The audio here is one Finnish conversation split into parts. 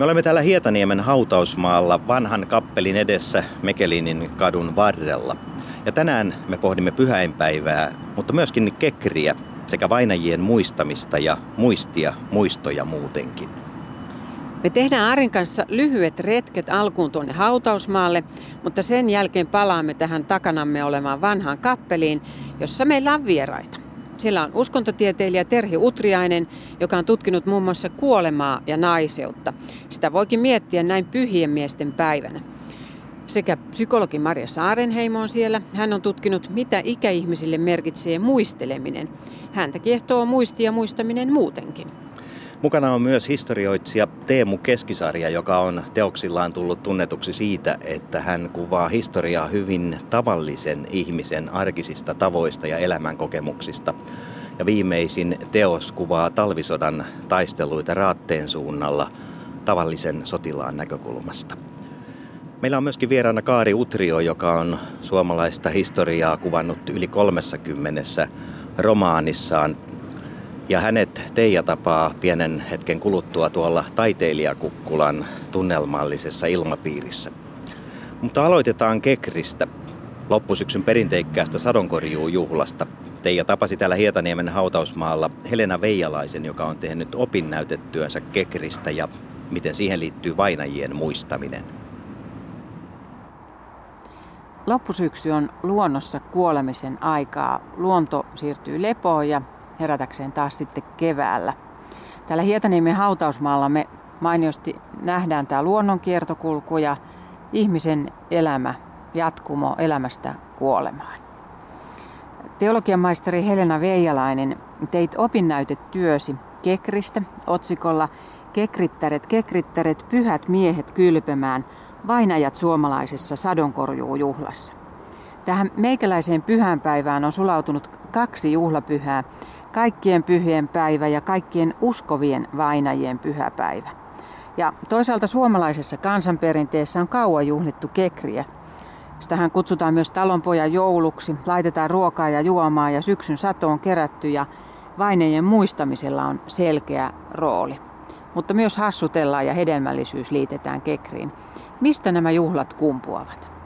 Me olemme täällä Hietaniemen hautausmaalla vanhan kappelin edessä Mekelinin kadun varrella. Ja tänään me pohdimme pyhäinpäivää, mutta myöskin kekriä sekä vainajien muistamista ja muistia muistoja muutenkin. Me tehdään Arin kanssa lyhyet retket alkuun tuonne hautausmaalle, mutta sen jälkeen palaamme tähän takanamme olevaan vanhaan kappeliin, jossa meillä on vieraita. Siellä on uskontotieteilijä Terhi Utriainen, joka on tutkinut muun muassa kuolemaa ja naiseutta. Sitä voikin miettiä näin pyhien miesten päivänä. Sekä psykologi Maria Saarenheimo on siellä. Hän on tutkinut, mitä ikäihmisille merkitsee muisteleminen. Häntä kiehtoo muisti ja muistaminen muutenkin. Mukana on myös historioitsija Teemu Keskisarja, joka on teoksillaan tullut tunnetuksi siitä, että hän kuvaa historiaa hyvin tavallisen ihmisen arkisista tavoista ja elämänkokemuksista. Ja viimeisin teos kuvaa talvisodan taisteluita Raatteen suunnalla tavallisen sotilaan näkökulmasta. Meillä on myöskin vieraana Kaari Utrio, joka on suomalaista historiaa kuvannut yli 30 romaanissaan. Ja hänet Teija tapaa pienen hetken kuluttua tuolla taiteilijakukkulan tunnelmallisessa ilmapiirissä. Mutta aloitetaan Kekristä, loppusyksyn perinteikkäästä sadonkorjuujuhlasta. Teija tapasi täällä Hietaniemen hautausmaalla Helena Veijalaisen, joka on tehnyt opinnäytetyönsä Kekristä ja miten siihen liittyy vainajien muistaminen. Loppusyksy on luonnossa kuolemisen aikaa. Luonto siirtyy lepoon ja herätäkseen taas sitten keväällä. Täällä Hietaniemen hautausmaalla me mainiosti nähdään tämä luonnon kiertokulku ja ihmisen elämä, jatkumo elämästä kuolemaan. Teologian maisteri Helena Veijalainen teit opinnäytetyösi Kekristä otsikolla Kekrittäret, kekrittäret, pyhät miehet kylpemään, vainajat suomalaisessa sadonkorjuujuhlassa. Tähän meikäläiseen pyhänpäivään on sulautunut kaksi juhlapyhää, kaikkien pyhien päivä ja kaikkien uskovien vainajien pyhäpäivä. Ja toisaalta suomalaisessa kansanperinteessä on kauan juhlittu kekriä. Sitähän kutsutaan myös talonpojan jouluksi, laitetaan ruokaa ja juomaa ja syksyn sato on kerätty ja vainajien muistamisella on selkeä rooli. Mutta myös hassutellaan ja hedelmällisyys liitetään kekriin. Mistä nämä juhlat kumpuavat?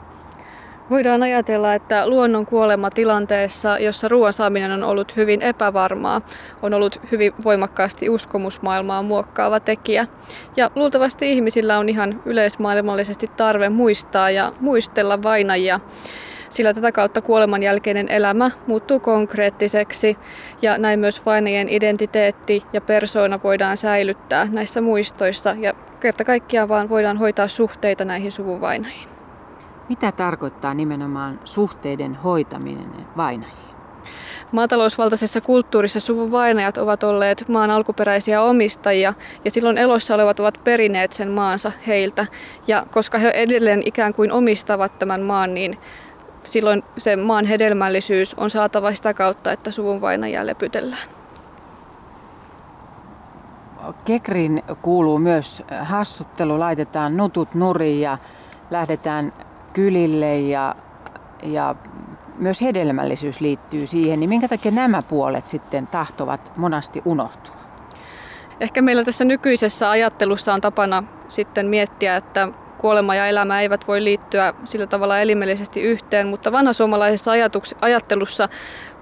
Voidaan ajatella, että luonnon kuolema tilanteessa, jossa ruoan saaminen on ollut hyvin epävarmaa, on ollut hyvin voimakkaasti uskomusmaailmaa muokkaava tekijä. Ja luultavasti ihmisillä on ihan yleismaailmallisesti tarve muistaa ja muistella vainajia sillä tätä kautta kuoleman jälkeinen elämä muuttuu konkreettiseksi ja näin myös vainajien identiteetti ja persoona voidaan säilyttää näissä muistoissa ja kerta kaikkiaan vaan voidaan hoitaa suhteita näihin suvun vainajiin. Mitä tarkoittaa nimenomaan suhteiden hoitaminen vainajiin? Maatalousvaltaisessa kulttuurissa suvun vainajat ovat olleet maan alkuperäisiä omistajia ja silloin elossa olevat ovat perineet sen maansa heiltä. Ja koska he edelleen ikään kuin omistavat tämän maan, niin silloin se maan hedelmällisyys on saatava sitä kautta, että suvun vainajia lepytellään. Kekrin kuuluu myös hassuttelu, laitetaan nutut nuriin ja lähdetään kylille ja, ja myös hedelmällisyys liittyy siihen, niin minkä takia nämä puolet sitten tahtovat monasti unohtua? Ehkä meillä tässä nykyisessä ajattelussa on tapana sitten miettiä, että kuolema ja elämä eivät voi liittyä sillä tavalla elimellisesti yhteen, mutta vanhasuomalaisessa ajattelussa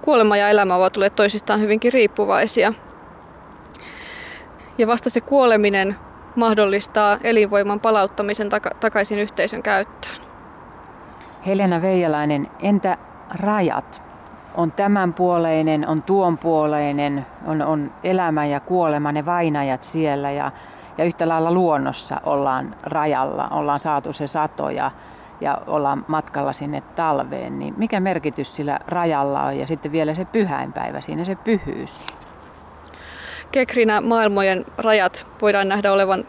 kuolema ja elämä ovat tulleet toisistaan hyvinkin riippuvaisia. Ja vasta se kuoleminen mahdollistaa elinvoiman palauttamisen takaisin yhteisön käyttöön. Helena Veijalainen, entä rajat? On tämänpuoleinen, on tuonpuoleinen, on, on elämä ja kuolema, ne vainajat siellä ja, ja yhtä lailla luonnossa ollaan rajalla, ollaan saatu se sato ja, ja ollaan matkalla sinne talveen. Niin mikä merkitys sillä rajalla on ja sitten vielä se pyhäinpäivä, siinä se pyhyys? Kekrinä maailmojen rajat voidaan nähdä olevan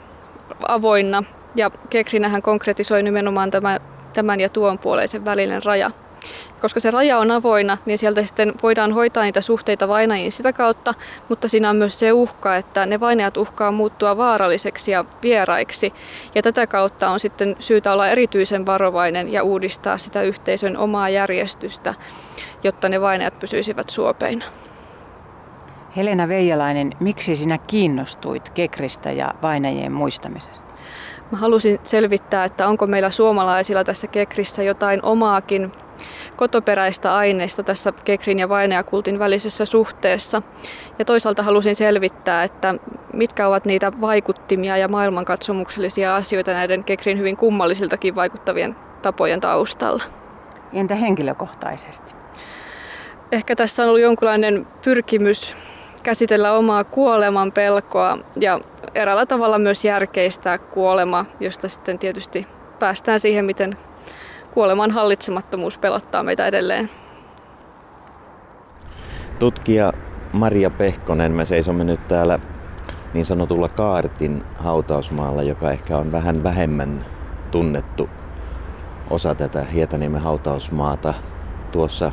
avoinna ja Kekrinähän konkretisoi nimenomaan tämä tämän ja tuon puoleisen välinen raja. Koska se raja on avoinna, niin sieltä sitten voidaan hoitaa niitä suhteita vainajiin sitä kautta, mutta siinä on myös se uhka, että ne vainajat uhkaa muuttua vaaralliseksi ja vieraiksi. Ja tätä kautta on sitten syytä olla erityisen varovainen ja uudistaa sitä yhteisön omaa järjestystä, jotta ne vainajat pysyisivät suopeina. Helena Veijalainen, miksi sinä kiinnostuit Kekristä ja vainajien muistamisesta? Mä halusin selvittää, että onko meillä suomalaisilla tässä Kekrissä jotain omaakin kotoperäistä aineista tässä Kekrin ja vainajakultin välisessä suhteessa. Ja toisaalta halusin selvittää, että mitkä ovat niitä vaikuttimia ja maailmankatsomuksellisia asioita näiden Kekrin hyvin kummallisiltakin vaikuttavien tapojen taustalla. Entä henkilökohtaisesti? Ehkä tässä on ollut jonkinlainen pyrkimys käsitellä omaa kuoleman pelkoa ja eräällä tavalla myös järkeistää kuolema, josta sitten tietysti päästään siihen, miten kuoleman hallitsemattomuus pelottaa meitä edelleen. Tutkija Maria Pehkonen, me seisomme nyt täällä niin sanotulla Kaartin hautausmaalla, joka ehkä on vähän vähemmän tunnettu osa tätä Hietaniemen hautausmaata. Tuossa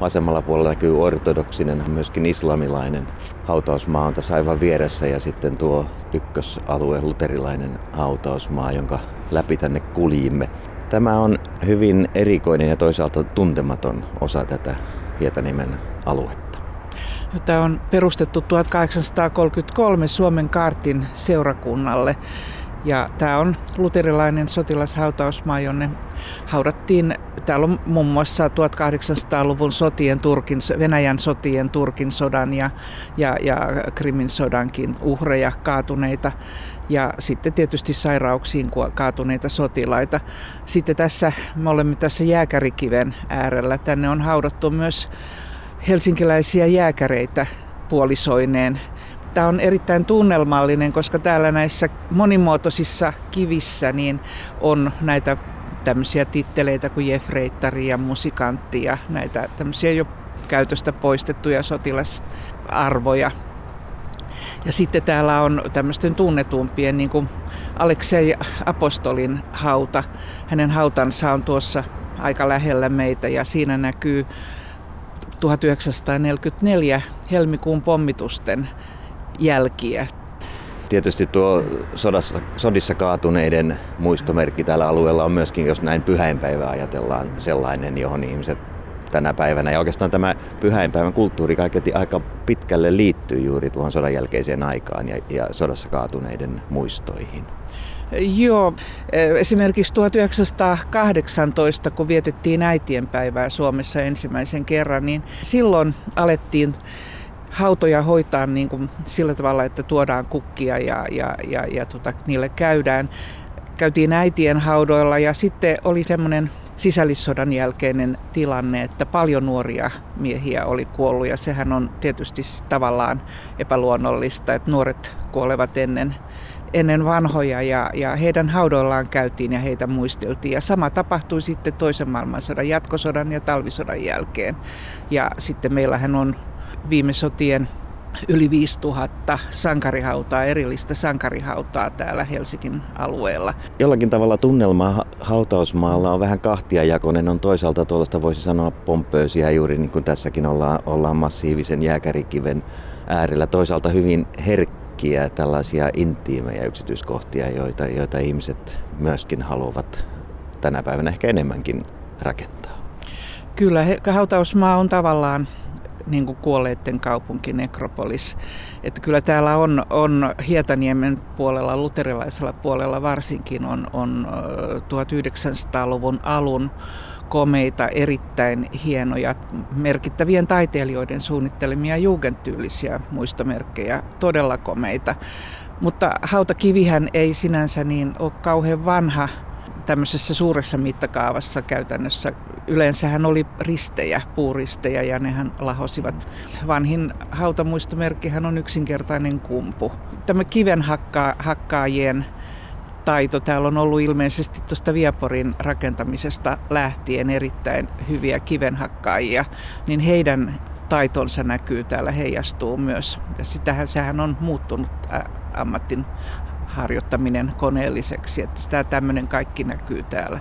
vasemmalla puolella näkyy ortodoksinen, myöskin islamilainen hautausmaa on tässä aivan vieressä ja sitten tuo ykkösalue, luterilainen hautausmaa, jonka läpi tänne kuljimme. Tämä on hyvin erikoinen ja toisaalta tuntematon osa tätä Hietaniemen aluetta. Tämä on perustettu 1833 Suomen kaartin seurakunnalle. Ja tämä on luterilainen sotilashautausmaa, jonne haudattiin, täällä on muun muassa 1800-luvun sotien Turkin, Venäjän sotien Turkin sodan ja, ja, ja Krimin sodankin uhreja kaatuneita ja sitten tietysti sairauksiin kaatuneita sotilaita. Sitten tässä, me olemme tässä jääkärikiven äärellä. Tänne on haudattu myös helsinkiläisiä jääkäreitä puolisoineen. Tämä on erittäin tunnelmallinen, koska täällä näissä monimuotoisissa kivissä niin on näitä tämmöisiä titteleitä kuin jefreittari ja musikantti ja näitä tämmöisiä jo käytöstä poistettuja sotilasarvoja. Ja sitten täällä on tämmöisten tunnetumpien, niin kuin Aleksei Apostolin hauta. Hänen hautansa on tuossa aika lähellä meitä ja siinä näkyy 1944 helmikuun pommitusten jälkiä. Tietysti tuo sodassa, sodissa kaatuneiden muistomerkki tällä alueella on myöskin, jos näin pyhäinpäivä ajatellaan, sellainen, johon ihmiset tänä päivänä. Ja oikeastaan tämä pyhäinpäivän kulttuuri kaiketi aika pitkälle liittyy juuri tuohon sodan jälkeiseen aikaan ja, ja sodassa kaatuneiden muistoihin. Joo, esimerkiksi 1918, kun vietettiin äitienpäivää Suomessa ensimmäisen kerran, niin silloin alettiin hautoja hoitaa niin kuin sillä tavalla, että tuodaan kukkia ja, ja, ja, ja tota, niille käydään. Käytiin äitien haudoilla ja sitten oli semmoinen sisällissodan jälkeinen tilanne, että paljon nuoria miehiä oli kuollut ja sehän on tietysti tavallaan epäluonnollista, että nuoret kuolevat ennen, ennen vanhoja ja, ja heidän haudoillaan käytiin ja heitä muisteltiin. Ja sama tapahtui sitten toisen maailmansodan, jatkosodan ja talvisodan jälkeen. Ja sitten meillähän on viime sotien yli 5000 sankarihautaa, erillistä sankarihautaa täällä Helsingin alueella. Jollakin tavalla tunnelma hautausmaalla on vähän kahtiajakoinen. On toisaalta tuollaista voisi sanoa pomppöösiä juuri niin kuin tässäkin ollaan, ollaan massiivisen jääkärikiven äärellä. Toisaalta hyvin herkkiä tällaisia intiimejä yksityiskohtia, joita, joita ihmiset myöskin haluavat tänä päivänä ehkä enemmänkin rakentaa. Kyllä, hautausmaa on tavallaan niin kuin kuolleiden kaupunki, nekropolis. Että kyllä täällä on, on Hietaniemen puolella, luterilaisella puolella varsinkin, on, on 1900-luvun alun komeita, erittäin hienoja, merkittävien taiteilijoiden suunnittelemia jugendtyylisiä muistomerkkejä, todella komeita. Mutta hautakivihän ei sinänsä niin ole kauhean vanha tämmöisessä suuressa mittakaavassa käytännössä. Yleensähän oli ristejä, puuristejä ja nehän lahosivat. Vanhin hautamuistomerkkihän on yksinkertainen kumpu. Tämä kiven hakkaa, hakkaajien taito. Täällä on ollut ilmeisesti tuosta Viaporin rakentamisesta lähtien erittäin hyviä kivenhakkaajia, niin heidän taitonsa näkyy täällä, heijastuu myös. Ja sitähän sehän on muuttunut ammattin harjoittaminen koneelliseksi, että sitä tämmöinen kaikki näkyy täällä.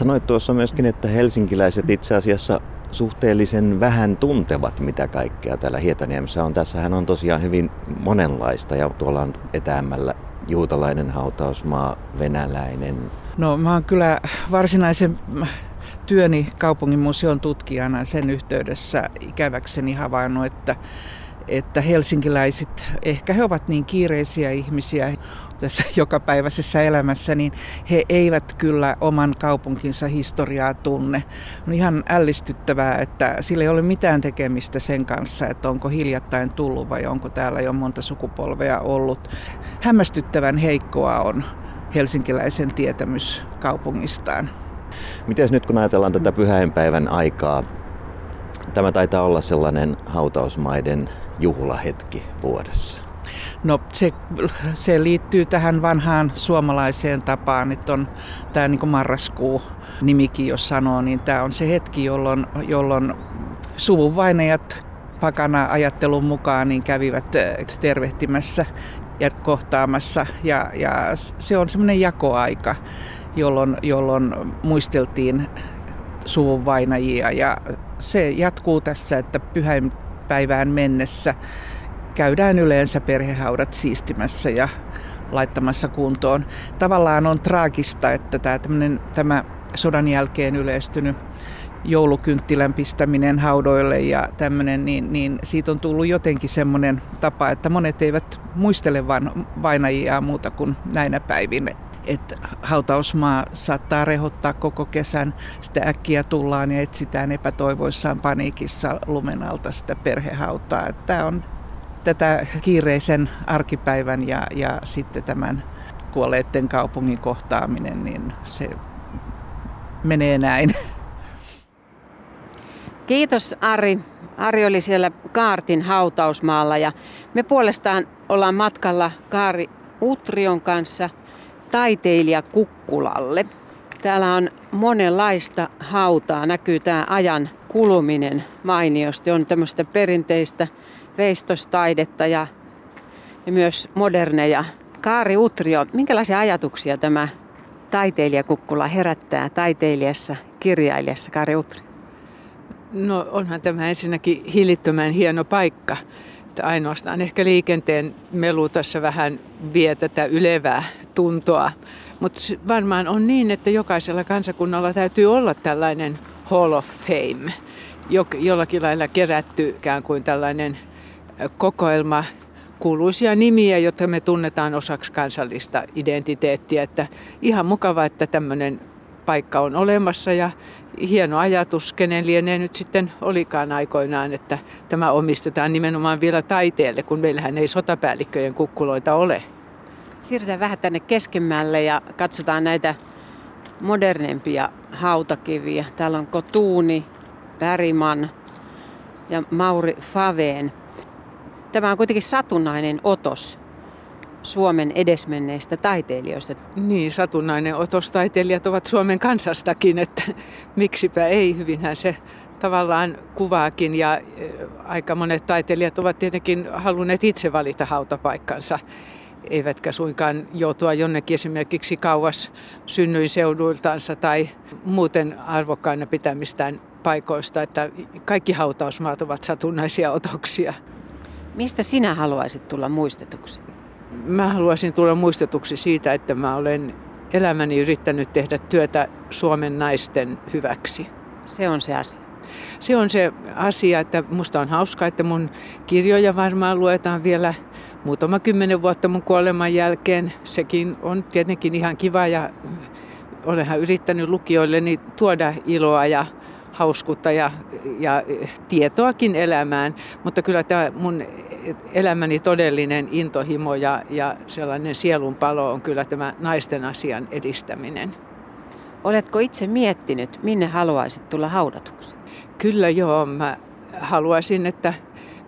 Sanoit tuossa myöskin, että helsinkiläiset itse asiassa suhteellisen vähän tuntevat, mitä kaikkea täällä Hietaniemessä on. Tässähän on tosiaan hyvin monenlaista ja tuolla on etäämmällä juutalainen hautausmaa, venäläinen. No mä oon kyllä varsinaisen työni kaupungin museon tutkijana sen yhteydessä ikäväkseni havainnut, että että helsinkiläiset, ehkä he ovat niin kiireisiä ihmisiä tässä jokapäiväisessä elämässä, niin he eivät kyllä oman kaupunkinsa historiaa tunne. On ihan ällistyttävää, että sillä ei ole mitään tekemistä sen kanssa, että onko hiljattain tullut vai onko täällä jo monta sukupolvea ollut. Hämmästyttävän heikkoa on helsinkiläisen tietämys kaupungistaan. Miten nyt kun ajatellaan tätä pyhäinpäivän aikaa, tämä taitaa olla sellainen hautausmaiden juhlahetki vuodessa. No se, se liittyy tähän vanhaan suomalaiseen tapaan, että on tämä niin marraskuu nimikin, jos sanoo, niin tämä on se hetki, jolloin, jolloin suvunvainajat pakana ajattelun mukaan niin kävivät eh, tervehtimässä ja kohtaamassa. Ja, ja se on semmoinen jakoaika, jolloin, jolloin muisteltiin suvun vainajia ja se jatkuu tässä, että pyhäinpäivään mennessä käydään yleensä perhehaudat siistimässä ja laittamassa kuntoon. Tavallaan on traagista, että tämä, tämä sodan jälkeen yleistynyt joulukynttilän pistäminen haudoille ja tämmöinen, niin, niin siitä on tullut jotenkin semmoinen tapa, että monet eivät muistele vain vainajia muuta kuin näinä päivinä. Että hautausmaa saattaa rehottaa koko kesän, sitä äkkiä tullaan ja etsitään epätoivoissaan paniikissa lumen alta sitä perhehautaa. Tämä on tätä kiireisen arkipäivän ja, ja sitten tämän kuolleiden kaupungin kohtaaminen, niin se menee näin. Kiitos Ari. Ari oli siellä Kaartin hautausmaalla ja me puolestaan ollaan matkalla Kaari Utrion kanssa taiteilija Kukkulalle. Täällä on monenlaista hautaa. Näkyy tämä ajan kuluminen mainiosti. On tämmöistä perinteistä veistostaidetta ja, ja myös moderneja. Kaari Utrio, minkälaisia ajatuksia tämä taiteilijakukkula herättää taiteilijassa, kirjailijassa Kaari Utrio? No onhan tämä ensinnäkin hillittömän hieno paikka. Että ainoastaan ehkä liikenteen melu tässä vähän vie tätä ylevää tuntoa. Mutta varmaan on niin, että jokaisella kansakunnalla täytyy olla tällainen Hall of Fame, jollakin lailla kerätty ikään kuin tällainen kokoelma kuuluisia nimiä, joita me tunnetaan osaksi kansallista identiteettiä. Että ihan mukava, että tämmöinen paikka on olemassa ja hieno ajatus, kenen lienee nyt sitten olikaan aikoinaan, että tämä omistetaan nimenomaan vielä taiteelle, kun meillähän ei sotapäällikköjen kukkuloita ole. Siirrytään vähän tänne keskemmälle ja katsotaan näitä modernempia hautakiviä. Täällä on Kotuuni, Päriman ja Mauri Faveen. Tämä on kuitenkin satunnainen otos Suomen edesmenneistä taiteilijoista. Niin, satunnainen otos. Taiteilijat ovat Suomen kansastakin, että miksipä ei. Hyvinhän se tavallaan kuvaakin ja e, aika monet taiteilijat ovat tietenkin halunneet itse valita hautapaikkansa eivätkä suinkaan joutua jonnekin esimerkiksi kauas synnyinseuduiltansa tai muuten arvokkaina pitämistään paikoista, että kaikki hautausmaat ovat satunnaisia otoksia. Mistä sinä haluaisit tulla muistetuksi? Mä haluaisin tulla muistetuksi siitä, että mä olen elämäni yrittänyt tehdä työtä Suomen naisten hyväksi. Se on se asia. Se on se asia, että musta on hauskaa, että mun kirjoja varmaan luetaan vielä muutama kymmenen vuotta mun kuoleman jälkeen. Sekin on tietenkin ihan kiva ja olenhan yrittänyt lukijoilleni tuoda iloa ja hauskuutta ja, ja tietoakin elämään, mutta kyllä tämä mun elämäni todellinen intohimo ja, ja sellainen sielunpalo on kyllä tämä naisten asian edistäminen. Oletko itse miettinyt, minne haluaisit tulla haudatuksi? Kyllä joo, mä haluaisin, että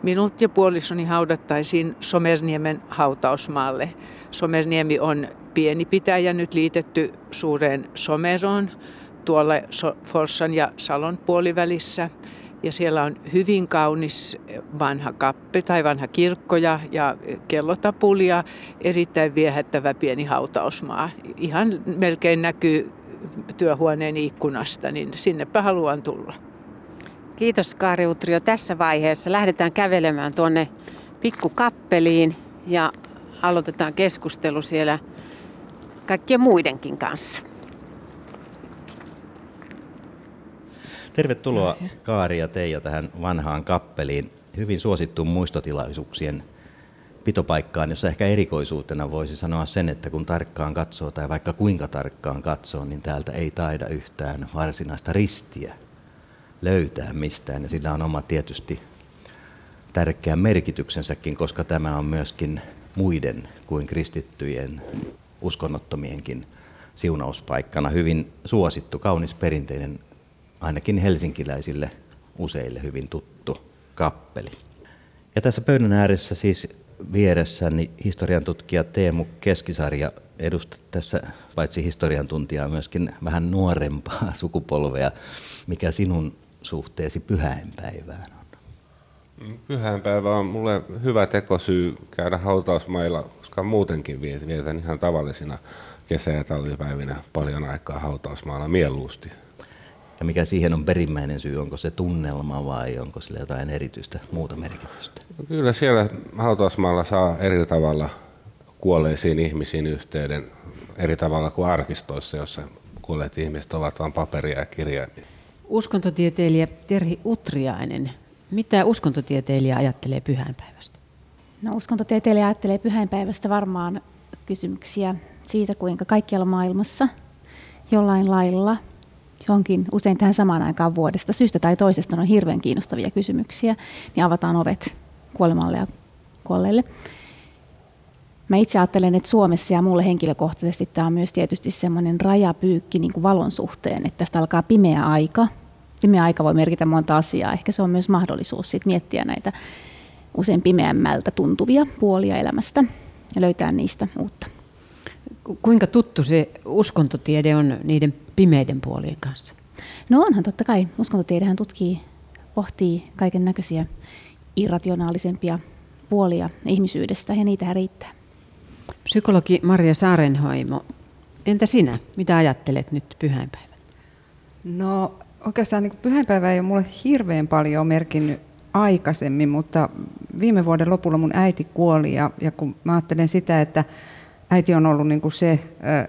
minut ja puolisoni haudattaisiin Somerniemen hautausmaalle. Somerniemi on pieni pitäjä nyt liitetty suureen Someroon tuolla Forssan ja Salon puolivälissä. Ja siellä on hyvin kaunis vanha kappe tai vanha kirkko ja, ja kellotapuli ja erittäin viehättävä pieni hautausmaa. Ihan melkein näkyy työhuoneen ikkunasta, niin sinnepä haluan tulla. Kiitos Kaari Utrio tässä vaiheessa. Lähdetään kävelemään tuonne pikkukappeliin ja aloitetaan keskustelu siellä kaikkien muidenkin kanssa. Tervetuloa Kaari ja Teija tähän vanhaan kappeliin. hyvin suosittuun muistotilaisuuksien pitopaikkaan, jossa ehkä erikoisuutena voisi sanoa sen, että kun tarkkaan katsoo tai vaikka kuinka tarkkaan katsoo, niin täältä ei taida yhtään varsinaista ristiä löytää mistään. Ja sillä on oma tietysti tärkeä merkityksensäkin, koska tämä on myöskin muiden kuin kristittyjen uskonnottomienkin siunauspaikkana hyvin suosittu, kaunis perinteinen, ainakin helsinkiläisille useille hyvin tuttu kappeli. Ja tässä pöydän ääressä siis vieressäni historian tutkija Teemu Keskisarja edustaa tässä paitsi historian tuntijaa myöskin vähän nuorempaa sukupolvea. Mikä sinun suhteesi pyhäinpäivään on? Pyhäinpäivä on mulle hyvä tekosyy käydä hautausmailla, koska muutenkin vietän ihan tavallisina kesä- ja talvipäivinä paljon aikaa hautausmaalla mieluusti. Ja mikä siihen on perimmäinen syy? Onko se tunnelma vai onko sillä jotain erityistä muuta merkitystä? Kyllä siellä hautausmaalla saa eri tavalla kuolleisiin ihmisiin yhteyden eri tavalla kuin arkistoissa, jossa kuolleet ihmiset ovat vain paperia ja kirjaimia. Uskontotieteilijä Terhi Utriainen, mitä uskontotieteilijä ajattelee pyhäinpäivästä? No uskontotieteilijä ajattelee pyhäinpäivästä varmaan kysymyksiä siitä, kuinka kaikkialla maailmassa jollain lailla johonkin usein tähän samaan aikaan vuodesta syystä tai toisesta on hirveän kiinnostavia kysymyksiä, niin avataan ovet kuolemalle ja kuolleille. Mä itse ajattelen, että Suomessa ja mulle henkilökohtaisesti tämä on myös tietysti semmoinen rajapyykki niin kuin valon suhteen, että tästä alkaa pimeä aika. Pimeä aika voi merkitä monta asiaa. Ehkä se on myös mahdollisuus sit miettiä näitä usein pimeämmältä tuntuvia puolia elämästä ja löytää niistä uutta. Kuinka tuttu se uskontotiede on niiden pimeiden puolien kanssa? No onhan totta kai. Uskontotiedehän tutkii, pohtii kaiken näköisiä irrationaalisempia puolia ihmisyydestä ja niitä riittää. Psykologi Maria Saarenhoimo, entä sinä? Mitä ajattelet nyt pyhäinpäivän? No oikeastaan niin pyhäinpäivä ei ole mulle hirveän paljon merkinnyt aikaisemmin, mutta viime vuoden lopulla mun äiti kuoli ja, ja kun mä ajattelen sitä, että äiti on ollut niin kuin se,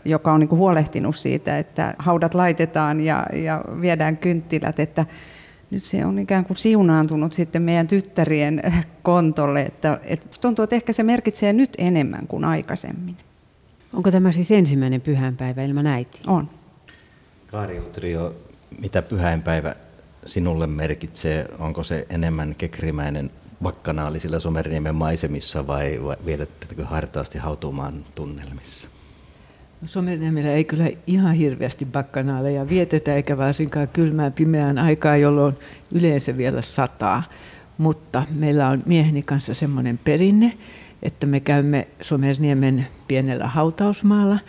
joka on niin kuin huolehtinut siitä, että haudat laitetaan ja, ja viedään kynttilät, että nyt se on ikään kuin siunaantunut sitten meidän tyttärien kontolle, että, että tuntuu, että ehkä se merkitsee nyt enemmän kuin aikaisemmin. Onko tämä siis ensimmäinen pyhäinpäivä ilman äiti? On. Kaari Utrio, mitä pyhäinpäivä sinulle merkitsee? Onko se enemmän kekrimäinen vakkanaali sillä Somerniemen maisemissa vai, vai vietettekö hartaasti hautumaan tunnelmissa? No, Somerniemellä ei kyllä ihan hirveästi bakkanaaleja vietetä, eikä varsinkaan kylmään pimeään aikaa, jolloin yleensä vielä sataa. Mutta meillä on mieheni kanssa semmoinen perinne, että me käymme Somerniemen pienellä hautausmaalla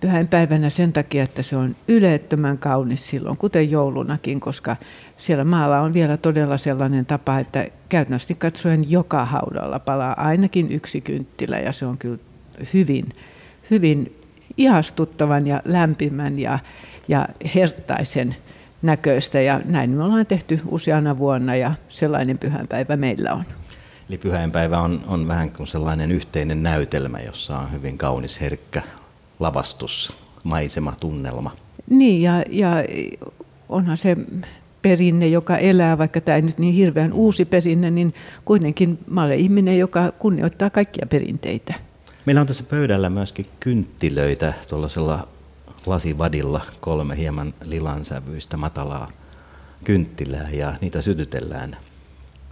pyhäinpäivänä sen takia, että se on yleettömän kaunis silloin, kuten joulunakin, koska siellä maalla on vielä todella sellainen tapa, että käytännössä katsoen joka haudalla palaa ainakin yksi kynttilä ja se on kyllä hyvin, hyvin ihastuttavan ja lämpimän ja, ja hertaisen näköistä. Ja näin me ollaan tehty useana vuonna ja sellainen pyhänpäivä meillä on. Eli pyhäinpäivä on, on vähän kuin sellainen yhteinen näytelmä, jossa on hyvin kaunis, herkkä lavastus, maisema, tunnelma. Niin, ja, ja onhan se perinne, joka elää, vaikka tämä ei nyt niin hirveän uusi perinne, niin kuitenkin mä olen ihminen, joka kunnioittaa kaikkia perinteitä. Meillä on tässä pöydällä myöskin kynttilöitä tuollaisella lasivadilla, kolme hieman lilansävyistä matalaa kynttilää ja niitä sytytellään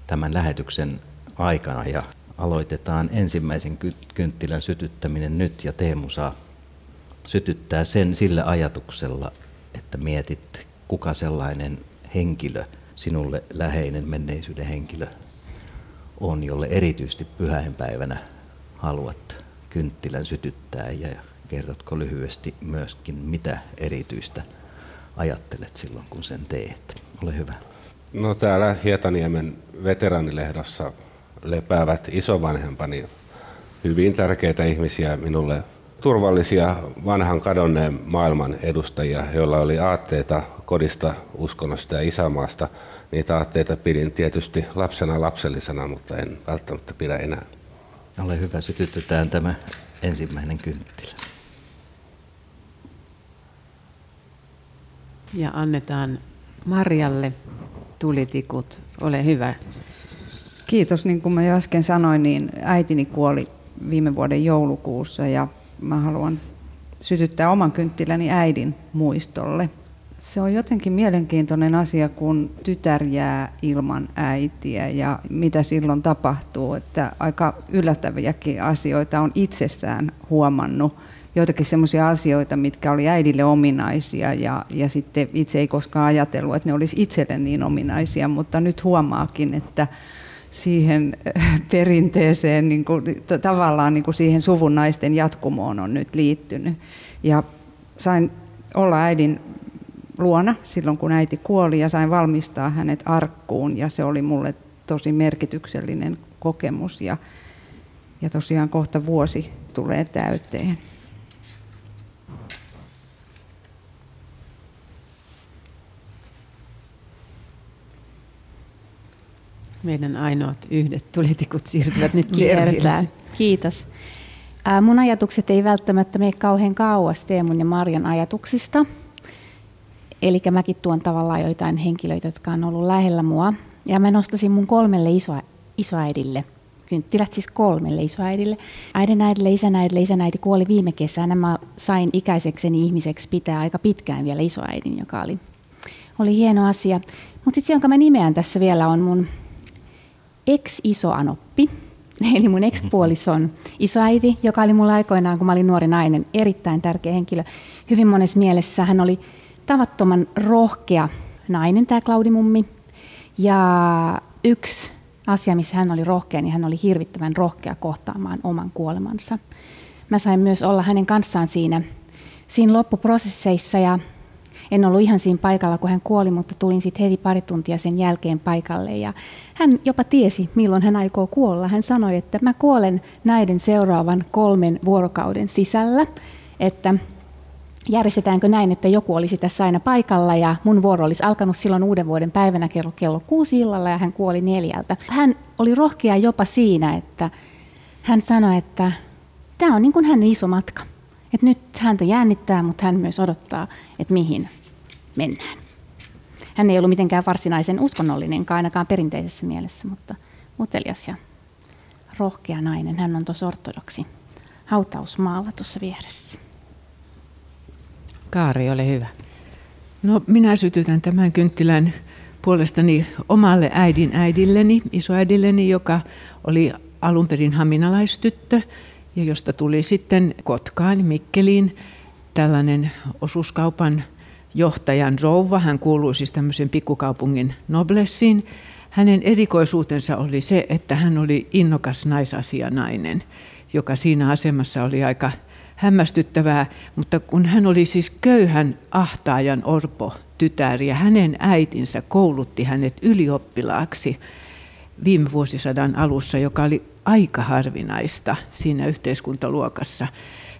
tämän lähetyksen aikana ja aloitetaan ensimmäisen kynttilän sytyttäminen nyt ja Teemu saa sytyttää sen sillä ajatuksella, että mietit kuka sellainen henkilö, sinulle läheinen menneisyyden henkilö on, jolle erityisesti pyhäinpäivänä haluat kynttilän sytyttää ja kerrotko lyhyesti myöskin, mitä erityistä ajattelet silloin, kun sen teet. Ole hyvä. No täällä Hietaniemen veteranilehdossa lepäävät isovanhempani hyvin tärkeitä ihmisiä minulle turvallisia vanhan kadonneen maailman edustajia, joilla oli aatteita kodista, uskonnosta ja isämaasta. Niitä aatteita pidin tietysti lapsena lapsellisena, mutta en välttämättä pidä enää. Ole hyvä, sytytetään tämä ensimmäinen kynttilä. Ja annetaan Marjalle tulitikut. Ole hyvä. Kiitos. Niin kuin mä jo äsken sanoin, niin äitini kuoli viime vuoden joulukuussa ja mä haluan sytyttää oman kynttiläni äidin muistolle. Se on jotenkin mielenkiintoinen asia, kun tytär jää ilman äitiä ja mitä silloin tapahtuu. Että aika yllättäviäkin asioita on itsessään huomannut. Joitakin sellaisia asioita, mitkä oli äidille ominaisia ja, ja sitten itse ei koskaan ajatellut, että ne olisi itselle niin ominaisia, mutta nyt huomaakin, että siihen perinteeseen, niin kuin, tavallaan niin kuin siihen suvun naisten jatkumoon on nyt liittynyt. Ja sain olla äidin luona silloin, kun äiti kuoli ja sain valmistaa hänet arkkuun ja se oli mulle tosi merkityksellinen kokemus ja, ja tosiaan kohta vuosi tulee täyteen. Meidän ainoat yhdet tulitikut siirtyvät nyt kiertään. Kiitos. mun ajatukset ei välttämättä mene kauhean kauas Teemun ja Marjan ajatuksista. Eli mäkin tuon tavallaan joitain henkilöitä, jotka on ollut lähellä mua. Ja mä nostasin mun kolmelle iso, isoäidille, kynttilät siis kolmelle isoäidille. Äidin äidille, isänäidille, isänäiti kuoli viime kesänä. Mä sain ikäisekseni ihmiseksi pitää aika pitkään vielä isoäidin, joka oli, oli hieno asia. Mutta sitten se, jonka mä nimeän tässä vielä, on mun ex-isoanoppi, eli mun ex-puolison isoäiti, joka oli mulla aikoinaan, kun mä olin nuori nainen, erittäin tärkeä henkilö. Hyvin monessa mielessä hän oli tavattoman rohkea nainen, tämä Klaudimummi. Ja yksi asia, missä hän oli rohkea, niin hän oli hirvittävän rohkea kohtaamaan oman kuolemansa. Mä sain myös olla hänen kanssaan siinä, siinä loppuprosesseissa ja en ollut ihan siinä paikalla, kun hän kuoli, mutta tulin sitten heti pari tuntia sen jälkeen paikalle. Ja hän jopa tiesi, milloin hän aikoo kuolla. Hän sanoi, että mä kuolen näiden seuraavan kolmen vuorokauden sisällä, että järjestetäänkö näin, että joku olisi tässä aina paikalla ja mun vuoro olisi alkanut silloin uuden vuoden päivänä kello, kello kuusi illalla ja hän kuoli neljältä. Hän oli rohkea jopa siinä, että hän sanoi, että tämä on niin kuin hänen iso matka. Että nyt häntä jännittää, mutta hän myös odottaa, että mihin mennään. Hän ei ollut mitenkään varsinaisen uskonnollinen, ainakaan perinteisessä mielessä, mutta utelias ja rohkea nainen. Hän on tuossa ortodoksi hautausmaalla tuossa vieressä. Kaari, ole hyvä. No minä sytytän tämän kynttilän puolestani omalle äidin äidilleni, isoäidilleni, joka oli alun perin haminalaistyttö ja josta tuli sitten Kotkaan, Mikkeliin tällainen osuuskaupan johtajan rouva. Hän kuului siis tämmöisen pikkukaupungin noblessiin. Hänen erikoisuutensa oli se, että hän oli innokas naisasianainen, joka siinä asemassa oli aika hämmästyttävää, mutta kun hän oli siis köyhän ahtaajan orpo tytär ja hänen äitinsä koulutti hänet ylioppilaaksi viime vuosisadan alussa, joka oli aika harvinaista siinä yhteiskuntaluokassa,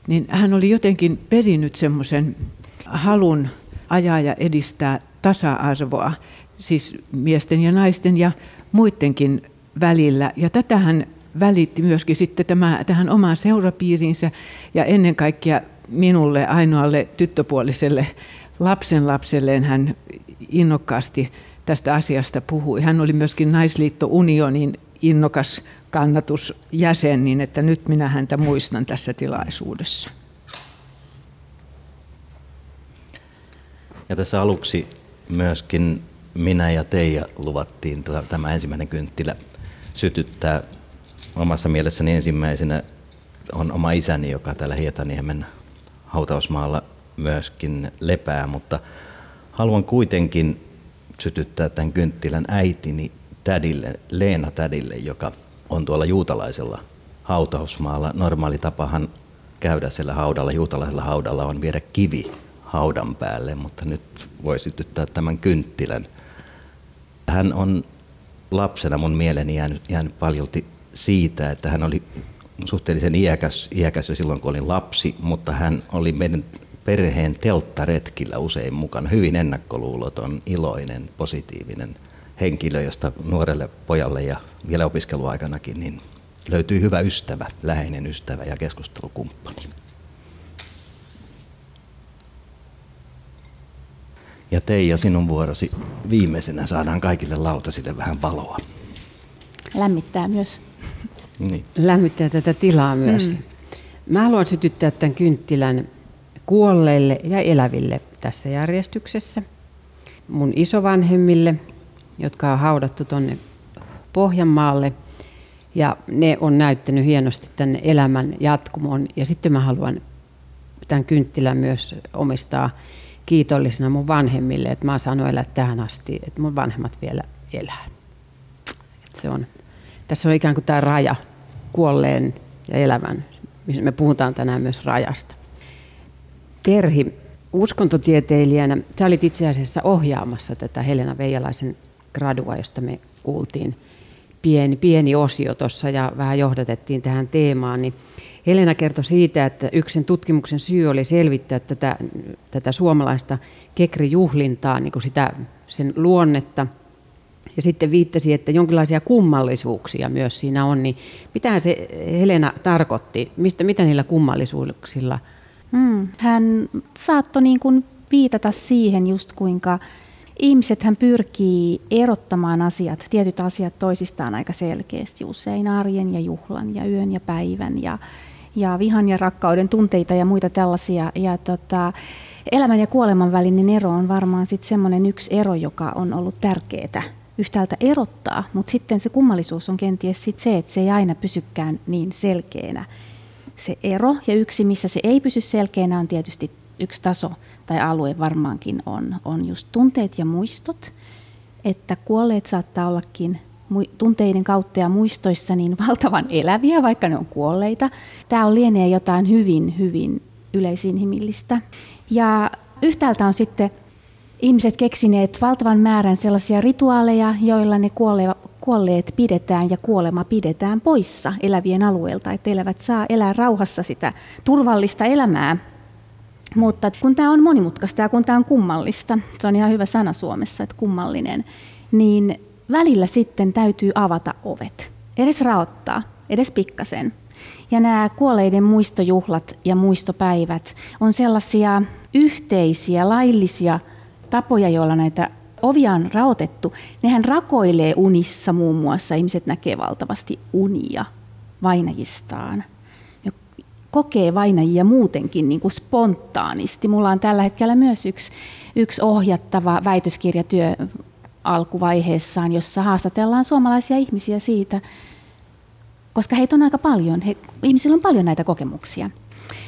niin hän oli jotenkin perinnyt semmoisen halun ajaa ja edistää tasa-arvoa, siis miesten ja naisten ja muidenkin välillä. Ja tätä hän välitti myöskin sitten tämä, tähän omaan seurapiiriinsä ja ennen kaikkea minulle ainoalle tyttöpuoliselle lapsen lapselleen hän innokkaasti tästä asiasta puhui. Hän oli myöskin Naisliitto Unionin innokas kannatusjäsen, niin että nyt minä häntä muistan tässä tilaisuudessa. Ja tässä aluksi myöskin minä ja Teija luvattiin tämä ensimmäinen kynttilä sytyttää. Omassa mielessäni ensimmäisenä on oma isäni, joka täällä Hietaniemen hautausmaalla myöskin lepää, mutta haluan kuitenkin sytyttää tämän kynttilän äitini tädille, Leena tädille, joka on tuolla juutalaisella hautausmaalla. Normaali tapahan käydä siellä haudalla, juutalaisella haudalla on viedä kivi haudan päälle, mutta nyt voi sytyttää tämän kynttilän. Hän on lapsena mun mieleeni jäänyt, jäänyt paljolti siitä, että hän oli suhteellisen iäkäs, iäkäs jo silloin, kun olin lapsi, mutta hän oli meidän perheen telttaretkillä usein mukana. Hyvin ennakkoluuloton, iloinen, positiivinen henkilö, josta nuorelle pojalle ja vielä opiskeluaikanakin niin löytyy hyvä ystävä, läheinen ystävä ja keskustelukumppani. Ja Teija, sinun vuorosi viimeisenä saadaan kaikille lautasille vähän valoa. Lämmittää myös. Niin. Lämmittää tätä tilaa myös. Mm. Mä haluan sytyttää tämän kynttilän kuolleille ja eläville tässä järjestyksessä. Mun isovanhemmille, jotka on haudattu tuonne Pohjanmaalle. Ja ne on näyttänyt hienosti tänne elämän jatkumon. Ja sitten mä haluan tämän kynttilän myös omistaa kiitollisena mun vanhemmille, että mä oon saanut elää tähän asti, että mun vanhemmat vielä elää. Se on, tässä on ikään kuin tämä raja kuolleen ja elävän. Me puhutaan tänään myös rajasta. Terhi, uskontotieteilijänä, sä olit itse asiassa ohjaamassa tätä Helena Veijalaisen gradua, josta me kuultiin pieni, pieni osio tuossa ja vähän johdatettiin tähän teemaan, niin Helena kertoi siitä, että yksi tutkimuksen syy oli selvittää tätä, tätä suomalaista kekrijuhlintaa, niin kuin sitä, sen luonnetta. Ja sitten viittasi, että jonkinlaisia kummallisuuksia myös siinä on. Niin mitä se Helena tarkoitti? Mistä, mitä niillä kummallisuuksilla? Hmm. Hän saattoi niin kuin viitata siihen just kuinka ihmiset hän pyrkii erottamaan asiat, tietyt asiat toisistaan aika selkeästi, usein arjen ja juhlan ja yön ja päivän ja, ja vihan ja rakkauden tunteita ja muita tällaisia. Ja tota, elämän ja kuoleman välinen ero on varmaan sitten semmoinen yksi ero, joka on ollut tärkeää yhtäältä erottaa, mutta sitten se kummallisuus on kenties sit se, että se ei aina pysykään niin selkeänä se ero. Ja yksi, missä se ei pysy selkeänä, on tietysti yksi taso tai alue varmaankin on, on just tunteet ja muistot. Että kuolleet saattaa ollakin tunteiden kautta ja muistoissa niin valtavan eläviä, vaikka ne on kuolleita. Tämä on lienee jotain hyvin, hyvin yleisinhimillistä. Ja yhtäältä on sitten ihmiset keksineet valtavan määrän sellaisia rituaaleja, joilla ne kuolleet pidetään ja kuolema pidetään poissa elävien alueelta, että elävät saa elää rauhassa sitä turvallista elämää. Mutta kun tämä on monimutkaista ja kun tämä on kummallista, se on ihan hyvä sana Suomessa, että kummallinen, niin välillä sitten täytyy avata ovet. Edes raottaa, edes pikkasen. Ja nämä kuolleiden muistojuhlat ja muistopäivät on sellaisia yhteisiä, laillisia tapoja, joilla näitä ovia on raotettu. Nehän rakoilee unissa muun muassa. Ihmiset näkee valtavasti unia vainajistaan. Ja kokee vainajia muutenkin niin kuin spontaanisti. Mulla on tällä hetkellä myös yksi, yksi ohjattava väitöskirjatyö alkuvaiheessaan, jossa haastatellaan suomalaisia ihmisiä siitä, koska heitä on aika paljon, he, ihmisillä on paljon näitä kokemuksia.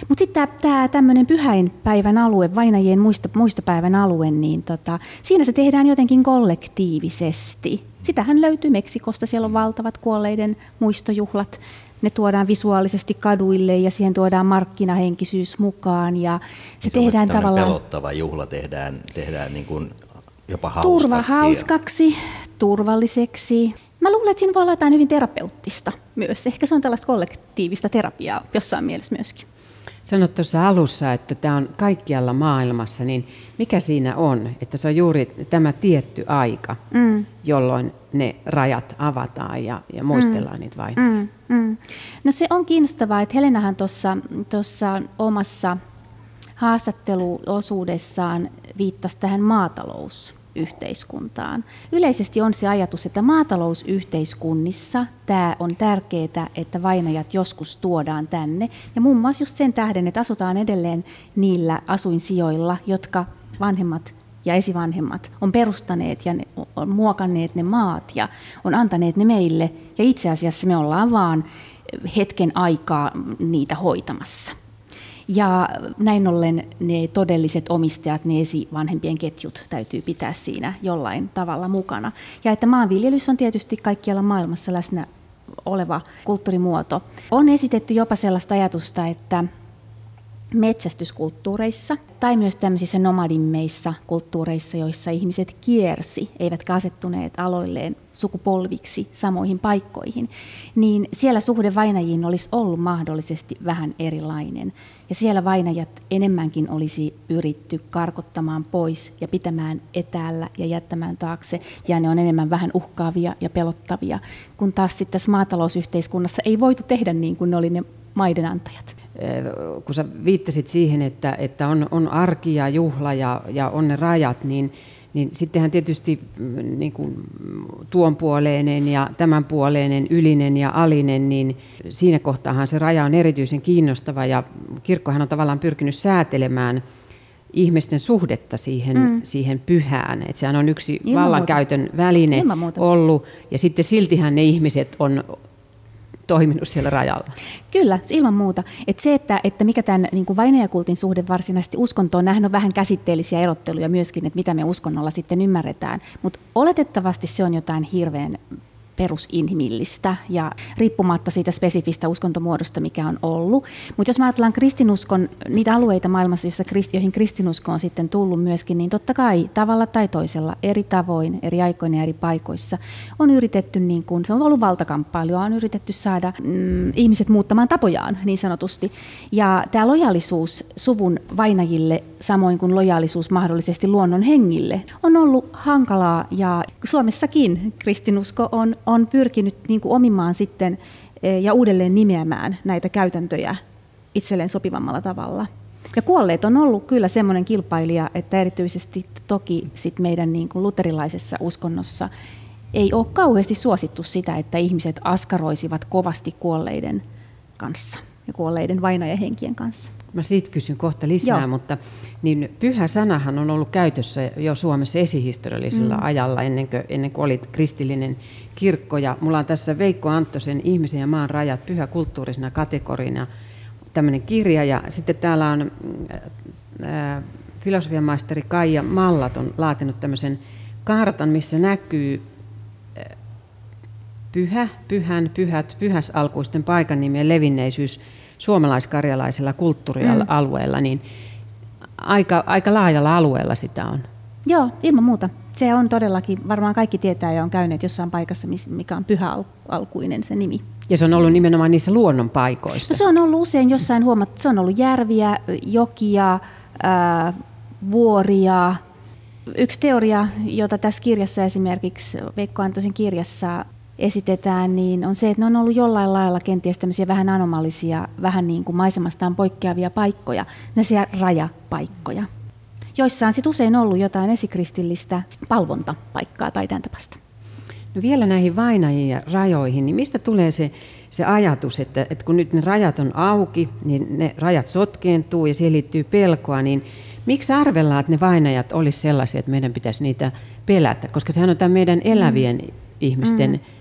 Mutta sitten tämä tämmöinen pyhäinpäivän alue, vainajien muisto, muistopäivän alue, niin tota, siinä se tehdään jotenkin kollektiivisesti. Sitähän löytyy Meksikosta, siellä on valtavat kuolleiden muistojuhlat. Ne tuodaan visuaalisesti kaduille ja siihen tuodaan markkinahenkisyys mukaan. Ja se, se tehdään tavallaan... pelottava juhla tehdään, tehdään niin kuin jopa hauskaksi. Turva hauskaksi, turvalliseksi. Mä luulen, että siinä voi olla jotain hyvin terapeuttista myös. Ehkä se on tällaista kollektiivista terapiaa jossain mielessä myöskin. Sanoit tuossa alussa, että tämä on kaikkialla maailmassa, niin mikä siinä on? Että se on juuri tämä tietty aika, mm. jolloin ne rajat avataan ja, ja muistellaan mm. niitä vain. Mm. Mm. No se on kiinnostavaa, että Helenahan tuossa omassa haastatteluosuudessaan viittasi tähän maatalous yhteiskuntaan. Yleisesti on se ajatus, että maatalousyhteiskunnissa tämä on tärkeää, että vainajat joskus tuodaan tänne. Ja muun muassa just sen tähden, että asutaan edelleen niillä asuinsijoilla, jotka vanhemmat ja esivanhemmat on perustaneet ja ne on muokanneet ne maat ja on antaneet ne meille. Ja itse asiassa me ollaan vaan hetken aikaa niitä hoitamassa. Ja näin ollen ne todelliset omistajat, ne esivanhempien ketjut täytyy pitää siinä jollain tavalla mukana. Ja että maanviljelys on tietysti kaikkialla maailmassa läsnä oleva kulttuurimuoto. On esitetty jopa sellaista ajatusta, että metsästyskulttuureissa tai myös tämmöisissä nomadimmeissa kulttuureissa, joissa ihmiset kiersi, eivätkä asettuneet aloilleen sukupolviksi samoihin paikkoihin, niin siellä suhde vainajiin olisi ollut mahdollisesti vähän erilainen. Ja siellä vainajat enemmänkin olisi pyritty karkottamaan pois ja pitämään etäällä ja jättämään taakse, ja ne on enemmän vähän uhkaavia ja pelottavia, kun taas sitten tässä maatalousyhteiskunnassa ei voitu tehdä niin kuin ne oli ne maidenantajat äh, kun sä viittasit siihen, että, että on, on arki ja juhla ja, ja on ne rajat, niin niin sittenhän tietysti mm, niin kuin tuonpuoleinen ja tämänpuoleinen, ylinen ja alinen, niin siinä kohtaahan se raja on erityisen kiinnostava ja kirkkohan on tavallaan pyrkinyt säätelemään ihmisten suhdetta siihen, mm. siihen pyhään. Että sehän on yksi Ilman vallankäytön muuta. väline ollut ja sitten siltihän ne ihmiset on toiminut siellä rajalla. Kyllä, ilman muuta. Et se, että, että mikä tämän niin vainajakultin suhde varsinaisesti uskontoon, nämähän on vähän käsitteellisiä erotteluja myöskin, että mitä me uskonnolla sitten ymmärretään. Mutta oletettavasti se on jotain hirveän perusinhimillistä ja riippumatta siitä spesifistä uskontomuodosta, mikä on ollut. Mutta jos ajatellaan kristinuskon, niitä alueita maailmassa, joissa, joihin kristinusko on sitten tullut myöskin, niin totta kai tavalla tai toisella, eri tavoin, eri aikoina ja eri paikoissa on yritetty, niin kun, se on ollut valtakamppailu, on yritetty saada mm, ihmiset muuttamaan tapojaan niin sanotusti. Ja tämä lojaalisuus suvun vainajille, samoin kuin lojaalisuus mahdollisesti luonnon hengille, on ollut hankalaa ja Suomessakin kristinusko on, on pyrkinyt niin kuin omimaan sitten eh, ja uudelleen nimeämään näitä käytäntöjä itselleen sopivammalla tavalla. Ja kuolleet on ollut kyllä semmoinen kilpailija, että erityisesti toki sit meidän niin kuin luterilaisessa uskonnossa ei ole kauheasti suosittu sitä, että ihmiset askaroisivat kovasti kuolleiden kanssa ja kuolleiden vainajahenkien kanssa. Mä siitä kysyn kohta lisää, Joo. mutta niin pyhä sanahan on ollut käytössä jo Suomessa esihistoriallisella mm. ajalla ennen kuin, ennen kuin oli kristillinen kirkko. Ja mulla on tässä Veikko Anttosen Ihmisen ja maan rajat pyhä kulttuurisena kategorina tämmöinen kirja. Ja sitten täällä on ää, filosofiamaisteri Kaija Mallat on laatinut tämmöisen kartan, missä näkyy pyhä, pyhän, pyhät, pyhäs alkuisten paikan nimien levinneisyys suomalaiskarjalaisella kulttuurialueella, mm. niin aika, aika laajalla alueella sitä on. Joo, ilman muuta. Se on todellakin, varmaan kaikki tietää ja on käyneet jossain paikassa, mikä on pyhä alkuinen se nimi. Ja se on ollut nimenomaan niissä luonnonpaikoissa. No, se on ollut usein jossain huomattu, se on ollut järviä, jokia, ää, vuoria. Yksi teoria, jota tässä kirjassa esimerkiksi, Veikko Antosin kirjassa esitetään, niin on se, että ne on ollut jollain lailla kenties tämmöisiä vähän anomalisia, vähän niin kuin maisemastaan poikkeavia paikkoja, näisiä rajapaikkoja, joissa on sitten usein ollut jotain esikristillistä palvontapaikkaa tai tämän tapasta. No vielä näihin vainajiin ja rajoihin, niin mistä tulee se, se ajatus, että, että kun nyt ne rajat on auki, niin ne rajat sotkeentuu ja siihen liittyy pelkoa, niin miksi arvellaan, että ne vainajat olisi sellaisia, että meidän pitäisi niitä pelätä? Koska sehän on tämä meidän elävien mm. ihmisten mm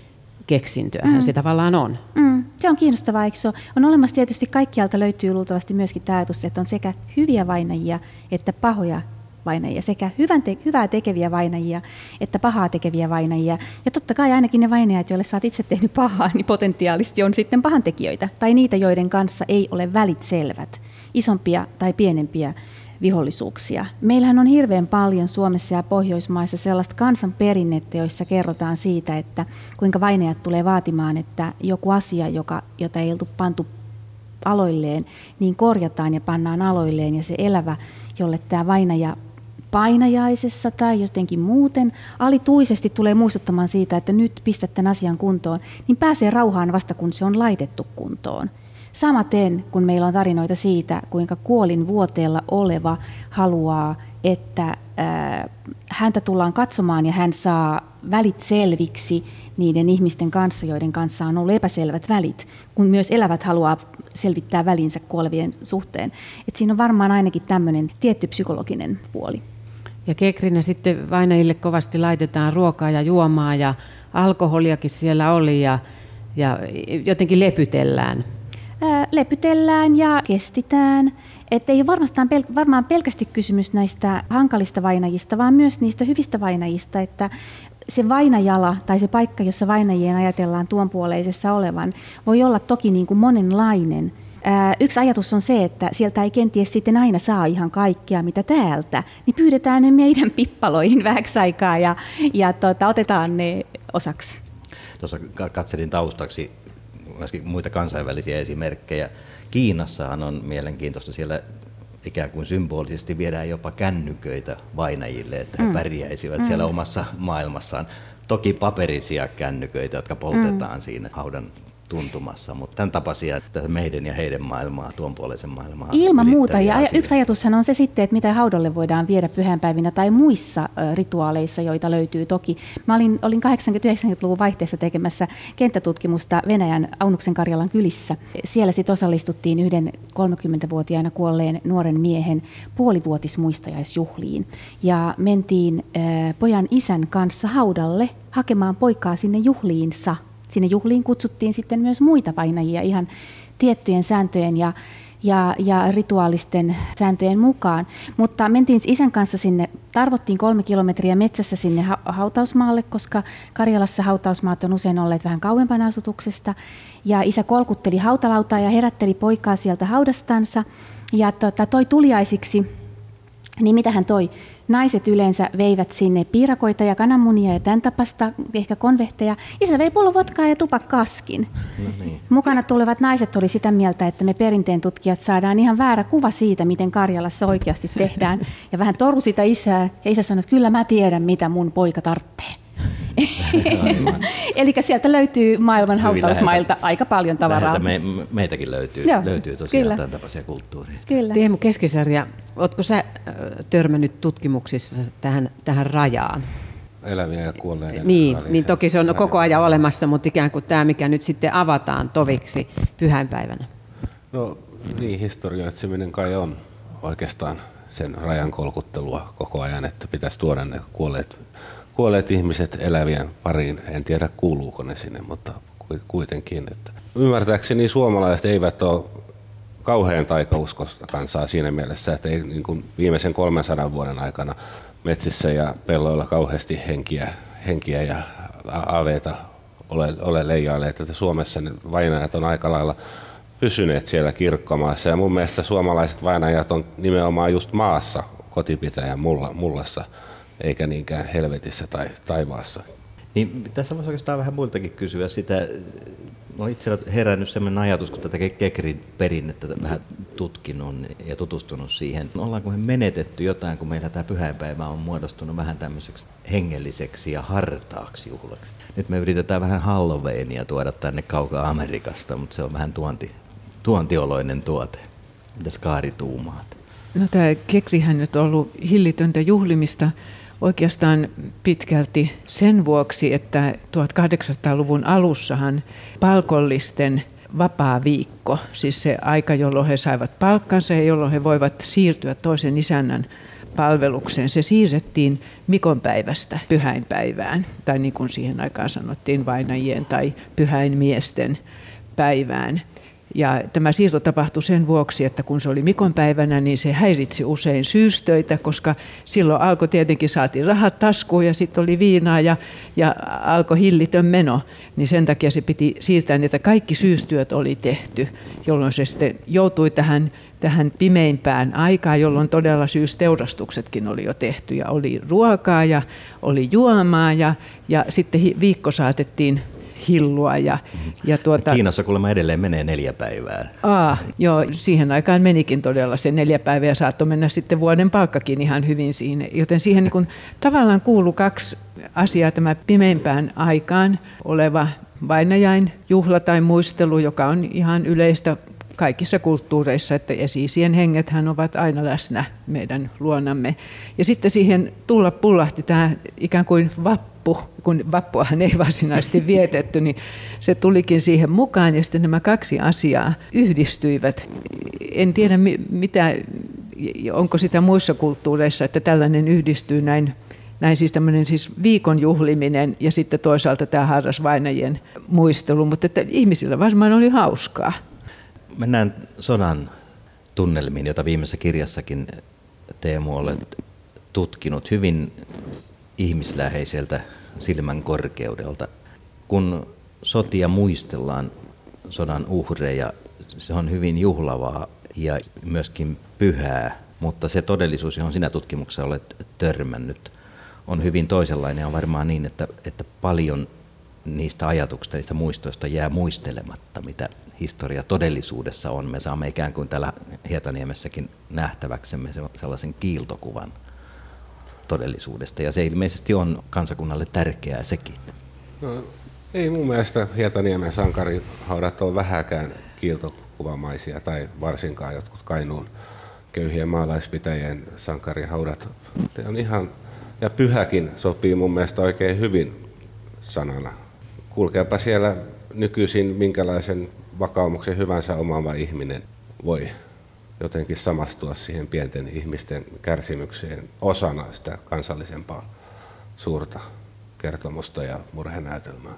keksintöähän mm. se tavallaan on. Mm. Se on kiinnostavaa, eikö se ole? On olemassa tietysti kaikkialta löytyy luultavasti myöskin tämä ajatus, että on sekä hyviä vainajia että pahoja vainajia, sekä hyvän te- hyvää tekeviä vainajia että pahaa tekeviä vainajia. Ja totta kai ainakin ne vainajat, joille sä oot itse tehnyt pahaa, niin potentiaalisesti on sitten pahantekijöitä. Tai niitä, joiden kanssa ei ole välit selvät, isompia tai pienempiä vihollisuuksia. Meillähän on hirveän paljon Suomessa ja Pohjoismaissa sellaista kansanperinnettä, joissa kerrotaan siitä, että kuinka vainajat tulee vaatimaan, että joku asia, joka, jota ei oltu pantu aloilleen, niin korjataan ja pannaan aloilleen ja se elävä, jolle tämä vainaja painajaisessa tai jotenkin muuten alituisesti tulee muistuttamaan siitä, että nyt pistät tämän asian kuntoon, niin pääsee rauhaan vasta kun se on laitettu kuntoon. Samaten, kun meillä on tarinoita siitä, kuinka kuolin vuoteella oleva haluaa, että äh, häntä tullaan katsomaan ja hän saa välit selviksi niiden ihmisten kanssa, joiden kanssa on ollut epäselvät välit, kun myös elävät haluaa selvittää välinsä kuolevien suhteen. Et siinä on varmaan ainakin tämmöinen tietty psykologinen puoli. Ja kekrinä sitten vainajille kovasti laitetaan ruokaa ja juomaa ja alkoholiakin siellä oli ja, ja jotenkin lepytellään lepytellään ja kestitään. Että ei ole varmastaan pel- varmaan pelkästi kysymys näistä hankalista vainajista, vaan myös niistä hyvistä vainajista, että se vainajala tai se paikka, jossa vainajien ajatellaan tuonpuoleisessa olevan, voi olla toki niin kuin monenlainen. yksi ajatus on se, että sieltä ei kenties sitten aina saa ihan kaikkea, mitä täältä, niin pyydetään ne meidän pippaloihin vähäksi aikaa ja, ja tota, otetaan ne osaksi. Tuossa katselin taustaksi myöskin muita kansainvälisiä esimerkkejä. Kiinassahan on mielenkiintoista, siellä ikään kuin symbolisesti viedään jopa kännyköitä vainajille, että he mm. pärjäisivät mm. siellä omassa maailmassaan. Toki paperisia kännyköitä, jotka poltetaan mm. siinä haudan tuntumassa, mutta tämän tapaisia, että meidän ja heidän maailmaa, tuon puoleisen maailmaa. Ilman muuta. Ja asioita. yksi ajatushan on se sitten, että mitä haudalle voidaan viedä pyhänpäivinä tai muissa rituaaleissa, joita löytyy toki. Mä olin, olin 80-90-luvun vaihteessa tekemässä kenttätutkimusta Venäjän Aunuksen Karjalan kylissä. Siellä sitten osallistuttiin yhden 30-vuotiaana kuolleen nuoren miehen puolivuotismuistajaisjuhliin. Ja mentiin äh, pojan isän kanssa haudalle hakemaan poikaa sinne juhliinsa – Sinne juhliin kutsuttiin sitten myös muita painajia ihan tiettyjen sääntöjen ja, ja, ja rituaalisten sääntöjen mukaan. Mutta mentiin isän kanssa sinne, tarvottiin kolme kilometriä metsässä sinne hautausmaalle, koska Karjalassa hautausmaat on usein olleet vähän kauempana asutuksesta. Ja isä kolkutteli hautalautaa ja herätteli poikaa sieltä haudastansa. Ja tota, toi tuliaisiksi, niin mitä hän toi? Naiset yleensä veivät sinne piirakoita ja kananmunia ja tämän tapasta, ehkä konvehteja. Isä vei pullo votkaa ja tupakkaskin. No niin. Mukana tulevat naiset oli sitä mieltä, että me perinteen tutkijat saadaan ihan väärä kuva siitä, miten Karjalassa oikeasti tehdään. Ja vähän toru sitä isää. Ja isä sanoi, että kyllä mä tiedän, mitä mun poika tarvitsee. Eli sieltä löytyy maailman Hyvin hautausmailta läheltä. aika paljon tavaraa. Me, meitäkin löytyy, Joo, löytyy tosiaan kyllä. tämän tapaisia kulttuuria. Kyllä. Teemu Keskisarja, oletko sä törmännyt tutkimuksissa tähän, tähän rajaan? Eläviä ja kuolleiden Niin, niin toki se on koko ajan olemassa, mutta ikään kuin tämä, mikä nyt sitten avataan toviksi pyhäinpäivänä. No niin, historioitseminen kai on oikeastaan sen rajan kolkuttelua koko ajan, että pitäisi tuoda ne kuolleet kuolleet ihmiset elävien pariin. En tiedä kuuluuko ne sinne, mutta kuitenkin. Että ymmärtääkseni suomalaiset eivät ole kauhean taikauskosta kansaa siinä mielessä, että ei niin kuin viimeisen 300 vuoden aikana metsissä ja pelloilla kauheasti henkiä, henkiä ja aveita ole, ole leijailleet. Että Suomessa ne vainajat on aika lailla pysyneet siellä kirkkomaassa ja mun mielestä suomalaiset vainajat on nimenomaan just maassa kotipitäjän mulla, mullassa eikä niinkään helvetissä tai taivaassa. Niin, tässä voisi oikeastaan vähän muiltakin kysyä sitä. No itse herännyt sellainen ajatus, kun tätä Kekrin perinnettä vähän tutkinut ja tutustunut siihen. Ollaanko me menetetty jotain, kun meillä tämä pyhäinpäivä on muodostunut vähän tämmöiseksi hengelliseksi ja hartaaksi juhlaksi. Nyt me yritetään vähän Halloweenia tuoda tänne kaukaa Amerikasta, mutta se on vähän tuonti, tuontioloinen tuote. Mitäs Kaari tuumaat? No tämä keksihän nyt on ollut hillitöntä juhlimista oikeastaan pitkälti sen vuoksi, että 1800-luvun alussahan palkollisten vapaa viikko, siis se aika, jolloin he saivat palkkansa ja jolloin he voivat siirtyä toisen isännän palvelukseen. Se siirrettiin Mikonpäivästä pyhäinpäivään, tai niin kuin siihen aikaan sanottiin vainajien tai pyhäinmiesten päivään. Ja tämä siirto tapahtui sen vuoksi, että kun se oli Mikon päivänä, niin se häiritsi usein syystöitä, koska silloin alkoi tietenkin saatiin rahat taskuun ja sitten oli viinaa ja, ja alkoi hillitön meno. Niin sen takia se piti siirtää, että kaikki syystyöt oli tehty, jolloin se sitten joutui tähän tähän pimeimpään aikaan, jolloin todella syysteurastuksetkin oli jo tehty ja oli ruokaa ja oli juomaa ja, ja sitten viikko saatettiin hillua. Ja, ja tuota, Kiinassa kuulemma edelleen menee neljä päivää. Aa, joo, siihen aikaan menikin todella se neljä päivää ja saattoi mennä sitten vuoden palkkakin ihan hyvin siinä. Joten siihen niin kun, tavallaan kuuluu kaksi asiaa, tämä pimeimpään aikaan oleva vainajain juhla tai muistelu, joka on ihan yleistä kaikissa kulttuureissa, että esiisien hengethän ovat aina läsnä meidän luonamme. Ja sitten siihen tulla pullahti tämä ikään kuin vappu, kun vappuahan ei varsinaisesti vietetty, niin se tulikin siihen mukaan ja sitten nämä kaksi asiaa yhdistyivät. En tiedä mitä, onko sitä muissa kulttuureissa, että tällainen yhdistyy näin näin siis tämmöinen siis viikon juhliminen ja sitten toisaalta tämä harrasvainajien muistelu, mutta että ihmisillä varmaan oli hauskaa. Mennään sodan tunnelmiin, jota viimeisessä kirjassakin Teemu olet tutkinut hyvin ihmisläheiseltä silmän korkeudelta. Kun sotia muistellaan sodan uhreja, se on hyvin juhlavaa ja myöskin pyhää, mutta se todellisuus, johon sinä tutkimuksessa olet törmännyt, on hyvin toisenlainen. On varmaan niin, että, että paljon niistä ajatuksista, niistä muistoista jää muistelematta, mitä historia todellisuudessa on. Me saamme ikään kuin täällä Hietaniemessäkin nähtäväksemme sellaisen kiiltokuvan todellisuudesta, ja se ilmeisesti on kansakunnalle tärkeää sekin. No, Ei mun mielestä Hietaniemen sankarihaudat ole vähäkään kiiltokuvamaisia tai varsinkaan jotkut Kainuun köyhien maalaispitäjien sankarihaudat. Ne on ihan, ja pyhäkin sopii mun mielestä oikein hyvin sanana. Kulkeapa siellä nykyisin minkälaisen vakaumuksen hyvänsä omaava ihminen voi jotenkin samastua siihen pienten ihmisten kärsimykseen osana sitä kansallisempaa suurta kertomusta ja murhenäytelmää.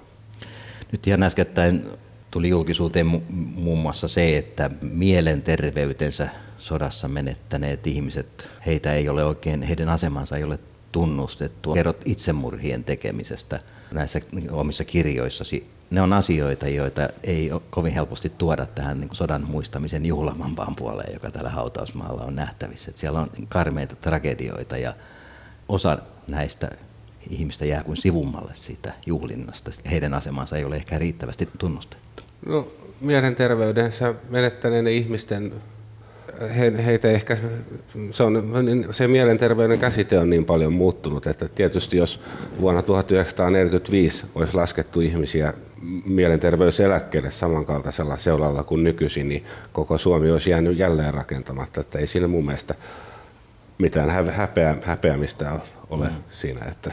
Nyt ihan äskettäin tuli julkisuuteen mu- muun muassa se, että mielenterveytensä sodassa menettäneet ihmiset, heitä ei ole oikein, heidän asemansa ei ole tunnustettu. Kerrot itsemurhien tekemisestä näissä omissa kirjoissasi. Ne on asioita, joita ei ole kovin helposti tuoda tähän niin sodan muistamisen juhlamampaan puoleen, joka täällä hautausmaalla on nähtävissä. Että siellä on karmeita tragedioita ja osa näistä ihmistä jää kuin sivummalle siitä juhlinnasta. Heidän asemansa ei ole ehkä riittävästi tunnustettu. No, mielenterveydensä menettäneiden ihmisten he, heitä ehkä, se, on, se mielenterveyden käsite on niin paljon muuttunut, että tietysti jos vuonna 1945 olisi laskettu ihmisiä mielenterveyseläkkeelle samankaltaisella seulalla kuin nykyisin, niin koko Suomi olisi jäänyt jälleen rakentamatta. Että ei siinä mun mielestä mitään häpeä, häpeämistä ole mm. siinä, että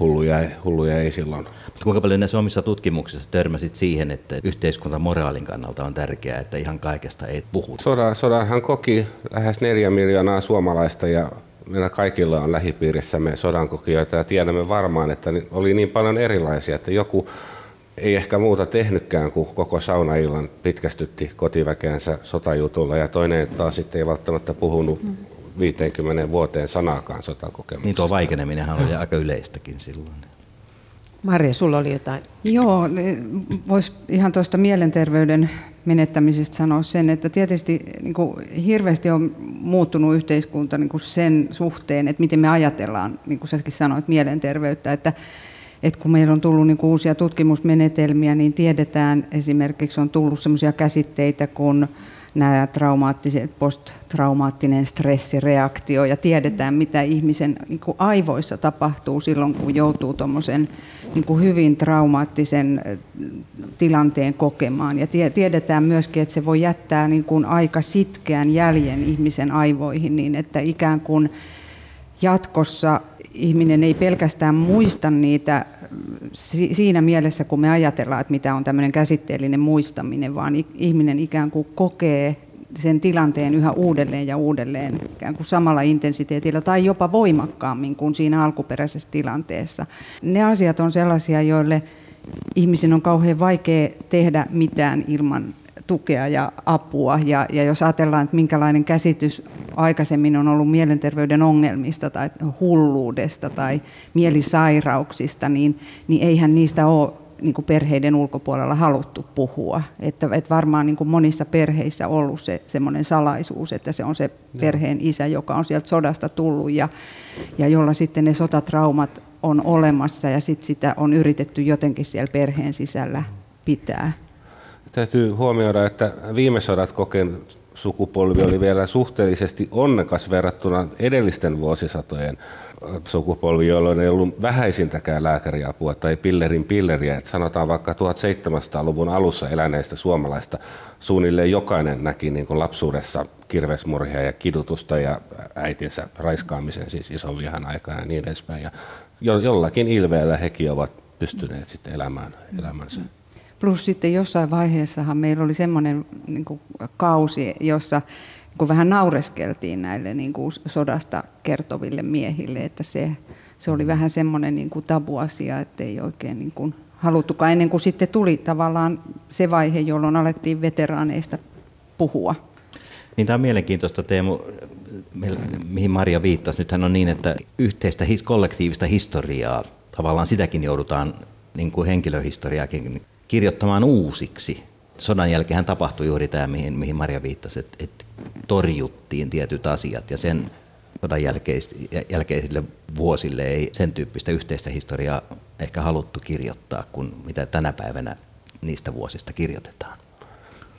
hulluja, hulluja ei silloin. Mutta kuinka paljon näissä omissa tutkimuksissa törmäsit siihen, että yhteiskuntamoraalin kannalta on tärkeää, että ihan kaikesta ei puhuta? Sodan, sodanhan koki lähes neljä miljoonaa suomalaista ja meillä kaikilla on lähipiirissämme sodankokijoita ja tiedämme varmaan, että oli niin paljon erilaisia, että joku ei ehkä muuta tehnytkään kuin koko saunaillan pitkästytti kotiväkeensä sotajutulla ja toinen taas sitten ei välttämättä puhunut 50 vuoteen sanaakaan sotakokemuksesta. Niin tuo vaikeneminen oli aika yleistäkin silloin. Marja, sulla oli jotain. Joo, voisi ihan tuosta mielenterveyden menettämisestä sanoa sen, että tietysti niin kuin hirveästi on muuttunut yhteiskunta niin kuin sen suhteen, että miten me ajatellaan, niin kuin säkin sanoit, mielenterveyttä, että että kun meillä on tullut niin uusia tutkimusmenetelmiä, niin tiedetään esimerkiksi on tullut sellaisia käsitteitä kuin nämä traumaattiset, posttraumaattinen stressireaktio ja tiedetään, mitä ihmisen niin kuin aivoissa tapahtuu silloin, kun joutuu tuommoisen niin hyvin traumaattisen tilanteen kokemaan. Ja tiedetään myöskin, että se voi jättää niin kuin aika sitkeän jäljen ihmisen aivoihin niin, että ikään kuin jatkossa ihminen ei pelkästään muista niitä siinä mielessä, kun me ajatellaan, että mitä on tämmöinen käsitteellinen muistaminen, vaan ihminen ikään kuin kokee sen tilanteen yhä uudelleen ja uudelleen ikään kuin samalla intensiteetillä tai jopa voimakkaammin kuin siinä alkuperäisessä tilanteessa. Ne asiat on sellaisia, joille ihmisen on kauhean vaikea tehdä mitään ilman tukea ja apua. Ja, ja jos ajatellaan, että minkälainen käsitys aikaisemmin on ollut mielenterveyden ongelmista tai hulluudesta tai mielisairauksista, niin, niin eihän niistä ole niin kuin perheiden ulkopuolella haluttu puhua. Että, että varmaan niin kuin monissa perheissä ollut se semmoinen salaisuus, että se on se perheen isä, joka on sieltä sodasta tullut ja, ja jolla sitten ne sotatraumat on olemassa ja sit sitä on yritetty jotenkin siellä perheen sisällä pitää. Täytyy huomioida, että viime sodat kokenut sukupolvi oli vielä suhteellisesti onnekas verrattuna edellisten vuosisatojen sukupolvi, jolloin ei ollut vähäisintäkään lääkäriapua tai pillerin pilleriä. Että sanotaan vaikka 1700-luvun alussa eläneistä suomalaista suunnilleen jokainen näki niin kuin lapsuudessa kirvesmurhia ja kidutusta ja äitinsä raiskaamisen siis ison vihan aikana ja niin edespäin. Ja jo, jollakin ilveellä hekin ovat pystyneet sitten elämään elämänsä. Plus sitten jossain vaiheessahan meillä oli semmoinen niin kuin kausi, jossa kun vähän naureskeltiin näille niin kuin sodasta kertoville miehille, että se, se oli vähän semmoinen niin kuin tabuasia, että ei oikein niin kuin haluttukaan ennen kuin sitten tuli tavallaan se vaihe, jolloin alettiin veteraaneista puhua. Niin tämä on mielenkiintoista Teemu, mihin Maria viittasi. Nythän on niin, että yhteistä kollektiivista historiaa, tavallaan sitäkin joudutaan niin kuin henkilöhistoriaakin kirjoittamaan uusiksi. Sodan jälkeen tapahtui juuri tämä, mihin, mihin Maria viittasi, että, että torjuttiin tietyt asiat ja sen sodan jälkeisille vuosille ei sen tyyppistä yhteistä historiaa ehkä haluttu kirjoittaa kuin mitä tänä päivänä niistä vuosista kirjoitetaan.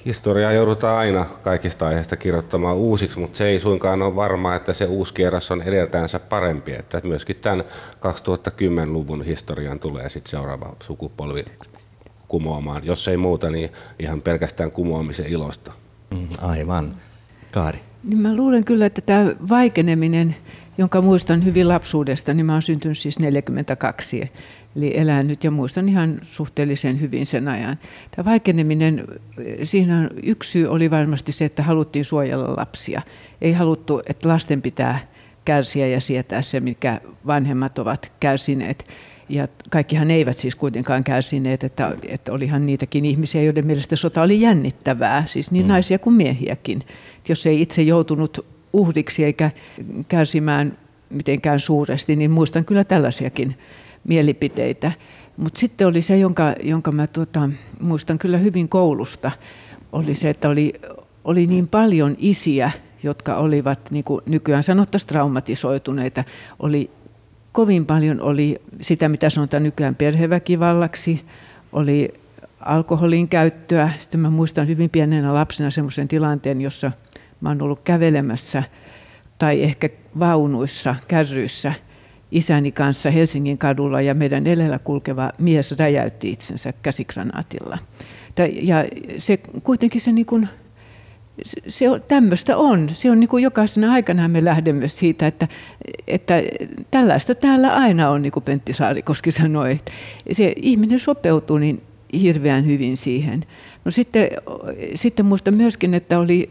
historiaa joudutaan aina kaikista aiheista kirjoittamaan uusiksi, mutta se ei suinkaan ole varmaa, että se uusi kierros on edeltänsä parempi. Että myöskin tämän 2010-luvun historian tulee sitten seuraava sukupolvi kumoamaan. Jos ei muuta, niin ihan pelkästään kumoamisen ilosta. Mm, aivan. Kaari. Niin mä luulen kyllä, että tämä vaikeneminen, jonka muistan hyvin lapsuudesta, niin mä oon syntynyt siis 42, eli elän nyt ja muistan ihan suhteellisen hyvin sen ajan. Tämä vaikeneminen, siinä yksi syy oli varmasti se, että haluttiin suojella lapsia. Ei haluttu, että lasten pitää kärsiä ja sietää se, mikä vanhemmat ovat kärsineet. Ja kaikkihan eivät siis kuitenkaan kärsineet, että, että olihan niitäkin ihmisiä, joiden mielestä sota oli jännittävää, siis niin mm. naisia kuin miehiäkin. Jos ei itse joutunut uhriksi eikä kärsimään mitenkään suuresti, niin muistan kyllä tällaisiakin mielipiteitä. Mutta sitten oli se, jonka, jonka mä tuota, muistan kyllä hyvin koulusta, oli se, että oli, oli niin paljon isiä, jotka olivat, niin kuin nykyään sanottaisiin, traumatisoituneita. Oli, kovin paljon oli sitä, mitä sanotaan nykyään perheväkivallaksi, oli alkoholin käyttöä. Sitten mä muistan hyvin pienenä lapsena semmoisen tilanteen, jossa mä oon ollut kävelemässä tai ehkä vaunuissa, kärryissä – isäni kanssa Helsingin kadulla ja meidän edellä kulkeva mies räjäytti itsensä käsikranaatilla. Ja se kuitenkin se niin kuin, se on, tämmöistä on. Se on niin kuin jokaisena aikana me lähdemme siitä, että, että tällaista täällä aina on, niin kuin Pentti Saarikoski sanoi. Se ihminen sopeutuu niin hirveän hyvin siihen. No sitten, sitten muista myöskin, että oli,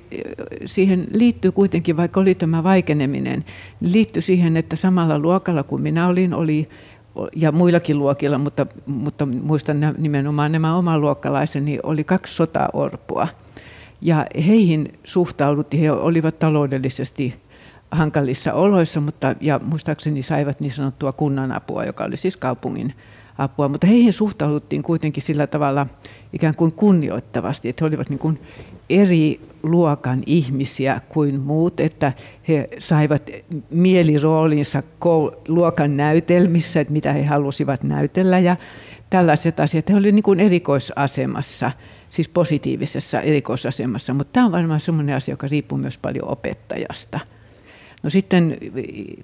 siihen liittyy kuitenkin, vaikka oli tämä vaikeneminen, liittyy siihen, että samalla luokalla kuin minä olin, oli ja muillakin luokilla, mutta, mutta muistan nimenomaan nämä oman luokkalaiseni, oli kaksi sotaorpoa. Ja heihin suhtauduttiin, he olivat taloudellisesti hankalissa oloissa, mutta ja muistaakseni saivat niin sanottua kunnanapua, joka oli siis kaupungin apua, mutta heihin suhtauduttiin kuitenkin sillä tavalla ikään kuin kunnioittavasti, että he olivat niin kuin eri luokan ihmisiä kuin muut, että he saivat mieliroolinsa luokan näytelmissä, että mitä he halusivat näytellä ja tällaiset asiat. He olivat niin kuin erikoisasemassa, siis positiivisessa erikoisasemassa, mutta tämä on varmaan sellainen asia, joka riippuu myös paljon opettajasta – No sitten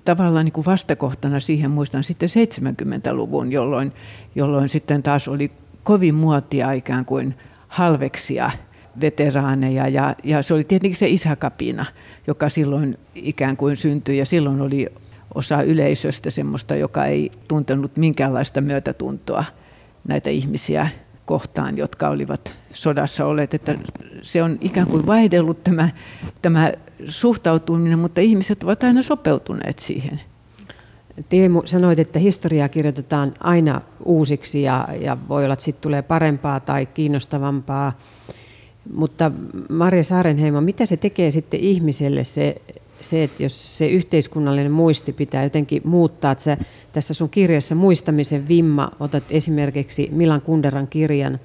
tavallaan niin kuin vastakohtana siihen muistan sitten 70-luvun, jolloin, jolloin sitten taas oli kovin muotia ikään kuin halveksia veteraaneja ja, ja se oli tietenkin se isäkapina, joka silloin ikään kuin syntyi ja silloin oli osa yleisöstä semmoista, joka ei tuntenut minkäänlaista myötätuntoa näitä ihmisiä kohtaan, jotka olivat sodassa olleet. Että se on ikään kuin vaihdellut tämä, tämä suhtautuminen, mutta ihmiset ovat aina sopeutuneet siihen. Teemu, sanoit, että historiaa kirjoitetaan aina uusiksi ja, ja voi olla, että sitten tulee parempaa tai kiinnostavampaa. Mutta Marja Saarenheimo, mitä se tekee sitten ihmiselle se, se, että jos se yhteiskunnallinen muisti pitää jotenkin muuttaa, että sä, tässä sun kirjassa Muistamisen vimma otat esimerkiksi Milan Kunderan kirjan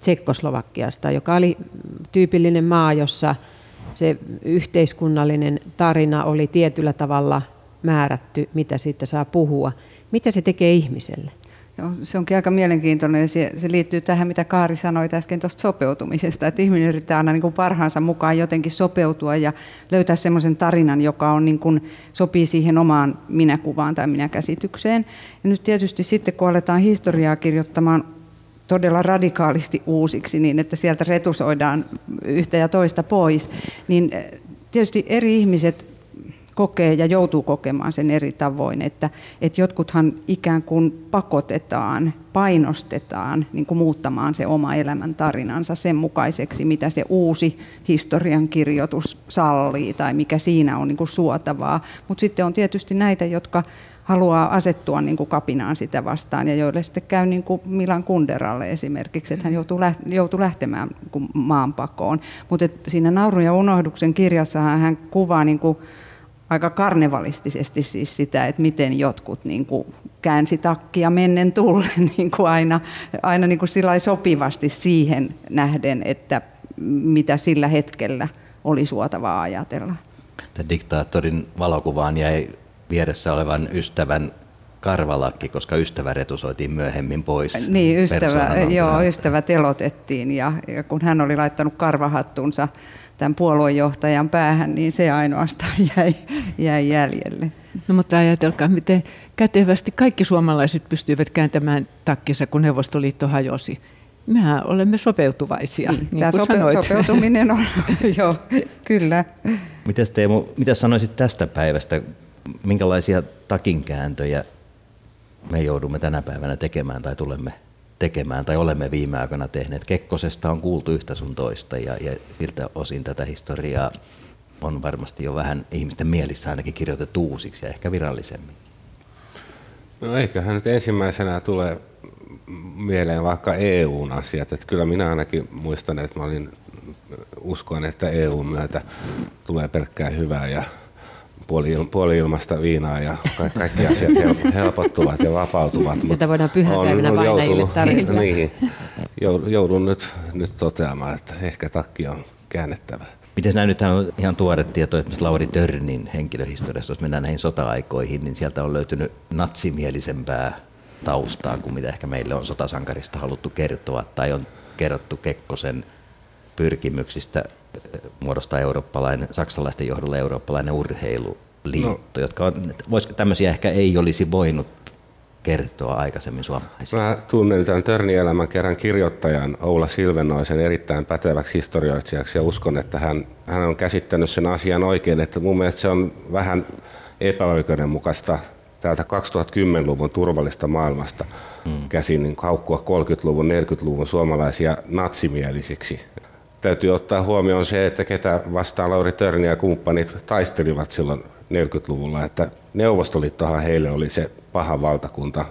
Tsekkoslovakiasta, joka oli tyypillinen maa, jossa se yhteiskunnallinen tarina oli tietyllä tavalla määrätty, mitä siitä saa puhua. Mitä se tekee ihmiselle? Joo, se onkin aika mielenkiintoinen ja se, se liittyy tähän, mitä Kaari sanoi äsken tuosta sopeutumisesta, että ihminen yrittää aina niin kuin parhaansa mukaan jotenkin sopeutua ja löytää semmoisen tarinan, joka on niin kuin, sopii siihen omaan minäkuvaan tai minäkäsitykseen. Ja nyt tietysti sitten, kun aletaan historiaa kirjoittamaan todella radikaalisti uusiksi niin, että sieltä retusoidaan yhtä ja toista pois, niin tietysti eri ihmiset kokee ja joutuu kokemaan sen eri tavoin, että, että jotkuthan ikään kuin pakotetaan, painostetaan niin kuin muuttamaan se oma elämän tarinansa sen mukaiseksi, mitä se uusi historian kirjoitus sallii tai mikä siinä on niin kuin suotavaa. Mutta sitten on tietysti näitä, jotka haluaa asettua niin kuin kapinaan sitä vastaan ja joille sitten käy niin kuin Milan Kunderalle esimerkiksi, että hän joutuu, joutuu lähtemään niin maanpakoon. Mutta siinä Naurun ja unohduksen kirjassa hän kuvaa niin kuin aika karnevalistisesti siis sitä, että miten jotkut niin kuin käänsi takkia mennen tullen niin kuin aina, aina niin kuin sopivasti siihen nähden, että mitä sillä hetkellä oli suotavaa ajatella. Tämä diktaattorin valokuvaan jäi vieressä olevan ystävän karvalakki, koska ystävä retusoitiin myöhemmin pois. Niin, ystävä, joo, ystävä telotettiin ja, ja kun hän oli laittanut karvahattunsa tämän puoluejohtajan päähän, niin se ainoastaan jäi, jäi jäljelle. No mutta ajatelkaa, miten kätevästi kaikki suomalaiset pystyivät kääntämään takkinsa, kun Neuvostoliitto hajosi. Mehän olemme sopeutuvaisia, niin, niin Tämä sope- sanoit. sopeutuminen on, joo, kyllä. Mites Teemu, mitä sanoisit tästä päivästä? Minkälaisia takinkääntöjä me joudumme tänä päivänä tekemään tai tulemme tekemään tai olemme viime aikoina tehneet? Kekkosesta on kuultu yhtä sun toista ja, ja siltä osin tätä historiaa on varmasti jo vähän ihmisten mielissä ainakin kirjoitettu uusiksi ja ehkä virallisemmin. No eiköhän nyt ensimmäisenä tulee mieleen vaikka EUn asiat. Että kyllä minä ainakin muistan, että mä olin, uskoin, että EUn myötä tulee pelkkää hyvää ja puoli, puoli ilmasta viinaa ja ka- kaikki asiat hel- helpottuvat ja vapautuvat. Jota voidaan pyhäpäivänä vainajille tarjota. Niin, joudun, nyt, nyt toteamaan, että ehkä takki on käännettävä. Miten nämä nyt on ihan tuore tieto, esimerkiksi Lauri Törnin henkilöhistoriasta, jos mennään näihin sota-aikoihin, niin sieltä on löytynyt natsimielisempää taustaa kuin mitä ehkä meille on sotasankarista haluttu kertoa, tai on kerrottu Kekkosen pyrkimyksistä muodostaa eurooppalainen, saksalaisten johdolla eurooppalainen urheiluliitto, no. jotka on, voisiko tämmöisiä ehkä ei olisi voinut kertoa aikaisemmin suomalaisille? Mä tunnen tämän Törnielämän kerran kirjoittajan Oula Silvenoisen erittäin päteväksi historioitsijaksi ja uskon, että hän, hän on käsittänyt sen asian oikein. Että mun mielestä se on vähän epäoikeudenmukaista täältä 2010-luvun turvallista maailmasta mm. käsin niin haukkua 30-luvun, 40-luvun suomalaisia natsimielisiksi. Täytyy ottaa huomioon se, että ketä vastaan Lauri Törni ja kumppanit taistelivat silloin 40-luvulla, että Neuvostoliittohan heille oli se paha valtakunta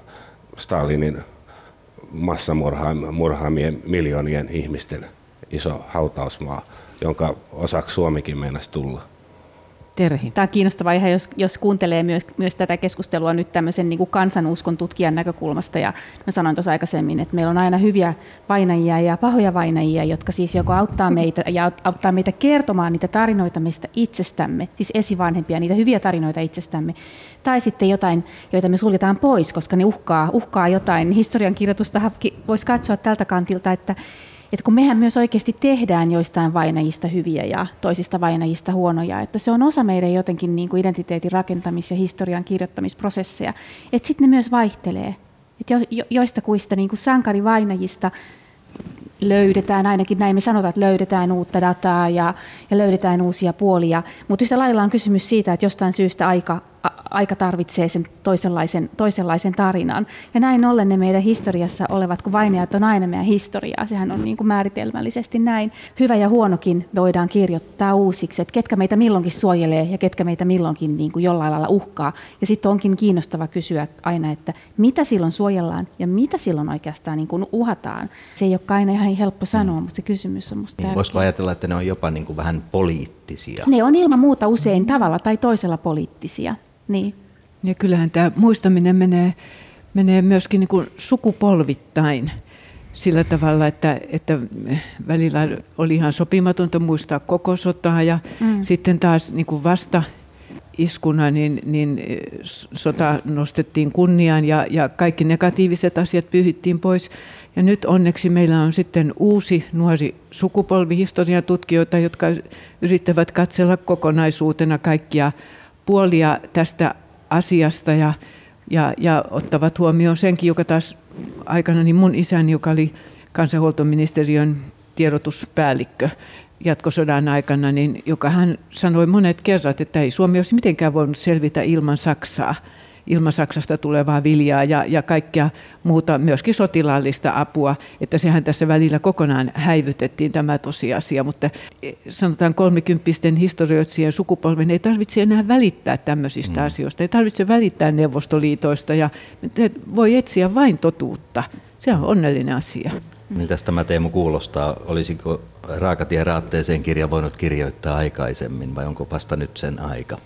Stalinin massamurhaamien miljoonien ihmisten iso hautausmaa, jonka osaksi Suomikin meinasi tulla. Terhi. Tämä on kiinnostavaa ihan, jos, jos kuuntelee myös, myös tätä keskustelua nyt tämmöisen niin kuin kansanuskon tutkijan näkökulmasta. Ja mä sanoin tuossa aikaisemmin, että meillä on aina hyviä vainajia ja pahoja vainajia, jotka siis joko auttaa meitä ja auttaa meitä kertomaan niitä tarinoita meistä itsestämme, siis esivanhempia, niitä hyviä tarinoita itsestämme. Tai sitten jotain, joita me suljetaan pois, koska ne uhkaa, uhkaa jotain. Historian kirjoitusta voisi katsoa tältä kantilta, että että kun mehän myös oikeasti tehdään joistain vainajista hyviä ja toisista vainajista huonoja, että se on osa meidän jotenkin niin kuin identiteetin rakentamis- ja historian kirjoittamisprosesseja, että sitten ne myös vaihtelee. Että jo, jo, joista kuista niin kuin sankarivainajista löydetään, ainakin näin me sanotaan, että löydetään uutta dataa ja, ja löydetään uusia puolia, mutta yhtä lailla on kysymys siitä, että jostain syystä aika, aika tarvitsee sen toisenlaisen, toisenlaisen tarinan. Ja näin ollen ne meidän historiassa olevat, kun vainajat on aina meidän historiaa, sehän on niin kuin määritelmällisesti näin. Hyvä ja huonokin voidaan kirjoittaa uusiksi, että ketkä meitä milloinkin suojelee ja ketkä meitä milloinkin niin kuin jollain lailla uhkaa. Ja sitten onkin kiinnostava kysyä aina, että mitä silloin suojellaan ja mitä silloin oikeastaan niin kuin uhataan. Se ei ole aina ihan helppo sanoa, mutta se kysymys on musta niin, tärkeä. Voisiko ajatella, että ne on jopa niin kuin vähän poliittisia? Ne on ilman muuta usein tavalla tai toisella poliittisia. Niin. Ja kyllähän tämä muistaminen menee, menee myöskin niin kuin sukupolvittain sillä tavalla, että, että välillä oli ihan sopimatonta muistaa koko sotaa ja mm. sitten taas niin kuin vasta iskuna, niin, niin sota nostettiin kunniaan ja, ja kaikki negatiiviset asiat pyyhittiin pois. Ja nyt onneksi meillä on sitten uusi nuori sukupolvi historiatutkijoita, jotka yrittävät katsella kokonaisuutena kaikkia puolia tästä asiasta ja, ja, ja ottavat huomioon senkin, joka taas aikana niin mun isäni, joka oli kansanhuoltoministeriön tiedotuspäällikkö jatkosodan aikana, niin joka hän sanoi monet kerrat, että ei Suomi olisi mitenkään voinut selvitä ilman Saksaa ilman Saksasta tulevaa viljaa ja, ja kaikkea muuta, myöskin sotilaallista apua, että sehän tässä välillä kokonaan häivytettiin tämä tosiasia, mutta sanotaan kolmikymppisten historioitsijien sukupolven ei tarvitse enää välittää tämmöisistä mm. asioista, ei tarvitse välittää Neuvostoliitoista ja voi etsiä vain totuutta. Se on onnellinen asia. Miltä tämä Teemu kuulostaa? Olisiko Raakatie raatteeseen kirja voinut kirjoittaa aikaisemmin vai onko vasta nyt sen aika?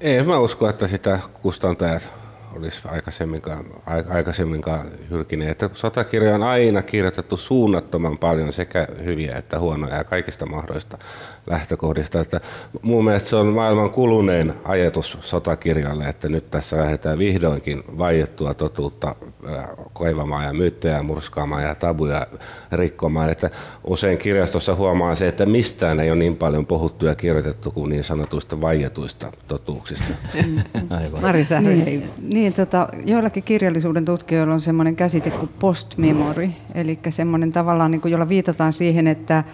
Ei, mä uskon, että sitä kustantajat olisi aikaisemminkaan, aikaisemminkaan hylkineet. Että sotakirja on aina kirjoitettu suunnattoman paljon sekä hyviä että huonoja ja kaikista mahdollista lähtökohdista. Että mun mielestä se on maailman kulunein ajatus sotakirjalle, että nyt tässä lähdetään vihdoinkin vaiettua totuutta koivamaan ja myyttejä murskaamaan ja tabuja rikkomaan. Että usein kirjastossa huomaa se, että mistään ei ole niin paljon puhuttu ja kirjoitettu kuin niin sanotuista vaietuista totuuksista. Aivan. Marisa, niin, niin tota, joillakin kirjallisuuden tutkijoilla on sellainen käsite kuin post-memory, eli semmoinen tavallaan, niin kuin, jolla viitataan siihen, että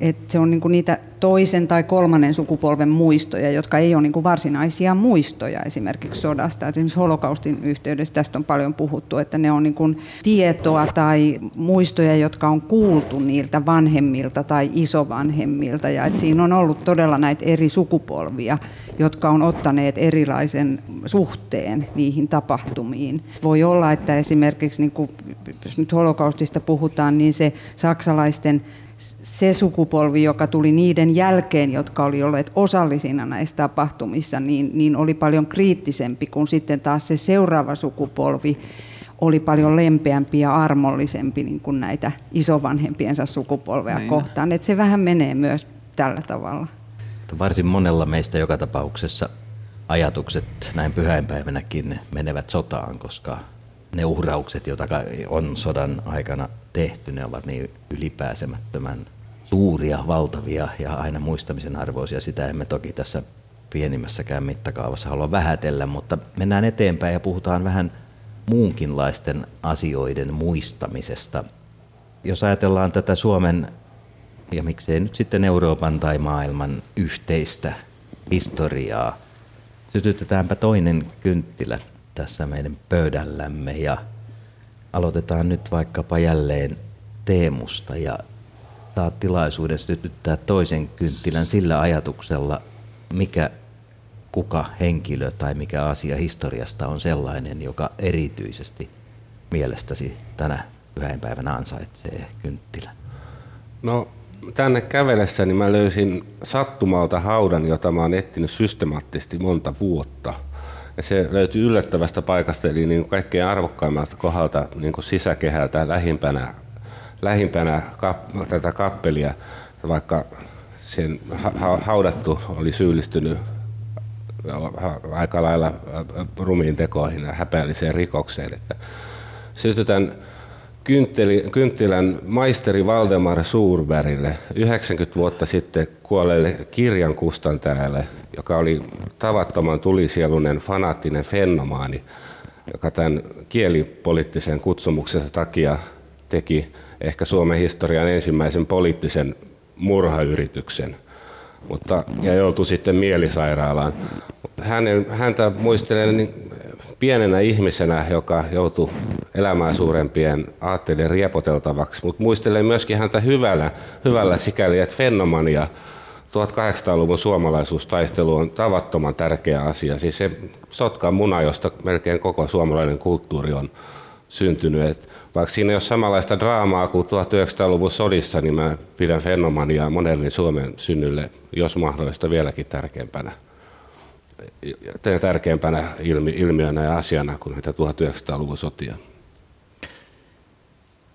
että se on niin kuin niitä toisen tai kolmannen sukupolven muistoja, jotka ei ole niin kuin varsinaisia muistoja esimerkiksi sodasta. Et esimerkiksi holokaustin yhteydessä tästä on paljon puhuttu, että ne on niin kuin tietoa tai muistoja, jotka on kuultu niiltä vanhemmilta tai isovanhemmilta. Ja että siinä on ollut todella näitä eri sukupolvia, jotka on ottaneet erilaisen suhteen niihin tapahtumiin. Voi olla, että esimerkiksi, niin kuin, jos nyt holokaustista puhutaan, niin se saksalaisten se sukupolvi, joka tuli niiden jälkeen, jotka oli olleet osallisina näissä tapahtumissa, niin, niin oli paljon kriittisempi kuin sitten taas se seuraava sukupolvi oli paljon lempeämpi ja armollisempi niin kuin näitä isovanhempiensa sukupolvea niin. kohtaan. Et se vähän menee myös tällä tavalla. Varsin monella meistä joka tapauksessa ajatukset näin pyhäinpäivänäkin menevät sotaan, koska ne uhraukset, joita on sodan aikana tehty, ne ovat niin ylipääsemättömän suuria, valtavia ja aina muistamisen arvoisia. Sitä emme toki tässä pienimmässäkään mittakaavassa halua vähätellä, mutta mennään eteenpäin ja puhutaan vähän muunkinlaisten asioiden muistamisesta. Jos ajatellaan tätä Suomen ja miksei nyt sitten Euroopan tai maailman yhteistä historiaa, sytytetäänpä toinen kynttilä tässä meidän pöydällämme. Ja aloitetaan nyt vaikkapa jälleen Teemusta. Ja saat tilaisuuden sytyttää toisen kynttilän sillä ajatuksella, mikä kuka henkilö tai mikä asia historiasta on sellainen, joka erityisesti mielestäsi tänä pyhäinpäivänä ansaitsee kynttilän? No tänne kävelessäni mä löysin sattumalta haudan, jota mä oon etsinyt systemaattisesti monta vuotta – ja se löytyy yllättävästä paikasta, eli niin kaikkein arvokkaimmalta kohdalta niin kuin sisäkehältä lähimpänä, lähimpänä kap, tätä kappelia, vaikka sen ha, haudattu oli syyllistynyt aika lailla rumiin tekoihin ja häpeälliseen rikokseen. Että sytytän kynttilän maisteri Valdemar Suurbergille 90 vuotta sitten kuolleelle kirjankustantajalle, joka oli tavattoman tulisielunen fanaattinen fenomaani, joka tämän kielipoliittisen kutsumuksensa takia teki ehkä Suomen historian ensimmäisen poliittisen murhayrityksen mutta, ja joutui sitten mielisairaalaan. Hänen, häntä muistelen niin pienenä ihmisenä, joka joutui elämään suurempien aatteiden riepoteltavaksi, mutta muistelen myöskin häntä hyvällä, hyvällä sikäli, että fenomania 1800-luvun suomalaisuustaistelu on tavattoman tärkeä asia. Siis se sotkan muna, josta melkein koko suomalainen kulttuuri on syntynyt. Et vaikka siinä ei ole samanlaista draamaa kuin 1900-luvun sodissa, niin mä pidän fenomania modernin Suomen synnylle, jos mahdollista, vieläkin tärkeämpänä tärkeämpänä ilmi, ilmiönä ja asiana kuin näitä 1900-luvun sotia.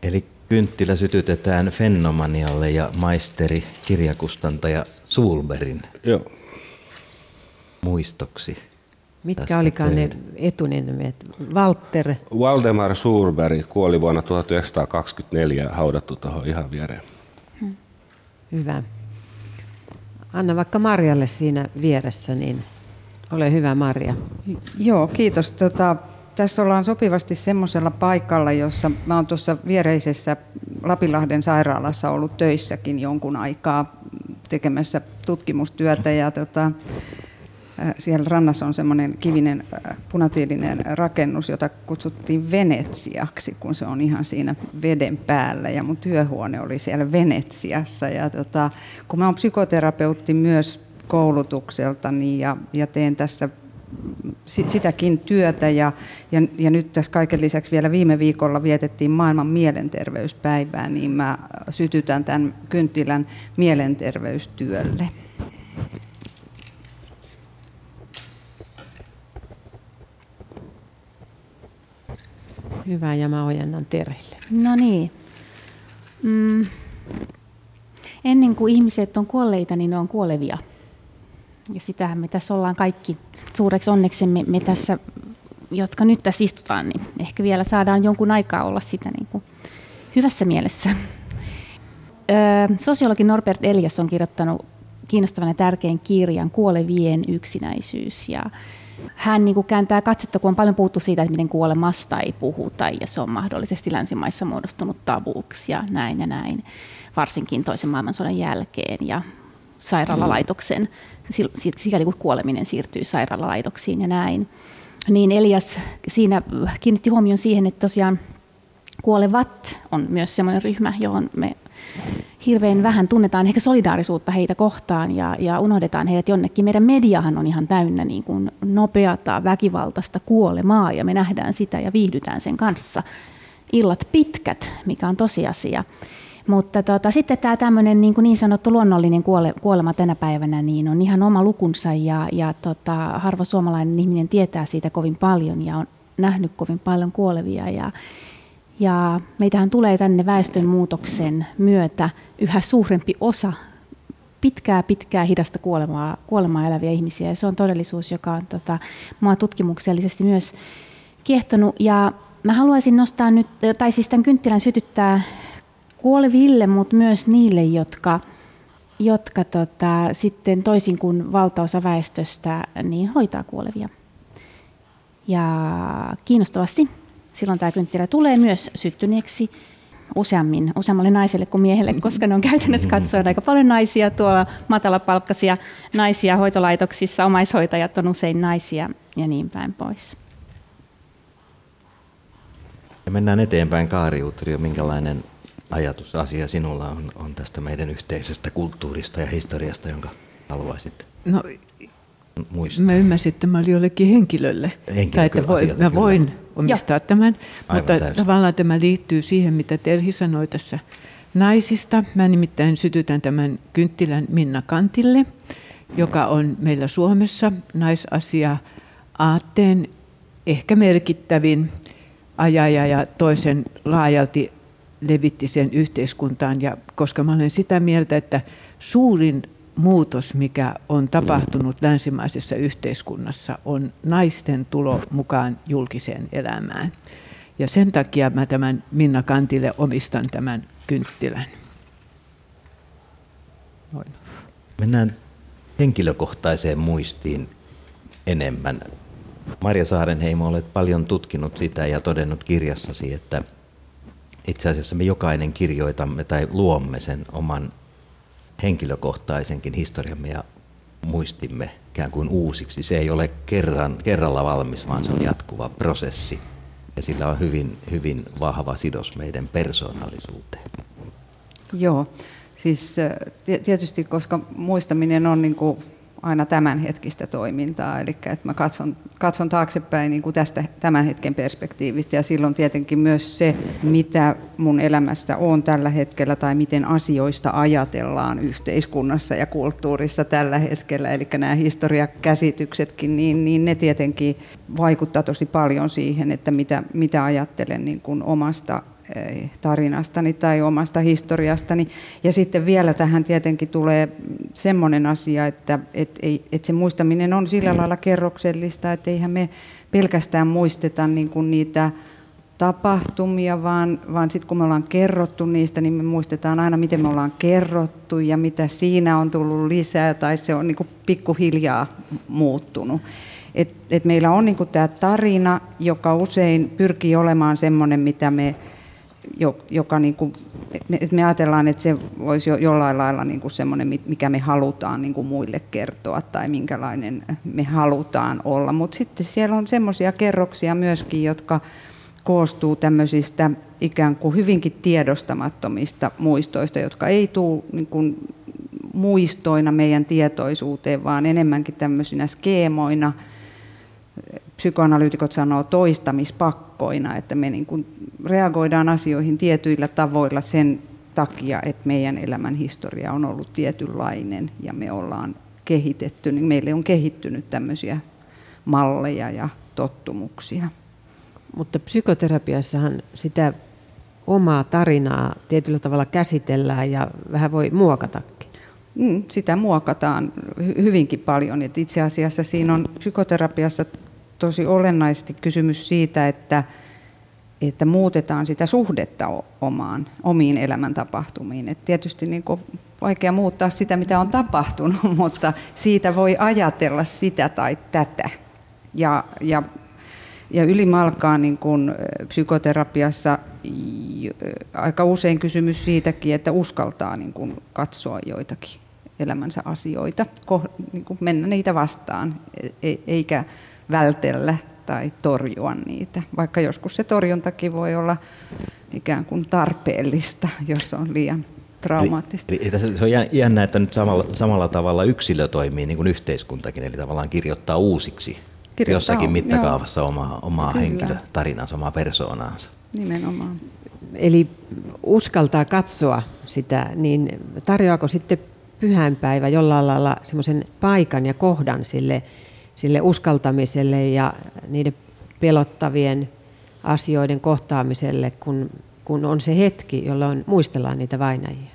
Eli kynttilä sytytetään Fennomanialle ja maisteri kirjakustantaja Sulberin Joo. muistoksi. Mitkä olikaan ne etunimet? Walter? Waldemar Suurberg kuoli vuonna 1924 haudattu tuohon ihan viereen. Hmm. Hyvä. Anna vaikka Marjalle siinä vieressä, niin ole hyvä Maria. Joo, kiitos. Tota, tässä ollaan sopivasti semmoisella paikalla, jossa mä oon tuossa viereisessä Lapinlahden sairaalassa ollut töissäkin jonkun aikaa tekemässä tutkimustyötä ja tota, siellä rannassa on semmoinen kivinen punatiilinen rakennus, jota kutsuttiin Venetsiaksi, kun se on ihan siinä veden päällä. Ja mun työhuone oli siellä Venetsiassa. Ja tota, kun mä oon psykoterapeutti myös koulutukseltani ja, ja teen tässä sitäkin työtä ja, ja, ja nyt tässä kaiken lisäksi vielä viime viikolla vietettiin maailman mielenterveyspäivää, niin mä sytytän tämän kynttilän mielenterveystyölle. Hyvä ja mä ojennan Terille. No niin. Mm. Ennen kuin ihmiset on kuolleita, niin ne on kuolevia. Ja sitähän me tässä ollaan kaikki suureksi onneksemme me tässä, jotka nyt tässä istutaan, niin ehkä vielä saadaan jonkun aikaa olla sitä niin kuin hyvässä mielessä. Sosiologi Norbert Elias on kirjoittanut kiinnostavan ja tärkeän kirjan Kuolevien yksinäisyys. Ja hän niin kuin kääntää katsetta, kun on paljon puhuttu siitä, että miten kuolemasta ei puhuta ja se on mahdollisesti länsimaissa muodostunut tavuuksi ja näin ja näin, varsinkin toisen maailmansodan jälkeen ja sairaalalaitoksen, sikäli kun kuoleminen siirtyy sairaalalaitoksiin ja näin. Niin Elias siinä kiinnitti huomioon siihen, että tosiaan kuolevat on myös sellainen ryhmä, johon me hirveän vähän tunnetaan ehkä solidaarisuutta heitä kohtaan ja, ja unohdetaan heidät jonnekin. Meidän mediahan on ihan täynnä niin kuin nopeata, väkivaltaista kuolemaa ja me nähdään sitä ja viihdytään sen kanssa. Illat pitkät, mikä on tosiasia. Mutta tota, sitten tämä tämmöinen niin, niin sanottu luonnollinen kuole, kuolema tänä päivänä niin on ihan oma lukunsa ja, ja tota, harva suomalainen ihminen tietää siitä kovin paljon ja on nähnyt kovin paljon kuolevia. Ja, ja meitähän tulee tänne väestönmuutoksen myötä yhä suurempi osa pitkää, pitkää hidasta kuolemaa, kuolemaa eläviä ihmisiä. Ja se on todellisuus, joka on tota, mua tutkimuksellisesti myös kiehtonut. Ja mä haluaisin nostaa nyt, tai siis tämän kynttilän sytyttää kuoleville, mutta myös niille, jotka, jotka tota, sitten toisin kuin valtaosa väestöstä, niin hoitaa kuolevia. Ja kiinnostavasti silloin tämä kynttilä tulee myös syttyneeksi useammin, useammalle naiselle kuin miehelle, koska ne on käytännössä katsoen aika paljon naisia tuolla matalapalkkaisia naisia hoitolaitoksissa, omaishoitajat on usein naisia ja niin päin pois. Ja mennään eteenpäin Kaari Utrio, minkälainen ajatus, asia sinulla on, on tästä meidän yhteisestä kulttuurista ja historiasta, jonka haluaisit no, muistaa? Mä ymmärsin, että mä olin jollekin henkilölle. Henkilö, tai että voi, mä voin omistaa Joo. tämän, Aivan mutta täysin. tavallaan tämä liittyy siihen, mitä Terhi sanoi tässä naisista. Mä nimittäin sytytän tämän kynttilän Minna Kantille, joka on meillä Suomessa naisasia aatteen ehkä merkittävin ajaja ja toisen laajalti levitti sen yhteiskuntaan. Ja koska mä olen sitä mieltä, että suurin muutos, mikä on tapahtunut länsimaisessa yhteiskunnassa, on naisten tulo mukaan julkiseen elämään. Ja sen takia mä tämän Minna Kantille omistan tämän kynttilän. Noin. Mennään henkilökohtaiseen muistiin enemmän. Marja Saarenheimo, olet paljon tutkinut sitä ja todennut kirjassasi, että itse asiassa me jokainen kirjoitamme tai luomme sen oman henkilökohtaisenkin historiamme ja muistimme ikään kuin uusiksi. Se ei ole kerran, kerralla valmis, vaan se on jatkuva prosessi. Ja sillä on hyvin, hyvin vahva sidos meidän persoonallisuuteen. Joo, siis tietysti koska muistaminen on niin kuin aina tämänhetkistä toimintaa, eli että mä katson, katson taaksepäin niin kuin tästä tämän hetken perspektiivistä. Ja silloin tietenkin myös se, mitä mun elämästä on tällä hetkellä tai miten asioista ajatellaan yhteiskunnassa ja kulttuurissa tällä hetkellä, eli nämä historiakäsityksetkin, niin, niin ne tietenkin vaikuttaa tosi paljon siihen, että mitä, mitä ajattelen niin kuin omasta tarinastani tai omasta historiastani. Ja sitten vielä tähän tietenkin tulee semmoinen asia, että et, ei, et se muistaminen on sillä lailla kerroksellista, että eihän me pelkästään muisteta niin kuin niitä tapahtumia, vaan, vaan sitten kun me ollaan kerrottu niistä, niin me muistetaan aina, miten me ollaan kerrottu ja mitä siinä on tullut lisää, tai se on niin kuin pikkuhiljaa muuttunut. Et, et meillä on niin tämä tarina, joka usein pyrkii olemaan semmoinen, mitä me joka niin kuin, että me ajatellaan, että se voisi jo, jollain lailla niin kuin semmoinen, mikä me halutaan niin kuin muille kertoa tai minkälainen me halutaan olla. Mutta sitten siellä on semmoisia kerroksia myöskin, jotka koostuu tämmöisistä ikään kuin hyvinkin tiedostamattomista muistoista, jotka ei tule niin kuin muistoina meidän tietoisuuteen, vaan enemmänkin tämmöisinä skeemoina – psykoanalyytikot sanoo toistamispakkoina, että me niin kuin reagoidaan asioihin tietyillä tavoilla sen takia, että meidän elämän historia on ollut tietynlainen ja me ollaan kehitetty, niin meille on kehittynyt tämmöisiä malleja ja tottumuksia. mutta psykoterapiassahan sitä omaa tarinaa tietyllä tavalla käsitellään ja vähän voi muokatakin. Mm, sitä muokataan hyvinkin paljon. Et itse asiassa siinä on psykoterapiassa tosi olennaisesti kysymys siitä, että, että muutetaan sitä suhdetta omaan, omiin elämäntapahtumiin. Et tietysti niin vaikea muuttaa sitä, mitä on tapahtunut, mutta siitä voi ajatella sitä tai tätä. Ja, ja, ja ylimalkaan niin kun psykoterapiassa aika usein kysymys siitäkin, että uskaltaa niin kun katsoa joitakin elämänsä asioita, niin kun mennä niitä vastaan, e, e, eikä vältellä tai torjua niitä, vaikka joskus se torjuntakin voi olla ikään kuin tarpeellista, jos on liian traumaattista. Eli, eli se on jännä, että nyt samalla, samalla tavalla yksilö toimii niin kuin yhteiskuntakin, eli tavallaan kirjoittaa uusiksi kirjoittaa, jossakin mittakaavassa joo. omaa, omaa henkilötarinansa, omaa persoonaansa. Nimenomaan. Eli uskaltaa katsoa sitä, niin tarjoako sitten pyhänpäivä jollain lailla semmoisen paikan ja kohdan sille, sille uskaltamiselle ja niiden pelottavien asioiden kohtaamiselle, kun, kun on se hetki, jolloin muistellaan niitä vainajia?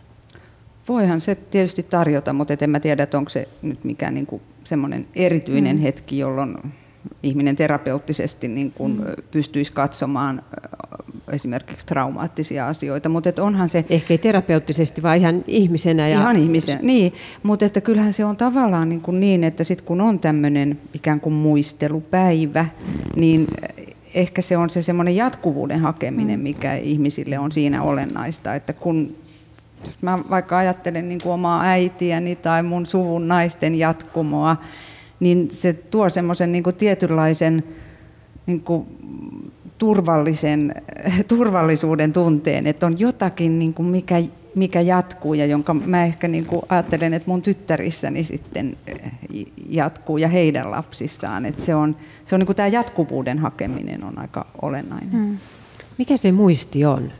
Voihan se tietysti tarjota, mutta en mä tiedä, että onko se nyt mikään niin kuin semmoinen erityinen mm. hetki, jolloin ihminen terapeuttisesti niin kuin mm. pystyisi katsomaan esimerkiksi traumaattisia asioita, mutta että onhan se... Ehkä ei terapeuttisesti, vaan ihan ihmisenä. Ja... Ihan ihmisen, niin. Mutta että kyllähän se on tavallaan niin, kuin niin että sitten kun on tämmöinen ikään kuin muistelupäivä, niin ehkä se on se semmoinen jatkuvuuden hakeminen, mm. mikä ihmisille on siinä olennaista, että kun jos mä vaikka ajattelen niin kuin omaa äitiäni tai mun suvun naisten jatkumoa, niin se tuo semmoisen niin tietynlaisen niin kuin turvallisen, turvallisuuden tunteen, että on jotakin, niin kuin mikä, mikä jatkuu ja jonka mä ehkä niin kuin ajattelen, että mun tyttärissäni sitten eh, jatkuu ja heidän lapsissaan. Että se on, se on niin kuin tämä jatkuvuuden hakeminen on aika olennainen. Hmm. Mikä se muisti on?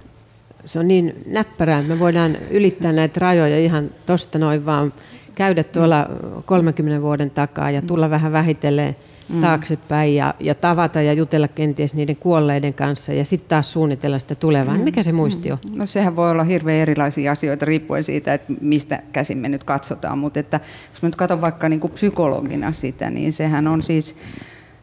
Se on niin näppärää, että me voidaan ylittää näitä rajoja ihan tuosta noin vaan käydä tuolla 30 vuoden takaa ja tulla vähän vähitellen mm. taaksepäin ja, ja tavata ja jutella kenties niiden kuolleiden kanssa ja sitten taas suunnitella sitä tulevaa. Mm. Mikä se muisti on? No sehän voi olla hirveän erilaisia asioita riippuen siitä, että mistä käsin me nyt katsotaan, mutta että jos mä nyt katson vaikka niin kuin psykologina sitä, niin sehän on siis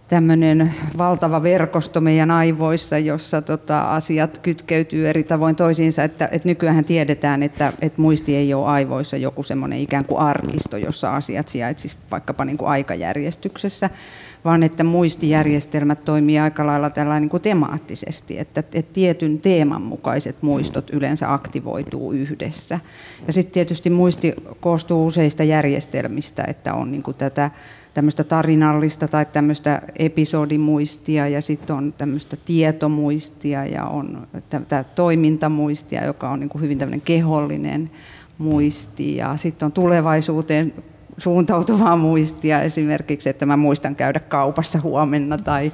tämmöinen valtava verkosto meidän aivoissa, jossa tota, asiat kytkeytyy eri tavoin toisiinsa. Että, että nykyään tiedetään, että, että muisti ei ole aivoissa joku semmoinen ikään kuin arkisto, jossa asiat sijaitsisivat vaikkapa niin kuin aikajärjestyksessä, vaan että muistijärjestelmät toimii aika lailla tällä niin kuin temaattisesti, että, että tietyn teeman mukaiset muistot yleensä aktivoituu yhdessä. Ja sitten tietysti muisti koostuu useista järjestelmistä, että on niin kuin tätä tämmöistä tarinallista tai tämmöistä episodimuistia ja sitten on tämmöistä tietomuistia ja on tätä toimintamuistia, joka on niin kuin hyvin tämmöinen kehollinen muisti ja sitten on tulevaisuuteen suuntautuvaa muistia esimerkiksi, että mä muistan käydä kaupassa huomenna tai,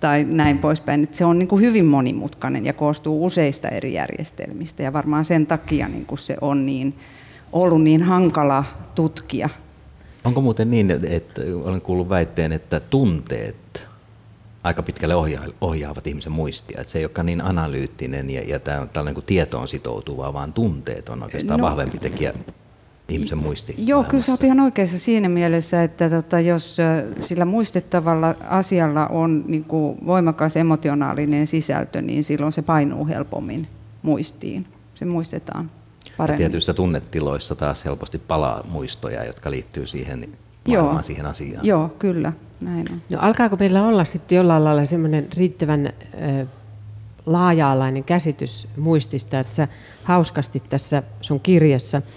tai näin poispäin. Että se on niin kuin hyvin monimutkainen ja koostuu useista eri järjestelmistä ja varmaan sen takia niin kuin se on niin, ollut niin hankala tutkia Onko muuten niin, että olen kuullut väitteen, että tunteet aika pitkälle ohjaavat ihmisen muistia, että se ei olekaan niin analyyttinen ja, ja tämä, tällainen kuin tietoon sitoutuvaa, vaan tunteet on oikeastaan no, vahvempi tekijä ihmisen muisti. Joo, kyllä sä oot ihan oikeassa siinä mielessä, että tota, jos sillä muistettavalla asialla on niin kuin voimakas emotionaalinen sisältö, niin silloin se painuu helpommin muistiin. Se muistetaan paremmin. Ja tietyissä tunnetiloissa taas helposti palaa muistoja, jotka liittyy siihen maailmaan, Joo. siihen asiaan. Joo, kyllä. Näin on. No, alkaako meillä olla sitten jollain lailla semmoinen riittävän äh, laaja-alainen käsitys muistista, että sä hauskasti tässä sun kirjassa –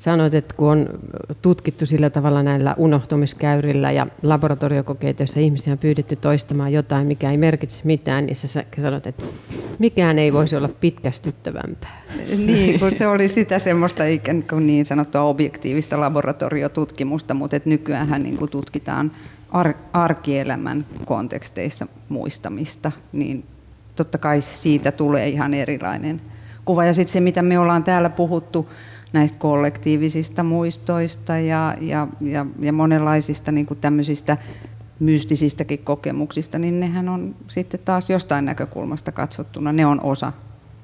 Sanoit, että kun on tutkittu sillä tavalla näillä unohtumiskäyrillä ja laboratoriokokeita, joissa ihmisiä on pyydetty toistamaan jotain, mikä ei merkitse mitään, niin sä sanoit, että mikään ei voisi olla pitkästyttävämpää. Niin, kun se oli sitä semmoista ikään kuin niin sanottua objektiivista laboratoriotutkimusta, mutta että nykyään niin kuin tutkitaan ar- arkielämän konteksteissa muistamista, niin totta kai siitä tulee ihan erilainen kuva. Ja sitten se, mitä me ollaan täällä puhuttu, näistä kollektiivisista muistoista ja, ja, ja, ja monenlaisista niin kuin tämmöisistä mystisistäkin kokemuksista, niin nehän on sitten taas jostain näkökulmasta katsottuna, ne on osa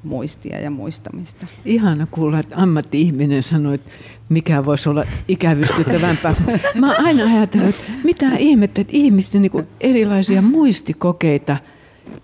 muistia ja muistamista. Ihana kuulla, että ammatti-ihminen sanoi, että mikä voisi olla ikävystyttävämpää. Mä aina ajatellut, että mitä ihmettä, että ihmisten niin erilaisia muistikokeita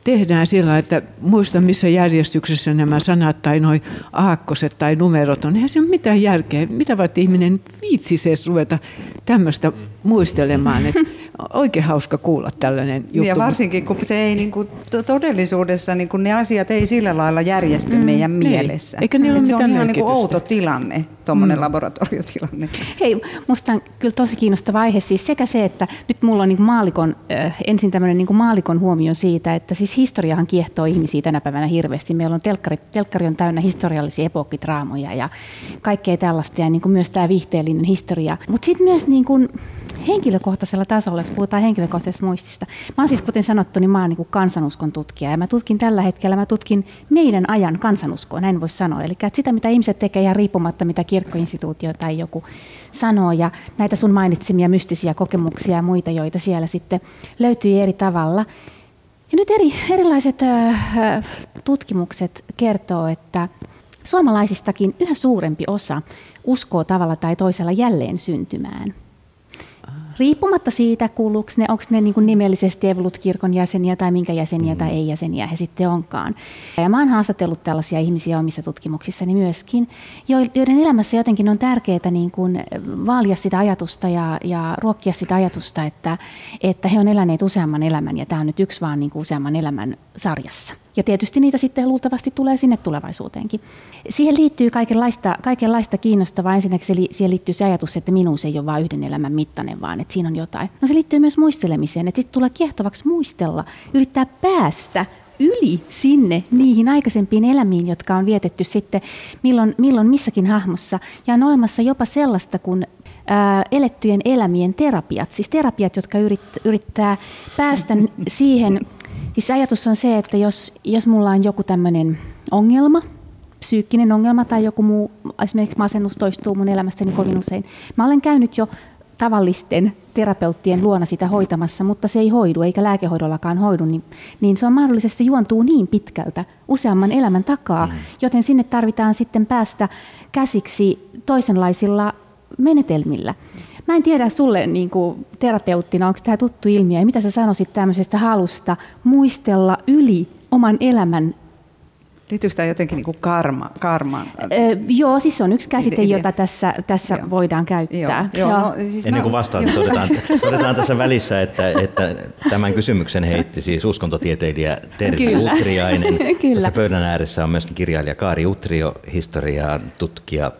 tehdään sillä, että muista missä järjestyksessä nämä sanat tai noin aakkoset tai numerot on. Eihän se ole mitään järkeä. Mitä vaikka ihminen viitsisi ruveta tämmöistä muistelemaan. Että oikein hauska kuulla tällainen juttu. Ja varsinkin, kun se ei niin kuin, todellisuudessa niin kuin ne asiat ei sillä lailla järjesty mm, meidän niin. mielessä. Eikä niillä ole se on ihan niin kuin outo tilanne, tuommoinen mm. laboratoriotilanne. Hei, musta on kyllä tosi kiinnostava aihe siis sekä se, että nyt mulla on niin maalikon, äh, ensin tämmöinen niin maalikon huomio siitä, että siis historiahan kiehtoo ihmisiä tänä päivänä hirveästi. Meillä on telkkari, telkkari on täynnä historiallisia epokkitraamoja ja kaikkea tällaista ja niin kuin myös tämä vihteellinen historia. Mutta sitten myös niin kuin henkilökohtaisella tasolla, jos puhutaan henkilökohtaisesta muistista. Mä oon siis, kuten sanottu, niin mä oon niin kansanuskon tutkija ja mä tutkin tällä hetkellä, mä tutkin meidän ajan kansanuskoa, näin voisi sanoa. Eli että sitä, mitä ihmiset tekee ihan riippumatta, mitä kirkkoinstituutio tai joku sanoo ja näitä sun mainitsemia mystisiä kokemuksia ja muita, joita siellä sitten löytyy eri tavalla. Ja nyt eri, erilaiset äh, tutkimukset kertoo, että suomalaisistakin yhä suurempi osa uskoo tavalla tai toisella jälleen syntymään riippumatta siitä, kuuluuko ne, onko ne niin kuin nimellisesti Evolut-kirkon jäseniä tai minkä jäseniä tai ei-jäseniä he sitten onkaan. Ja mä oon haastatellut tällaisia ihmisiä omissa tutkimuksissani myöskin, joiden elämässä jotenkin on tärkeää niin kuin vaalia sitä ajatusta ja, ja ruokkia sitä ajatusta, että, että he on eläneet useamman elämän ja tämä on nyt yksi vaan niin kuin useamman elämän sarjassa. Ja tietysti niitä sitten luultavasti tulee sinne tulevaisuuteenkin. Siihen liittyy kaikenlaista, kaikenlaista kiinnostavaa. Ensinnäkin se, siihen liittyy se ajatus, että minuus ei ole vain yhden elämän mittainen, vaan että siinä on jotain. No se liittyy myös muistelemiseen, että sitten tulee kiehtovaksi muistella, yrittää päästä yli sinne niihin aikaisempiin elämiin, jotka on vietetty sitten milloin, milloin missäkin hahmossa. Ja on olemassa jopa sellaista kuin ää, elettyjen elämien terapiat, siis terapiat, jotka yrittää päästä siihen Siis ajatus on se, että jos, jos mulla on joku tämmöinen ongelma, psyykkinen ongelma tai joku muu, esimerkiksi masennus toistuu mun elämässäni kovin usein. Mä olen käynyt jo tavallisten terapeuttien luona sitä hoitamassa, mutta se ei hoidu, eikä lääkehoidollakaan hoidu, niin, niin se on mahdollisesti juontuu niin pitkältä useamman elämän takaa, mm. joten sinne tarvitaan sitten päästä käsiksi toisenlaisilla menetelmillä. Mä en tiedä sulle niin kuin terapeuttina, onko tämä tuttu ilmiö, ja mitä sä sanoisit tämmöisestä halusta muistella yli oman elämän Liittyykö tämä jotenkin niin kuin karma, karmaan? Öö, joo, siis on yksi käsite, jota tässä, tässä voidaan käyttää. Joo, joo. No, siis Ennen kuin vastaan, niin todetaan, todetaan tässä välissä, että, että tämän kysymyksen heitti siis uskontotieteilijä Terhi Utriainen. Kyllä. Tässä pöydän ääressä on myöskin kirjailija Kaari Utrio, historiaa tutkija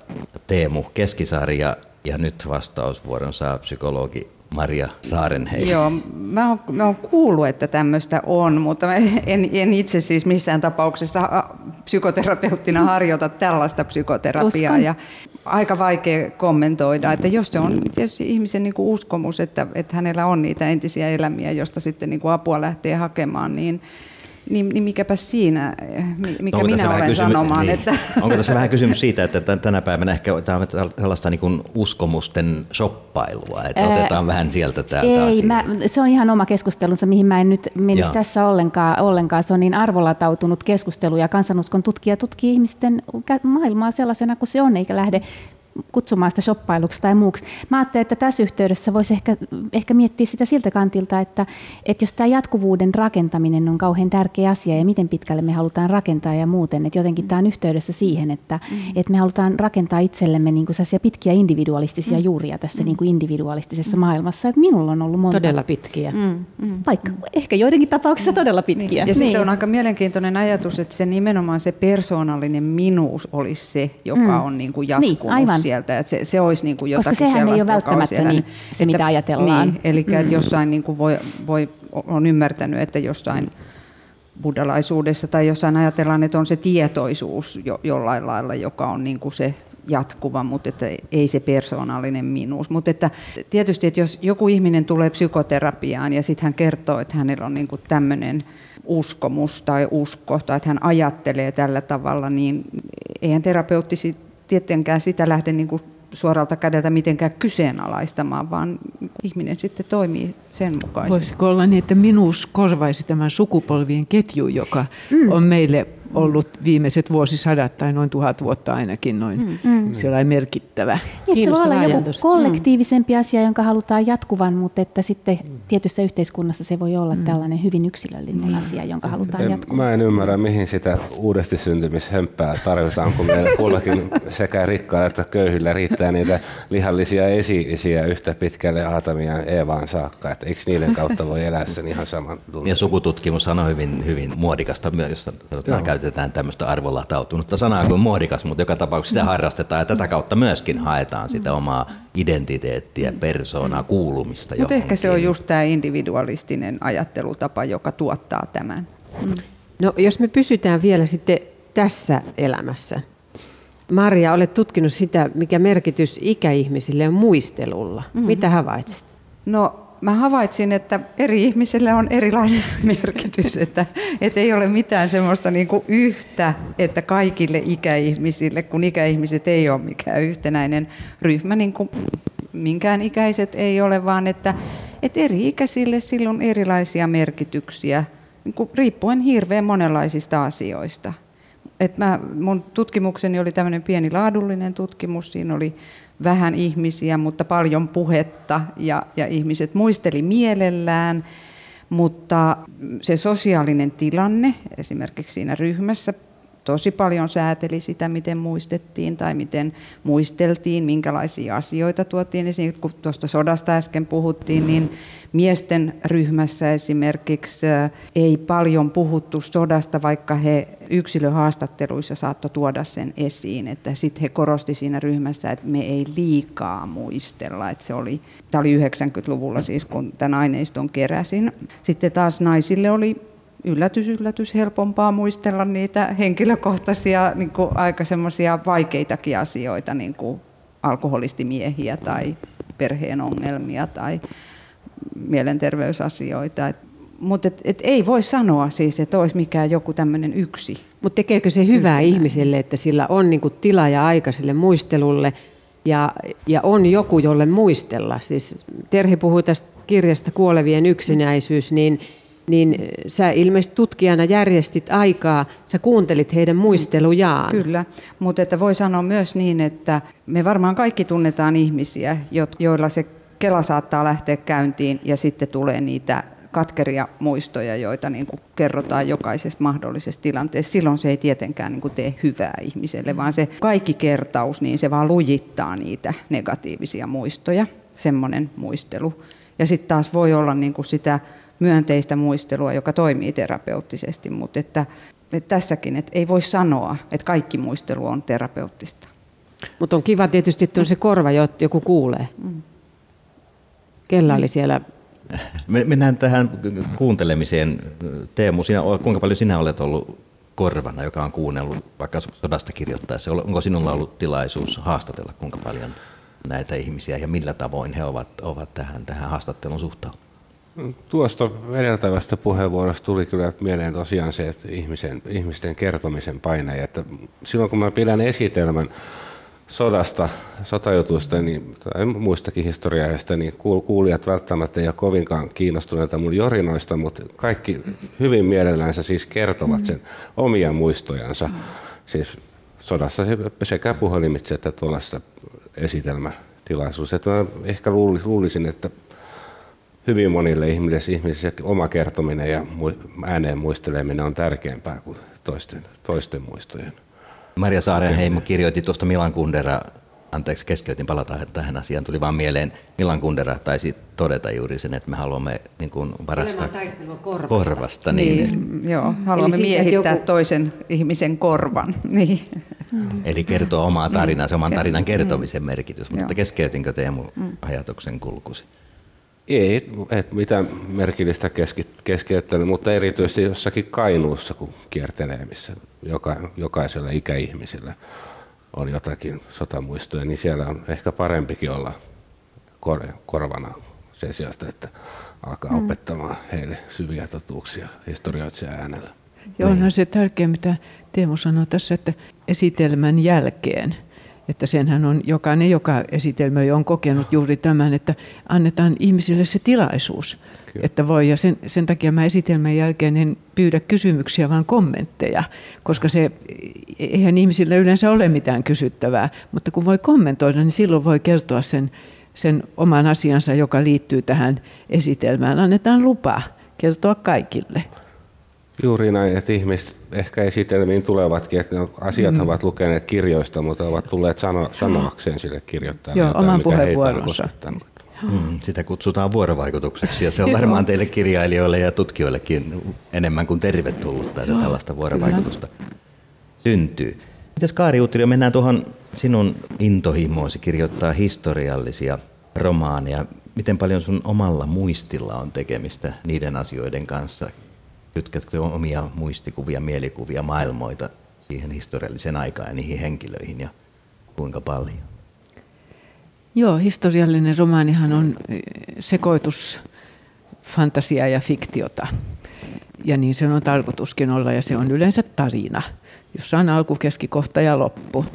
Teemu Keskisaari ja ja nyt vastausvuoron saa psykologi Maria Saarenheim. Joo, mä oon, mä oon kuullut, että tämmöistä on, mutta en, en itse siis missään tapauksessa psykoterapeuttina harjoita tällaista psykoterapiaa. Ja aika vaikea kommentoida, että jos se on tietysti ihmisen niin kuin uskomus, että, että hänellä on niitä entisiä elämiä, josta sitten niin kuin apua lähtee hakemaan, niin niin, niin mikäpä siinä, mikä no, minä olen kysymy- sanomaan. Niin. Että... Onko tässä vähän kysymys siitä, että tänä päivänä ehkä tämä on tällaista niin kuin uskomusten shoppailua, että otetaan vähän sieltä täältä Ei, mä, se on ihan oma keskustelunsa, mihin mä en nyt menisi Joo. tässä ollenkaan, ollenkaan. Se on niin arvolatautunut keskustelu ja kansanuskon tutkija tutkii ihmisten maailmaa sellaisena kuin se on, eikä lähde kutsumaan sitä shoppailuksi tai muuksi. Mä ajattelin, että tässä yhteydessä voisi ehkä, ehkä miettiä sitä siltä kantilta, että, että jos tämä jatkuvuuden rakentaminen on kauhean tärkeä asia ja miten pitkälle me halutaan rakentaa ja muuten, että jotenkin tämä on yhteydessä siihen, että, mm. että me halutaan rakentaa itsellemme niin kuin pitkiä individualistisia mm. juuria tässä mm. niin kuin individualistisessa mm. maailmassa. Että minulla on ollut monta. Todella pitkiä. Mm. Mm. Vaikka mm. ehkä joidenkin tapauksissa mm. todella pitkiä. Niin. Ja niin. sitten on aika mielenkiintoinen ajatus, että se nimenomaan se persoonallinen minuus olisi se, joka mm. on niin kuin jatkunut. Niin, aivan sieltä. Että se, se olisi niin kuin jotakin Koska sehän ei ole välttämättä niin, se, mitä ajatellaan. Niin, eli mm. että jossain niin kuin voi, voi, on ymmärtänyt, että jossain buddhalaisuudessa tai jossain ajatellaan, että on se tietoisuus jo, jollain lailla, joka on niin kuin se jatkuva, mutta että ei se persoonallinen minuus. Mutta että tietysti, että jos joku ihminen tulee psykoterapiaan ja sitten hän kertoo, että hänellä on niin kuin tämmöinen uskomus tai usko tai että hän ajattelee tällä tavalla, niin eihän terapeutti tietenkään sitä lähde niin kuin suoralta kädeltä mitenkään kyseenalaistamaan, vaan ihminen sitten toimii sen mukaisesti. Voisiko olla niin, että minuus korvaisi tämän sukupolvien ketju, joka mm. on meille ollut viimeiset vuosisadat tai noin tuhat vuotta ainakin noin mm. mm. sellainen merkittävä. Niin, se voi olla joku kollektiivisempi asia, jonka halutaan jatkuvan, mutta että sitten tietyssä yhteiskunnassa se voi olla mm. tällainen hyvin yksilöllinen mm. asia, jonka halutaan jatkuvan. Mä en ymmärrä, mihin sitä uudesti syntymishömppää tarvitaan, kun meillä kullakin sekä rikkailla että köyhillä riittää niitä lihallisia esi-isiä yhtä pitkälle Aatamia ja Eevaan saakka. Että eikö niiden kautta voi elää sen ihan saman tunteen? Ja sukututkimus on hyvin, hyvin muodikasta myös, jos sanotaan käytetään tämmöistä arvolatautunutta sanaa kuin muodikas, mutta joka tapauksessa sitä harrastetaan ja tätä kautta myöskin haetaan sitä omaa identiteettiä, persoonaa, kuulumista Mutta ehkä se on just tämä individualistinen ajattelutapa, joka tuottaa tämän. Mm. No jos me pysytään vielä sitten tässä elämässä. Maria, olet tutkinut sitä, mikä merkitys ikäihmisille on muistelulla. Mm-hmm. Mitä havaitsit? No mä havaitsin, että eri ihmisille on erilainen merkitys, että, että ei ole mitään semmoista niin kuin yhtä, että kaikille ikäihmisille, kun ikäihmiset ei ole mikään yhtenäinen ryhmä, niin kuin minkään ikäiset ei ole, vaan että, että eri ikäisille sillä on erilaisia merkityksiä, niin kuin riippuen hirveän monenlaisista asioista. Et mä, mun tutkimukseni oli tämmöinen pieni laadullinen tutkimus, siinä oli vähän ihmisiä, mutta paljon puhetta ja, ja ihmiset muisteli mielellään. Mutta se sosiaalinen tilanne esimerkiksi siinä ryhmässä tosi paljon sääteli sitä, miten muistettiin tai miten muisteltiin, minkälaisia asioita tuotiin esiin. Kun tuosta sodasta äsken puhuttiin, niin miesten ryhmässä esimerkiksi ei paljon puhuttu sodasta, vaikka he yksilöhaastatteluissa saattoi tuoda sen esiin, että sitten he korosti siinä ryhmässä, että me ei liikaa muistella, että se oli, tämä oli 90-luvulla siis, kun tämän aineiston keräsin. Sitten taas naisille oli yllätys, yllätys helpompaa muistella niitä henkilökohtaisia niin kuin aika semmoisia vaikeitakin asioita, niin kuin alkoholistimiehiä tai perheen ongelmia tai mielenterveysasioita. Mutta et, et ei voi sanoa siis, että olisi mikään joku tämmöinen yksi. Mutta tekeekö se hyvää Yhtenä. ihmiselle, että sillä on niinku tila ja aika sille muistelulle ja, ja on joku, jolle muistella? Siis Terhi puhui tästä kirjasta Kuolevien yksinäisyys, niin – niin sä ilmeisesti tutkijana järjestit aikaa, sä kuuntelit heidän muistelujaan. Kyllä, mutta että voi sanoa myös niin, että me varmaan kaikki tunnetaan ihmisiä, joilla se Kela saattaa lähteä käyntiin ja sitten tulee niitä katkeria muistoja, joita niin kuin kerrotaan jokaisessa mahdollisessa tilanteessa. Silloin se ei tietenkään niin kuin tee hyvää ihmiselle, vaan se kaikki kertaus, niin se vaan lujittaa niitä negatiivisia muistoja, semmoinen muistelu. Ja sitten taas voi olla niin kuin sitä myönteistä muistelua, joka toimii terapeuttisesti, mutta että, että tässäkin että ei voi sanoa, että kaikki muistelu on terapeuttista. Mutta on kiva tietysti, että on se korva, joku kuulee. Mm. Kella oli siellä Mennään tähän kuuntelemiseen. Teemu, sinä, kuinka paljon sinä olet ollut korvana, joka on kuunnellut vaikka sodasta kirjoittaessa? Onko sinulla ollut tilaisuus haastatella kuinka paljon näitä ihmisiä ja millä tavoin he ovat, ovat tähän, tähän haastattelun suhtautuneet? Tuosta edeltävästä puheenvuorosta tuli kyllä mieleen tosiaan se, että ihmisen, ihmisten kertomisen paine. Että silloin kun mä pidän esitelmän sodasta, sotajutusta niin, tai muistakin historiaista, niin kuulijat välttämättä ei ole kovinkaan kiinnostuneita mun jorinoista, mutta kaikki hyvin mielellänsä siis kertovat sen omia muistojansa. Siis sodassa sekä puhelimitse että tuollaista esitelmätilaisuus. Että mä ehkä luulisin, että hyvin monille ihmisille, ihmisille oma kertominen ja ääneen muisteleminen on tärkeämpää kuin toisten, toisten muistojen. Maria Saarenheimo kirjoitti tuosta Milan Kundera, anteeksi keskeytin palata tähän asiaan, tuli vaan mieleen, Milan Kundera taisi todeta juuri sen, että me haluamme niin kuin varastaa korvasta. korvasta niin. niin, joo, haluamme Eli miehittää joku... toisen ihmisen korvan. Niin. Eli kertoa omaa tarinaa, se oman tarinan kertomisen merkitys, mutta keskeytinkö Teemu mm. ajatuksen kulkusi? Ei et mitään merkillistä keskeyttänyt, mutta erityisesti jossakin Kainuussa, kun kiertelee, missä joka, jokaisella ikäihmisellä on jotakin sotamuistoja, niin siellä on ehkä parempikin olla kor, korvana sen sijasta, että alkaa mm. opettamaan heille syviä totuuksia historioitsija äänellä. Joo, onhan se tärkeä, mitä Teemu sanoi tässä, että esitelmän jälkeen Että senhän on jokainen, joka esitelmä on kokenut juuri tämän, että annetaan ihmisille se tilaisuus, Kyllä. että voi. Ja sen, sen takia mä esitelmän jälkeen en pyydä kysymyksiä, vaan kommentteja, koska se, eihän ihmisillä yleensä ole mitään kysyttävää, mutta kun voi kommentoida, niin silloin voi kertoa sen, sen oman asiansa, joka liittyy tähän esitelmään. Annetaan lupa kertoa kaikille. Juuri näin, että ihmiset ehkä esitelmiin tulevatkin, että asiat mm. ovat lukeneet kirjoista, mutta ovat tulleet sano, sanoakseen sille kirjoittajalle. Joo, jotain, oman puheenvuoronsa. Mm, sitä kutsutaan vuorovaikutukseksi ja se on varmaan teille kirjailijoille ja tutkijoillekin enemmän kuin tervetullutta, että tällaista vuorovaikutusta syntyy. Mitäs Kaari Uuttilio, mennään tuohon sinun intohimoisi kirjoittaa historiallisia romaaneja. Miten paljon sun omalla muistilla on tekemistä niiden asioiden kanssa? Kytketkö omia muistikuvia, mielikuvia, maailmoita siihen historialliseen aikaan ja niihin henkilöihin ja kuinka paljon? Joo, historiallinen romaanihan on sekoitus fantasiaa ja fiktiota. Ja niin se on tarkoituskin olla, ja se on yleensä tarina, jossa on alku, keskikohta ja loppu.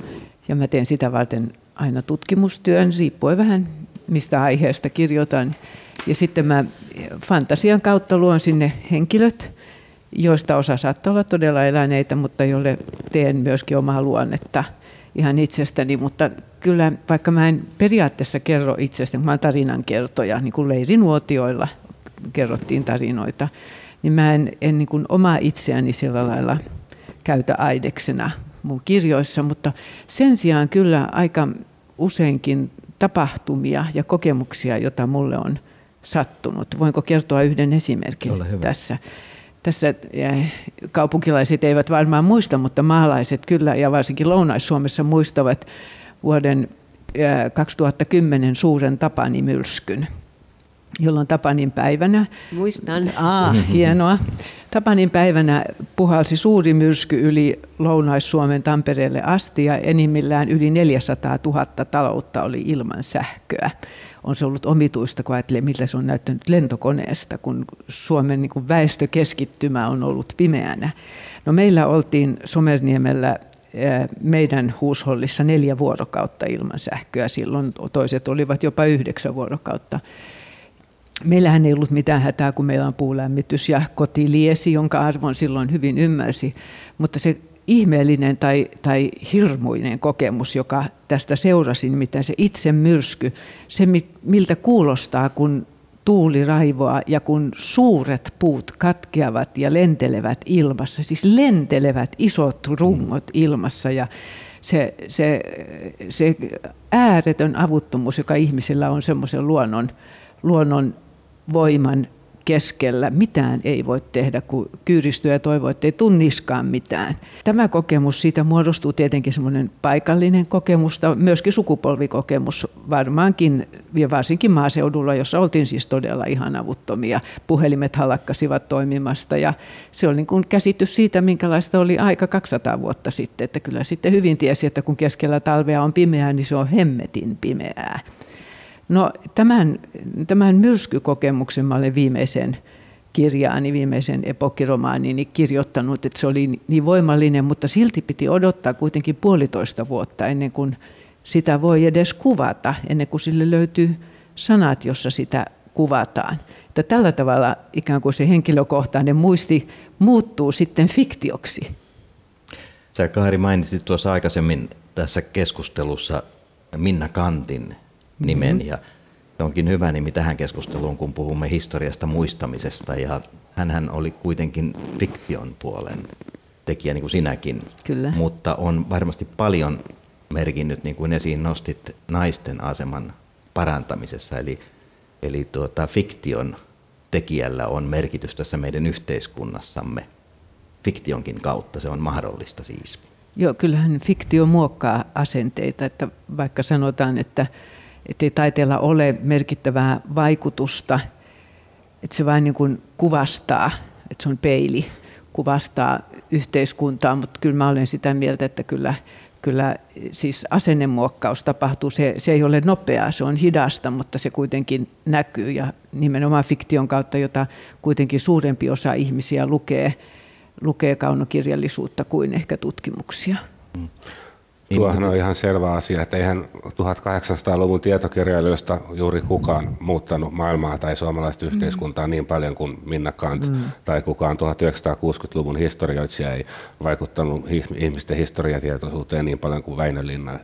Ja mä teen sitä varten aina tutkimustyön, riippuen vähän mistä aiheesta kirjoitan. Ja sitten mä fantasian kautta luon sinne henkilöt, joista osa saattaa olla todella eläneitä, mutta jolle teen myöskin omaa luonnetta ihan itsestäni. Mutta kyllä, vaikka mä en periaatteessa kerro itsestäni, mä olen kertoja, niin kuin leirinuotioilla kerrottiin tarinoita, niin mä en, en niin kuin omaa itseäni sillä lailla käytä aideksena mun kirjoissa, mutta sen sijaan kyllä aika useinkin tapahtumia ja kokemuksia, joita mulle on sattunut. Voinko kertoa yhden esimerkin tässä? Tässä kaupunkilaiset eivät varmaan muista, mutta maalaiset kyllä ja varsinkin Lounais-Suomessa muistavat vuoden 2010 suuren Tapani-myrskyn jolloin Tapanin päivänä. Muistan. Aa, hienoa. Tapanin päivänä puhalsi suuri myrsky yli Lounais-Suomen Tampereelle asti ja enimmillään yli 400 000 taloutta oli ilman sähköä. On se ollut omituista, kun ajattelee, miltä se on näyttänyt lentokoneesta, kun Suomen niin väestökeskittymä on ollut pimeänä. No meillä oltiin Somerniemellä meidän huushollissa neljä vuorokautta ilman sähköä. Silloin toiset olivat jopa yhdeksän vuorokautta. Meillähän ei ollut mitään hätää, kun meillä on puulämmitys ja kotiliesi, jonka arvon silloin hyvin ymmärsi. Mutta se ihmeellinen tai, tai hirmuinen kokemus, joka tästä seurasin, mitä se itse myrsky, se miltä kuulostaa, kun tuuli raivoa ja kun suuret puut katkeavat ja lentelevät ilmassa, siis lentelevät isot rungot ilmassa ja se, se, se ääretön avuttomuus, joka ihmisillä on semmoisen luonnon, luonnon voiman keskellä. Mitään ei voi tehdä, kun kyyristyy ja toivoo, että ei tunniskaan mitään. Tämä kokemus, siitä muodostuu tietenkin semmoinen paikallinen kokemus, myöskin sukupolvikokemus varmaankin, ja varsinkin maaseudulla, jossa oltiin siis todella ihan avuttomia. Puhelimet halakkasivat toimimasta, ja se oli niin kuin käsitys siitä, minkälaista oli aika 200 vuotta sitten, että kyllä sitten hyvin tiesi, että kun keskellä talvea on pimeää, niin se on hemmetin pimeää. No tämän, tämän myrskykokemuksen mä olen viimeisen kirjaani, viimeisen epokkiromaanini kirjoittanut, että se oli niin voimallinen, mutta silti piti odottaa kuitenkin puolitoista vuotta ennen kuin sitä voi edes kuvata, ennen kuin sille löytyy sanat, jossa sitä kuvataan. Että tällä tavalla ikään kuin se henkilökohtainen muisti muuttuu sitten fiktioksi. Sä Kaari mainitsit tuossa aikaisemmin tässä keskustelussa Minna Kantin nimen. Mm-hmm. Ja se onkin hyvä nimi tähän keskusteluun, kun puhumme historiasta muistamisesta. Ja hän oli kuitenkin fiktion puolen tekijä, niin kuin sinäkin. Kyllä. Mutta on varmasti paljon merkinnyt, niin kuin esiin nostit, naisten aseman parantamisessa. Eli, eli tuota, fiktion tekijällä on merkitys tässä meidän yhteiskunnassamme. Fiktionkin kautta se on mahdollista siis. Joo, kyllähän fiktio muokkaa asenteita, että vaikka sanotaan, että ei taiteella ole merkittävää vaikutusta, että se vain niin kuin kuvastaa, että se on peili, kuvastaa yhteiskuntaa, mutta kyllä mä olen sitä mieltä, että kyllä, kyllä siis asennemuokkaus tapahtuu. Se, se ei ole nopeaa, se on hidasta, mutta se kuitenkin näkyy ja nimenomaan fiktion kautta, jota kuitenkin suurempi osa ihmisiä lukee, lukee kaunokirjallisuutta kuin ehkä tutkimuksia. Mm. Tuohan on ihan selvä asia, että eihän 1800-luvun tietokirjailijoista juuri kukaan muuttanut maailmaa tai suomalaista mm. yhteiskuntaa niin paljon kuin Minna Kant mm. tai kukaan 1960-luvun historioitsija ei vaikuttanut ihmisten historiatietoisuuteen niin paljon kuin Väinö Linna.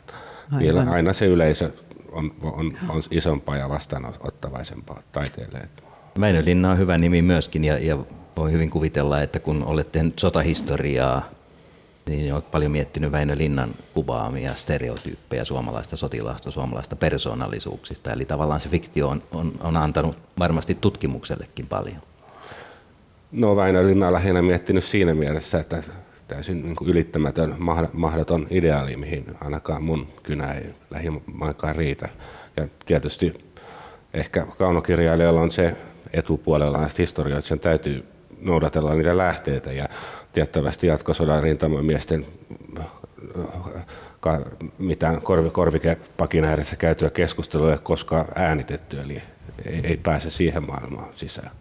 Vielä aina se yleisö on, on, on isompaa ja vastaanottavaisempaa taiteelle. Väinö Linna on hyvä nimi myöskin ja, ja voi hyvin kuvitella, että kun olette tehnyt sotahistoriaa, niin olet paljon miettinyt Väinö Linnan kuvaamia stereotyyppejä suomalaista sotilaasta, suomalaista persoonallisuuksista. Eli tavallaan se fiktio on, on, on antanut varmasti tutkimuksellekin paljon. No Väinö Linna on lähinnä miettinyt siinä mielessä, että täysin niin kuin ylittämätön, mahdoton ideaali, mihin ainakaan mun kynä ei lähimainkaan riitä. Ja tietysti ehkä kaunokirjailijalla on se etupuolella että historioitsijan täytyy noudatella niitä lähteitä ja tiettävästi jatkosodan rintamamiesten mitään korvi, korvikepakin ääressä käytyä keskustelua ei koskaan äänitetty, eli ei, ei pääse siihen maailmaan sisään.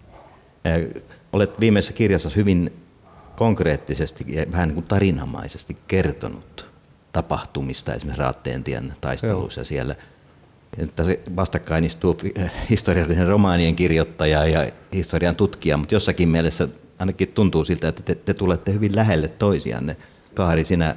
Olet viimeisessä kirjassa hyvin konkreettisesti ja vähän niin kuin tarinamaisesti kertonut tapahtumista esimerkiksi Raatteentien taisteluissa Joo. siellä. Että se vastakkain istuu historiallisen romaanien kirjoittaja ja historian tutkija, mutta jossakin mielessä ainakin tuntuu siltä, että te, te tulette hyvin lähelle toisianne. Kaari, sinä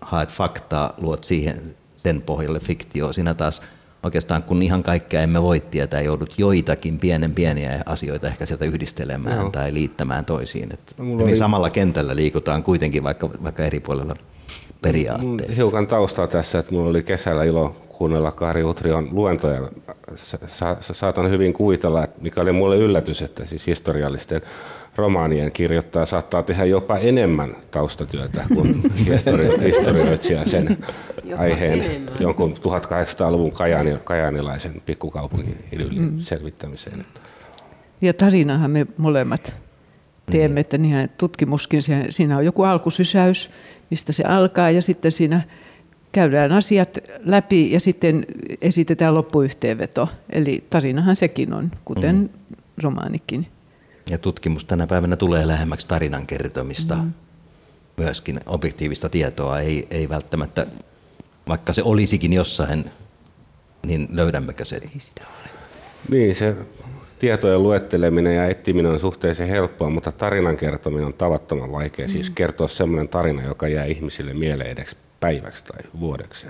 haet faktaa, luot siihen sen pohjalle fiktioon. Sinä taas oikeastaan kun ihan kaikkea emme voi tietää, joudut joitakin pienen pieniä asioita ehkä sieltä yhdistelemään Joo. tai liittämään toisiin. Et no, hyvin oli... samalla kentällä liikutaan kuitenkin vaikka, vaikka eri puolella periaatteessa. Hiukan taustaa tässä, että minulla oli kesällä ilo kuunnella Kari Utrion luentoja. Sa- saatan hyvin kuvitella, että mikä oli minulle yllätys, että siis historiallisten romaanien kirjoittaja saattaa tehdä jopa enemmän taustatyötä kuin histori- historioitsija sen jopa aiheen enemmän. jonkun 1800-luvun kajani, kajanilaisen pikkukaupungin idyllin mm. selvittämiseen. Ja tarinahan me molemmat teemme, niin. että niin tutkimuskin, siinä on joku alkusysäys, mistä se alkaa ja sitten siinä käydään asiat läpi ja sitten esitetään loppuyhteenveto. Eli tarinahan sekin on, kuten mm. romaanikin. Ja tutkimus tänä päivänä tulee lähemmäksi tarinan kertomista. Mm. Myöskin objektiivista tietoa ei, ei välttämättä, vaikka se olisikin jossain, niin löydämmekö se? Ei sitä ole. Niin, se tietojen luetteleminen ja etsiminen on suhteellisen helppoa, mutta tarinan kertominen on tavattoman vaikea. Siis mm. Siis kertoa sellainen tarina, joka jää ihmisille mieleen edes päiväksi tai vuodeksi.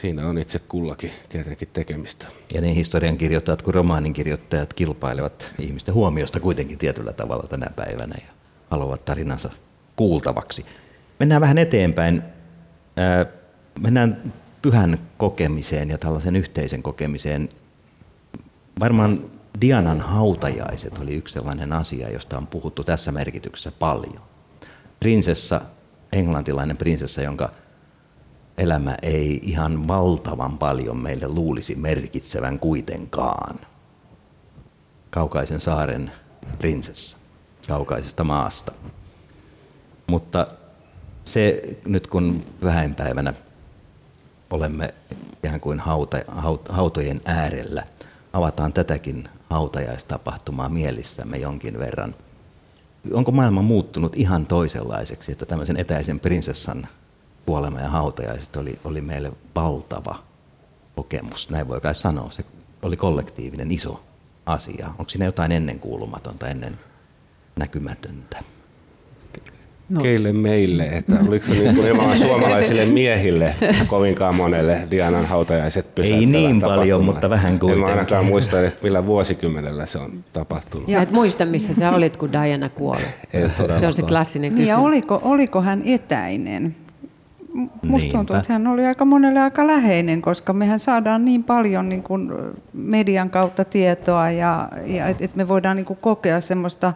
Siinä on itse kullakin tietenkin tekemistä. Ja niin historian kirjoittajat kuin romaanin kirjoittajat kilpailevat ihmisten huomiosta kuitenkin tietyllä tavalla tänä päivänä ja haluavat tarinansa kuultavaksi. Mennään vähän eteenpäin. Mennään pyhän kokemiseen ja tällaisen yhteisen kokemiseen. Varmaan Dianan hautajaiset oli yksi sellainen asia, josta on puhuttu tässä merkityksessä paljon. Prinsessa englantilainen prinsessa, jonka elämä ei ihan valtavan paljon meille luulisi merkitsevän kuitenkaan. Kaukaisen saaren prinsessa, kaukaisesta maasta. Mutta se nyt kun vähäinpäivänä olemme ihan kuin hauta, haut, hautojen äärellä, avataan tätäkin hautajaistapahtumaa mielissämme jonkin verran – onko maailma muuttunut ihan toisenlaiseksi, että tämmöisen etäisen prinsessan kuolema ja hautajaiset oli, oli meille valtava kokemus, näin voi kai sanoa. Se oli kollektiivinen iso asia. Onko siinä jotain ennenkuulumatonta, ennen näkymätöntä? No. Keille meille, että oliko se niin kuin suomalaisille miehille kovinkaan monelle Dianan hautajaiset Ei niin paljon, mutta vähän kuitenkin. En mä ainakaan muista edes millä vuosikymmenellä se on tapahtunut. Sä et muista, missä sä olit, kun Diana kuoli. se on se klassinen kysymys. Ja oliko, oliko hän etäinen? Musta tuntuu, että hän oli aika monelle aika läheinen, koska mehän saadaan niin paljon niin kuin median kautta tietoa ja, ja että et me voidaan niin kuin kokea semmoista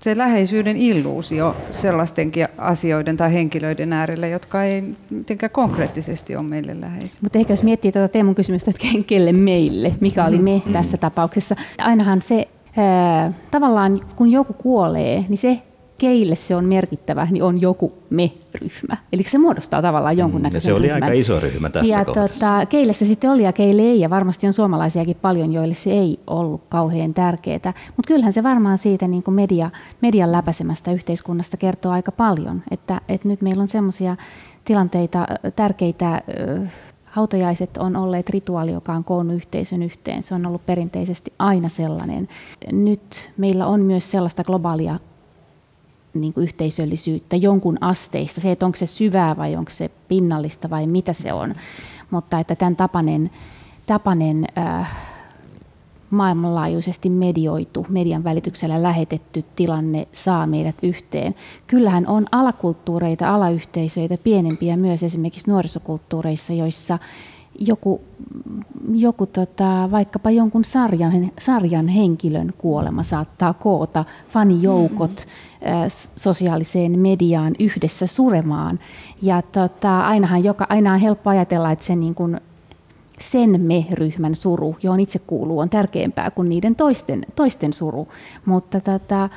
se läheisyyden illuusio sellaistenkin asioiden tai henkilöiden äärellä, jotka ei mitenkään konkreettisesti ole meille läheisiä. Mutta ehkä jos miettii tuota Teemun kysymystä, että kelle meille, mikä oli me tässä tapauksessa. Ainahan se, ää, tavallaan kun joku kuolee, niin se keille se on merkittävä, niin on joku me-ryhmä. Eli se muodostaa tavallaan jonkunnäköisen mm, Se oli ryhmän. aika iso ryhmä tässä ja tota, keille se sitten oli ja keille ei, ja varmasti on suomalaisiakin paljon, joille se ei ollut kauhean tärkeää. Mutta kyllähän se varmaan siitä niin kuin media, median läpäisemästä yhteiskunnasta kertoo aika paljon, että, että nyt meillä on semmoisia tilanteita, tärkeitä hautajaiset on olleet rituaali, joka on koonnut yhteisön yhteen. Se on ollut perinteisesti aina sellainen. Nyt meillä on myös sellaista globaalia niin kuin yhteisöllisyyttä jonkun asteista. Se, että onko se syvää vai onko se pinnallista vai mitä se on. Mutta että tämän tapainen, tapainen äh, maailmanlaajuisesti medioitu, median välityksellä lähetetty tilanne saa meidät yhteen. Kyllähän on alakulttuureita, alayhteisöitä, pienempiä myös esimerkiksi nuorisokulttuureissa, joissa joku, joku tota, vaikkapa jonkun sarjan, sarjan henkilön kuolema saattaa koota fanijoukot sosiaaliseen mediaan yhdessä suremaan. Ja tota, ainahan joka, aina on helppo ajatella, että se niin kuin sen me-ryhmän suru, johon itse kuuluu, on tärkeämpää kuin niiden toisten, toisten suru. Mutta tota,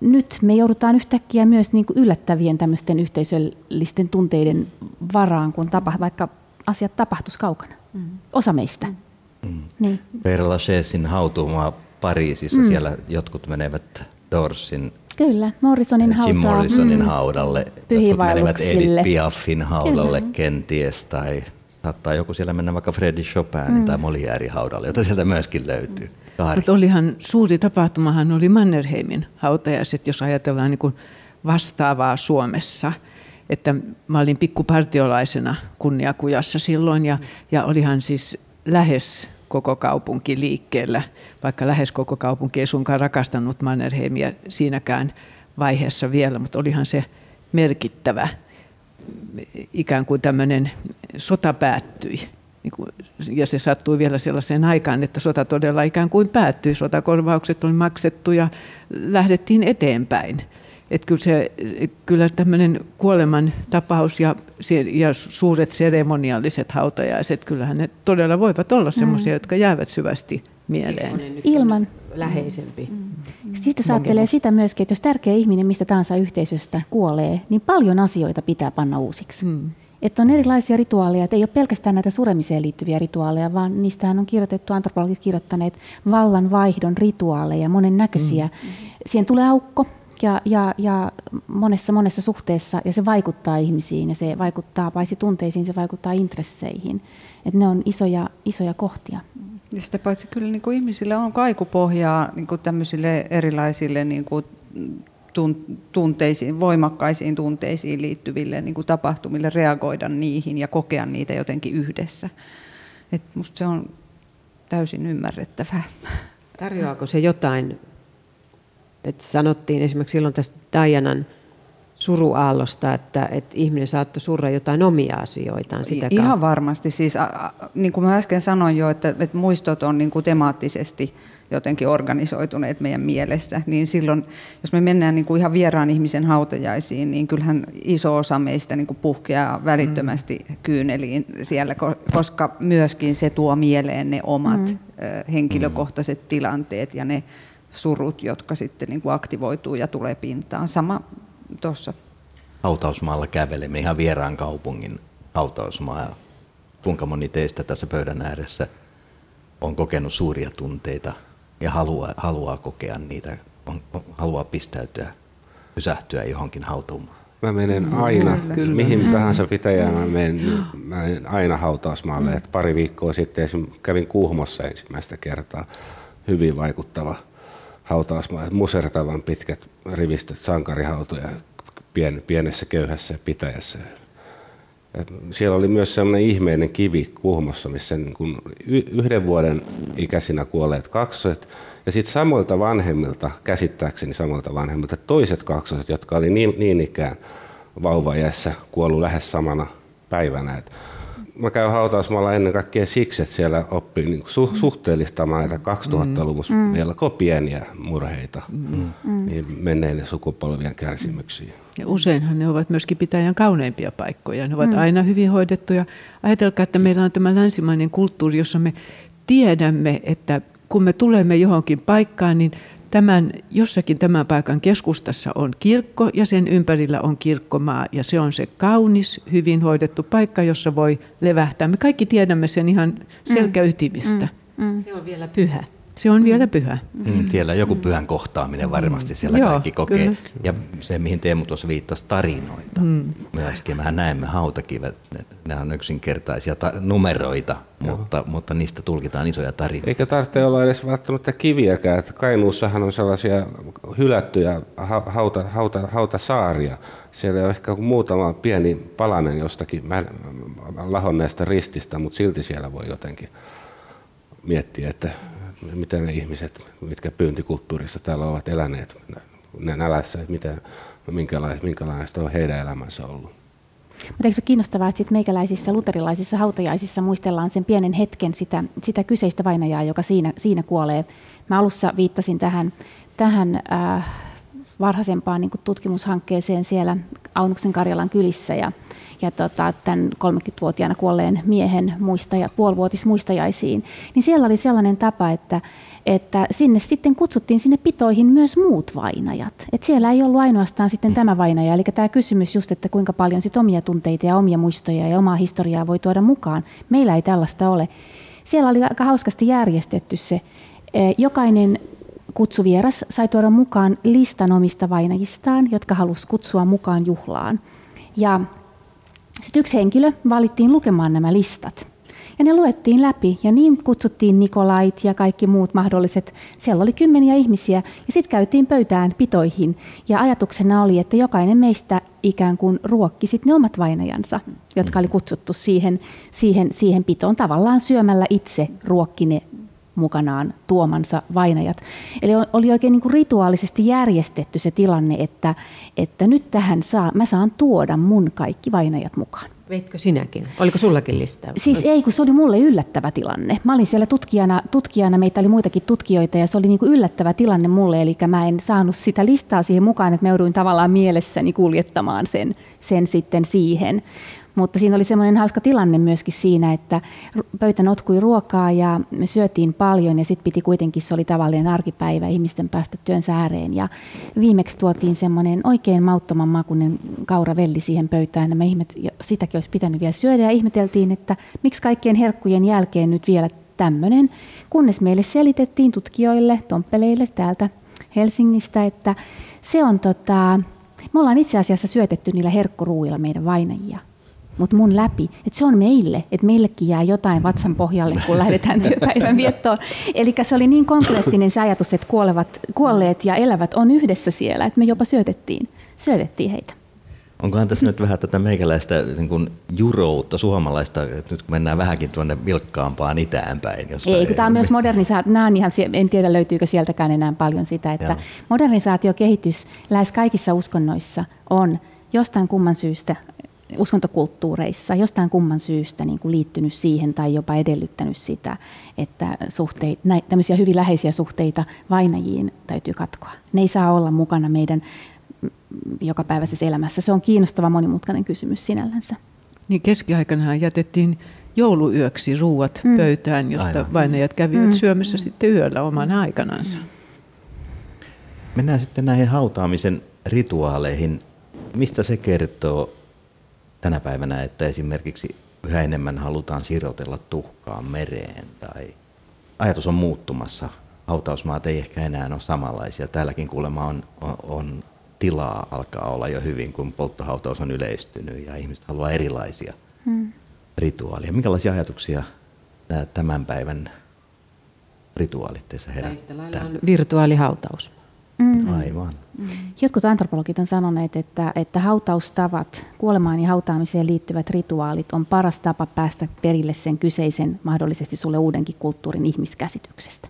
nyt me joudutaan yhtäkkiä myös niin kuin yllättävien tämmöisten yhteisöllisten tunteiden varaan, kun tapa, vaikka asiat tapahtuisi kaukana. Mm. Osa meistä. Mm. Niin. Père Lachaissin hautumaa Pariisissa, mm. siellä jotkut menevät Dorsin Kyllä, Morrisonin Jim Morrisonin mm. haudalle, jotkut menevät Edith Piafin haudalle Kyllä. kenties, tai saattaa joku siellä mennä vaikka Freddy Chopin mm. tai Molière haudalle, jota sieltä myöskin löytyy. Mutta olihan suuri tapahtumahan oli Mannerheimin hautajaiset, jos ajatellaan niin kuin vastaavaa Suomessa. Että mä olin pikkupartiolaisena kunniakujassa silloin ja, ja olihan siis lähes koko kaupunki liikkeellä, vaikka lähes koko kaupunki ei sunkaan rakastanut Mannerheimia siinäkään vaiheessa vielä, mutta olihan se merkittävä ikään kuin tämmöinen sota päättyi. Niin ja se sattui vielä sellaiseen aikaan, että sota todella ikään kuin päättyi. Sotakorvaukset oli maksettu ja lähdettiin eteenpäin. Että kyllä, se, kyllä tämmöinen kuoleman tapaus ja, ja suuret seremonialliset hautajaiset, kyllähän ne todella voivat olla sellaisia, mm. jotka jäävät syvästi mieleen. Ilman. Läheisempi. Mm. Siitä ajattelee sitä myöskin, että jos tärkeä ihminen mistä tahansa yhteisöstä kuolee, niin paljon asioita pitää panna uusiksi. Mm. Että on erilaisia rituaaleja, että ei ole pelkästään näitä suremiseen liittyviä rituaaleja, vaan niistähän on kirjoitettu, antropologit kirjoittaneet vallan vaihdon rituaaleja, monennäköisiä. Mm. Siihen tulee aukko, ja, ja, ja monessa monessa suhteessa, ja se vaikuttaa ihmisiin, ja se vaikuttaa paitsi tunteisiin, se vaikuttaa intresseihin. Että ne on isoja, isoja kohtia. Ja sitä paitsi kyllä niin kuin ihmisillä on kaikupohjaa niin kuin tämmöisille erilaisille niin kuin tunteisiin, voimakkaisiin tunteisiin liittyville niin kuin tapahtumille reagoida niihin ja kokea niitä jotenkin yhdessä. Et musta se on täysin ymmärrettävää. Tarjoaako se jotain että sanottiin esimerkiksi silloin tästä Dianan suruaallosta, että, että ihminen saattoi surra jotain omia asioitaan sitä Ihan kautta. varmasti. Siis, a, niin kuin mä äsken sanoin jo, että, että muistot on niin kuin temaattisesti jotenkin organisoituneet meidän mielessä, niin silloin, jos me mennään niin kuin ihan vieraan ihmisen hautajaisiin, niin kyllähän iso osa meistä niin kuin puhkeaa välittömästi mm. kyyneliin siellä, koska myöskin se tuo mieleen ne omat mm. henkilökohtaiset tilanteet ja ne surut, jotka sitten niin kuin aktivoituu ja tulee pintaan. Sama tuossa. Hautausmaalla kävelemme ihan vieraan kaupungin hautausmaa. Kuinka moni teistä tässä pöydän ääressä on kokenut suuria tunteita ja haluaa, haluaa kokea niitä, on, haluaa pistäytyä, pysähtyä johonkin hautaumaan? Mä menen mm, aina, kyllä, kyllä. mihin tahansa pitäjään mä menen, mä menen aina hautausmaalle. Mm. pari viikkoa sitten kävin Kuhmossa ensimmäistä kertaa. Hyvin vaikuttava hautausmaa, musertavan pitkät rivistöt sankarihautoja pien, pienessä köyhässä pitäjässä. Ja siellä oli myös sellainen ihmeinen kivi Kuhmossa, missä niin kuin yhden vuoden ikäisinä kuolleet kaksoset ja sitten samoilta vanhemmilta, käsittääkseni samoilta vanhemmilta, toiset kaksoset, jotka oli niin, niin ikään vauvajässä kuollut lähes samana päivänä. Et mä käyn hautausmaalla ennen kaikkea siksi, että siellä oppii niin su- suhteellistamaan näitä 2000-luvun mm. melko pieniä murheita mm. niin menneiden sukupolvien kärsimyksiin. Ja useinhan ne ovat myöskin pitäjän kauneimpia paikkoja. Ne ovat mm. aina hyvin hoidettuja. Ajatelkaa, että meillä on tämä länsimainen kulttuuri, jossa me tiedämme, että kun me tulemme johonkin paikkaan, niin tämän, jossakin tämän paikan keskustassa on kirkko ja sen ympärillä on kirkkomaa ja se on se kaunis, hyvin hoidettu paikka, jossa voi levähtää. Me kaikki tiedämme sen ihan selkäytimistä. Mm, mm, mm. Se on vielä pyhä. Se on vielä pyhä. Mm, siellä joku pyhän kohtaaminen varmasti siellä Joo, kaikki kokee. kyllä. Ja se, mihin Teemu tuossa viittasi, tarinoita. Mm. Myöskin mehän näemme hautakivet, ne, ne on yksinkertaisia ta- numeroita, mutta, mutta niistä tulkitaan isoja tarinoita. Eikä tarvitse olla edes välttämättä kiviäkään. Että Kainuussahan on sellaisia hylättyjä ha- hauta, hauta, hautasaaria. Siellä on ehkä muutama pieni palanen jostakin mä- lahonneesta rististä, mutta silti siellä voi jotenkin miettiä, että miten ne ihmiset, mitkä pyyntikulttuurissa täällä ovat eläneet ne nälässä, että miten, minkälaista, minkälaista on heidän elämänsä ollut. Mutta eikö se kiinnostavaa, että sit meikäläisissä luterilaisissa hautajaisissa muistellaan sen pienen hetken sitä, sitä kyseistä vainajaa, joka siinä, siinä kuolee. Mä alussa viittasin tähän, tähän äh, varhaisempaan niin tutkimushankkeeseen siellä Aunuksen Karjalan kylissä ja, ja tota, tämän 30-vuotiaana kuolleen miehen muistaja, puolivuotismuistajaisiin. Niin siellä oli sellainen tapa, että, että sinne sitten kutsuttiin sinne pitoihin myös muut vainajat. Et siellä ei ollut ainoastaan sitten tämä vainaja, eli tämä kysymys just, että kuinka paljon sit omia tunteita ja omia muistoja ja omaa historiaa voi tuoda mukaan. Meillä ei tällaista ole. Siellä oli aika hauskasti järjestetty se. Eh, Jokainen kutsuvieras sai tuoda mukaan listan omista vainajistaan, jotka halusi kutsua mukaan juhlaan. Ja sitten yksi henkilö valittiin lukemaan nämä listat. Ja ne luettiin läpi ja niin kutsuttiin Nikolait ja kaikki muut mahdolliset. Siellä oli kymmeniä ihmisiä ja sitten käytiin pöytään pitoihin. Ja ajatuksena oli, että jokainen meistä ikään kuin ruokki sit ne omat vainajansa, jotka oli kutsuttu siihen, siihen, siihen pitoon tavallaan syömällä itse ruokki ne mukanaan tuomansa vainajat. Eli oli oikein niin kuin rituaalisesti järjestetty se tilanne, että, että nyt tähän saa, mä saan tuoda mun kaikki vainajat mukaan. Veitkö sinäkin? Oliko sullakin listaa? Siis ei, kun se oli mulle yllättävä tilanne. Mä olin siellä tutkijana, tutkijana meitä oli muitakin tutkijoita ja se oli niin kuin yllättävä tilanne mulle, eli mä en saanut sitä listaa siihen mukaan, että mä jouduin tavallaan mielessäni kuljettamaan sen, sen sitten siihen. Mutta siinä oli semmoinen hauska tilanne myöskin siinä, että pöytä notkui ruokaa ja me syötiin paljon ja sitten piti kuitenkin, se oli tavallinen arkipäivä ihmisten päästä työnsä ääreen. Ja viimeksi tuotiin semmoinen oikein mauttoman makuinen kauravelli siihen pöytään ja me ihmet, sitäkin olisi pitänyt vielä syödä ja ihmeteltiin, että miksi kaikkien herkkujen jälkeen nyt vielä tämmöinen, kunnes meille selitettiin tutkijoille, tomppeleille täältä Helsingistä, että se on tota, me ollaan itse asiassa syötetty niillä herkkuruuilla meidän vainajia mutta mun läpi, että se on meille, että meillekin jää jotain vatsan pohjalle, kun lähdetään työpäivän viettoon. Eli se oli niin konkreettinen se ajatus, että kuolevat, kuolleet ja elävät on yhdessä siellä, että me jopa syötettiin, syötettiin heitä. Onkohan tässä nyt vähän tätä meikäläistä niin kuin juroutta suomalaista, että nyt kun mennään vähänkin tuonne vilkkaampaan itäänpäin. Jossa ei, kun tämä on myös modernisaatio, nämä on ihan, en tiedä löytyykö sieltäkään enää paljon sitä, että Joo. modernisaatiokehitys lähes kaikissa uskonnoissa on jostain kumman syystä uskontokulttuureissa jostain kumman syystä niin kuin liittynyt siihen tai jopa edellyttänyt sitä, että suhteita, tämmöisiä hyvin läheisiä suhteita vainajiin täytyy katkoa. Ne ei saa olla mukana meidän jokapäiväisessä elämässä. Se on kiinnostava monimutkainen kysymys sinällänsä. Niin keskiaikanahan jätettiin jouluyöksi ruuat mm. pöytään, jotta Aivan. vainajat kävivät mm. syömässä mm. sitten yöllä oman aikanansa. Mennään sitten näihin hautaamisen rituaaleihin. Mistä se kertoo tänä päivänä, että esimerkiksi yhä enemmän halutaan sirotella tuhkaa mereen tai ajatus on muuttumassa. Hautausmaat ei ehkä enää ole samanlaisia. Täälläkin kuulemma on, on, on tilaa alkaa olla jo hyvin, kun polttohautaus on yleistynyt ja ihmiset haluaa erilaisia hmm. rituaaleja. Minkälaisia ajatuksia nämä tämän päivän rituaalit teissä herättää? virtuaalihautaus. Mm. Aivan. Mm. Jotkut antropologit on sanoneet, että, että hautaustavat, kuolemaan ja hautaamiseen liittyvät rituaalit on paras tapa päästä perille sen kyseisen, mahdollisesti sulle uudenkin kulttuurin ihmiskäsityksestä.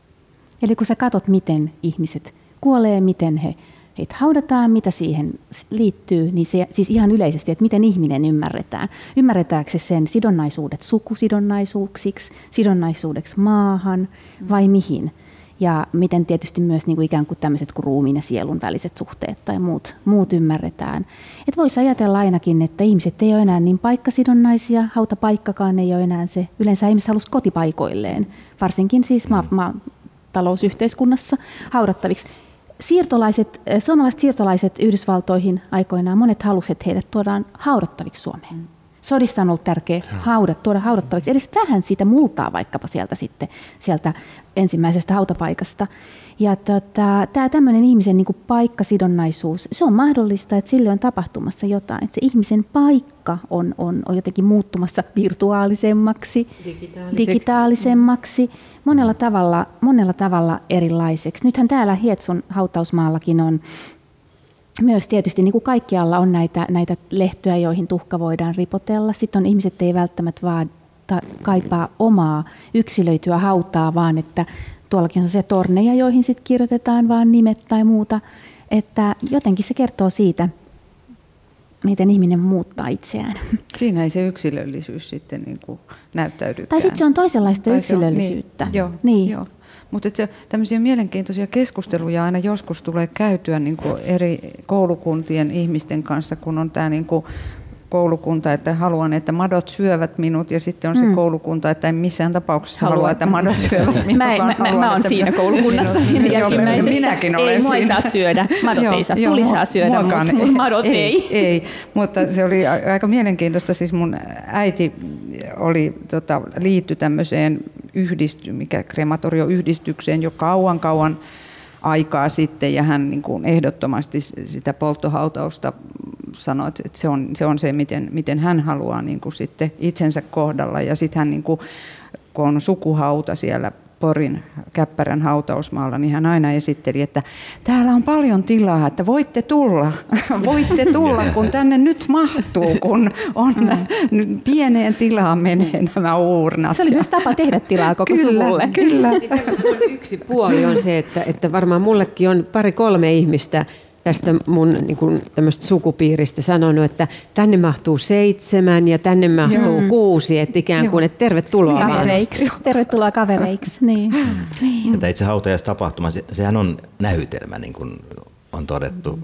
Eli kun sä katot, miten ihmiset kuolee, miten he, heitä haudataan, mitä siihen liittyy, niin se, siis ihan yleisesti, että miten ihminen ymmärretään. Ymmärretäänkö se sen sidonnaisuudet sukusidonnaisuuksiksi, sidonnaisuudeksi maahan vai mihin? Ja miten tietysti myös niin kuin ikään kuin tämmöiset kuin ruumiin ja sielun väliset suhteet tai muut, muut ymmärretään. Et voisi ajatella ainakin, että ihmiset ei ole enää niin paikkasidonnaisia, hautapaikkakaan ei ole enää se. Yleensä ihmiset halusi kotipaikoilleen, varsinkin siis ma- ma- talousyhteiskunnassa haudattaviksi. Siirtolaiset, eh, suomalaiset siirtolaiset Yhdysvaltoihin aikoinaan, monet halusivat, että heidät tuodaan haudattaviksi Suomeen. Sodissa on ollut tärkeä haudat, tuoda haudattavaksi edes vähän siitä multaa vaikkapa sieltä sitten, sieltä ensimmäisestä hautapaikasta. Ja tota, tämä tämmöinen ihmisen niin kuin paikkasidonnaisuus, se on mahdollista, että sille on tapahtumassa jotain. Että se ihmisen paikka on, on, on jotenkin muuttumassa virtuaalisemmaksi, Digitaaliseksi. digitaalisemmaksi, monella tavalla, monella tavalla erilaiseksi. Nythän täällä Hietsun hautausmaallakin on myös tietysti niin kuin kaikkialla on näitä, näitä lehtoja, joihin tuhka voidaan ripotella. Sitten on ihmiset ei välttämättä vaan ta- kaipaa omaa yksilöityä hautaa, vaan että tuollakin on se torneja, joihin sitten kirjoitetaan vaan nimet tai muuta. Että jotenkin se kertoo siitä, miten ihminen muuttaa itseään. Siinä ei se yksilöllisyys sitten niin kuin näyttäydykään. Tai sitten se on toisenlaista Tai se on- yksilöllisyyttä. Niin, joo, Niin. joo. Mutta tämmöisiä mielenkiintoisia keskusteluja aina joskus tulee käytyä niin kuin eri koulukuntien ihmisten kanssa, kun on tämä niin kuin koulukunta, että haluan, että madot syövät minut, ja sitten on se Mm. koulukunta, että en missään tapauksessa Haluan. halua, että madot syövät minut. Mä, vaan mä, mä, haluan, mä oon että siinä koulukunnassa siinä Joo, jälkimmäisessä. Minäkin olen ei, mua ei siinä. saa syödä. Madot ei saa. Tuli mua- saa syödä, mutta mut madot ei. ei. Ei, mutta se oli aika mielenkiintoista. Siis mun äiti oli, tota, liitty tämmöiseen yhdisty, mikä krematorioyhdistykseen jo kauan kauan aikaa sitten ja hän niin kuin ehdottomasti sitä polttohautausta sanoi, että se on se, on se miten, miten hän haluaa niin kuin sitten itsensä kohdalla. Ja sitten hän, niin kuin, kun on sukuhauta siellä Porin Käppärän hautausmaalla, niin hän aina esitteli, että täällä on paljon tilaa, että voitte tulla, voitte tulla, kun tänne nyt mahtuu, kun on nyt pieneen tilaan menee nämä uurnat. Se oli myös tapa tehdä tilaa koko kyllä, suvulle. Kyllä, tämä on yksi puoli on se, että, että varmaan mullekin on pari-kolme ihmistä tästä mun niin kuin, sukupiiristä sanonut, että tänne mahtuu seitsemän ja tänne mahtuu Joo. kuusi, että ikään kuin, että tervetuloa vaan. Kavereiksi. Tervetuloa kavereiksi. Niin. niin. Että itse hautajaistapahtuma, se, sehän on näytelmä, niin kuin on todettu.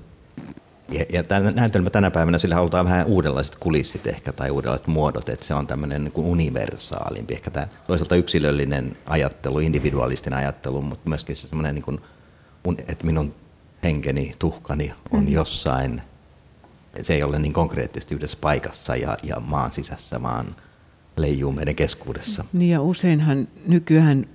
Ja, ja tämä näytelmä tänä päivänä sillä halutaan vähän uudenlaiset kulissit ehkä tai uudenlaiset muodot, että se on tämmöinen niin kuin universaalimpi. Ehkä tämä toisaalta yksilöllinen ajattelu, individualistinen ajattelu, mutta myöskin se semmoinen, niin kuin, että minun henkeni, tuhkani on jossain, se ei ole niin konkreettisesti yhdessä paikassa ja, ja maan sisässä, vaan leijuu meidän keskuudessa. Niin ja useinhan nykyään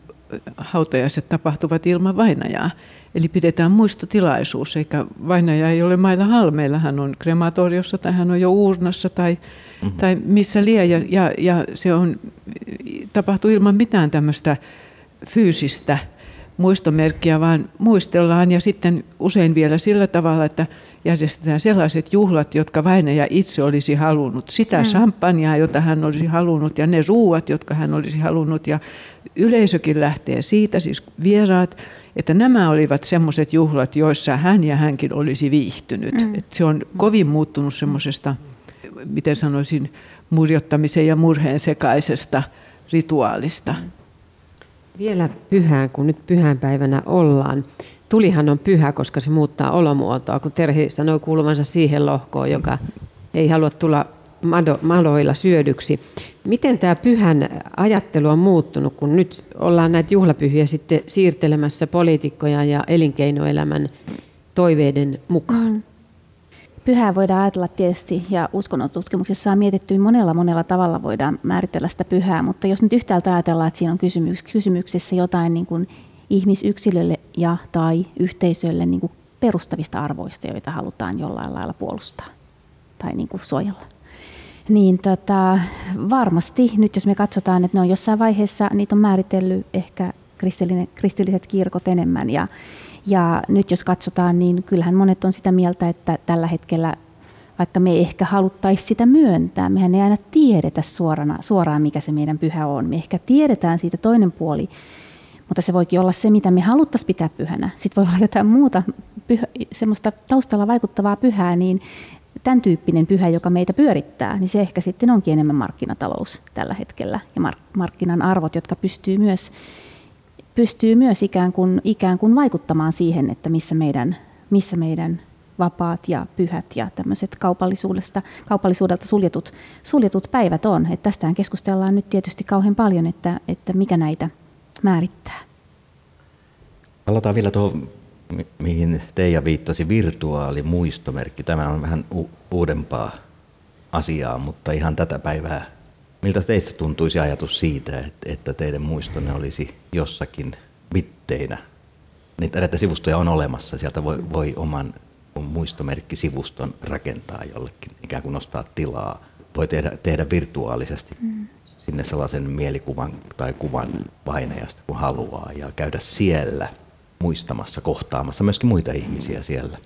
hautajaiset tapahtuvat ilman vainajaa. Eli pidetään muistotilaisuus, eikä vainaja ei ole mailla halmeilla. Hän on krematoriossa tai hän on jo uurnassa tai, mm-hmm. tai missä lie. Ja, ja, ja se on, tapahtuu ilman mitään tämmöistä fyysistä muistomerkkiä, vaan muistellaan ja sitten usein vielä sillä tavalla, että järjestetään sellaiset juhlat, jotka vainaja itse olisi halunnut. Sitä mm. champagnea, jota hän olisi halunnut ja ne ruuat, jotka hän olisi halunnut ja yleisökin lähtee siitä, siis vieraat, että nämä olivat semmoiset juhlat, joissa hän ja hänkin olisi viihtynyt. Mm. Et se on kovin muuttunut semmoisesta, miten sanoisin, murjottamisen ja murheen sekaisesta rituaalista. Vielä pyhään, kun nyt pyhänpäivänä ollaan. Tulihan on pyhä, koska se muuttaa olomuotoa, kun Terhi sanoi kuuluvansa siihen lohkoon, joka ei halua tulla mado, madoilla syödyksi. Miten tämä pyhän ajattelu on muuttunut, kun nyt ollaan näitä juhlapyhiä sitten siirtelemässä poliitikkoja ja elinkeinoelämän toiveiden mukaan? Pyhää voidaan ajatella tietysti, ja uskonnotutkimuksessa on mietitty monella monella tavalla voidaan määritellä sitä pyhää, mutta jos nyt yhtäältä ajatellaan, että siinä on kysymyks, kysymyksessä jotain niin kuin ihmisyksilölle ja tai yhteisölle niin kuin perustavista arvoista, joita halutaan jollain lailla puolustaa tai niin kuin suojella. Niin tota, varmasti nyt jos me katsotaan, että ne on jossain vaiheessa, niitä on määritellyt ehkä kristilliset kirkot enemmän ja, ja nyt jos katsotaan, niin kyllähän monet on sitä mieltä, että tällä hetkellä, vaikka me ei ehkä haluttaisi sitä myöntää, mehän ei aina tiedetä suorana, suoraan, mikä se meidän pyhä on. Me ehkä tiedetään siitä toinen puoli, mutta se voikin olla se, mitä me haluttaisiin pitää pyhänä. Sitten voi olla jotain muuta pyhä, semmoista taustalla vaikuttavaa pyhää, niin tämän tyyppinen pyhä, joka meitä pyörittää, niin se ehkä sitten onkin enemmän markkinatalous tällä hetkellä ja mark- markkinan arvot, jotka pystyy myös pystyy myös ikään kuin, ikään kuin vaikuttamaan siihen, että missä meidän, missä meidän vapaat ja pyhät ja tämmöiset kaupallisuudesta, kaupallisuudelta suljetut, suljetut päivät on. Että tästähän keskustellaan nyt tietysti kauhean paljon, että, että mikä näitä määrittää. Palataan vielä tuohon, mi- mihin Teija viittasi, virtuaalimuistomerkki. Tämä on vähän u- uudempaa asiaa, mutta ihan tätä päivää. Miltä teistä tuntuisi ajatus siitä, että teidän muistonne olisi jossakin vitteinä? Niitä näitä sivustoja on olemassa, sieltä voi, voi oman muistomerkkisivuston rakentaa jollekin, ikään kuin nostaa tilaa. Voi tehdä, tehdä virtuaalisesti mm. sinne sellaisen mielikuvan tai kuvan painajasta, kun haluaa, ja käydä siellä muistamassa, kohtaamassa myöskin muita ihmisiä siellä.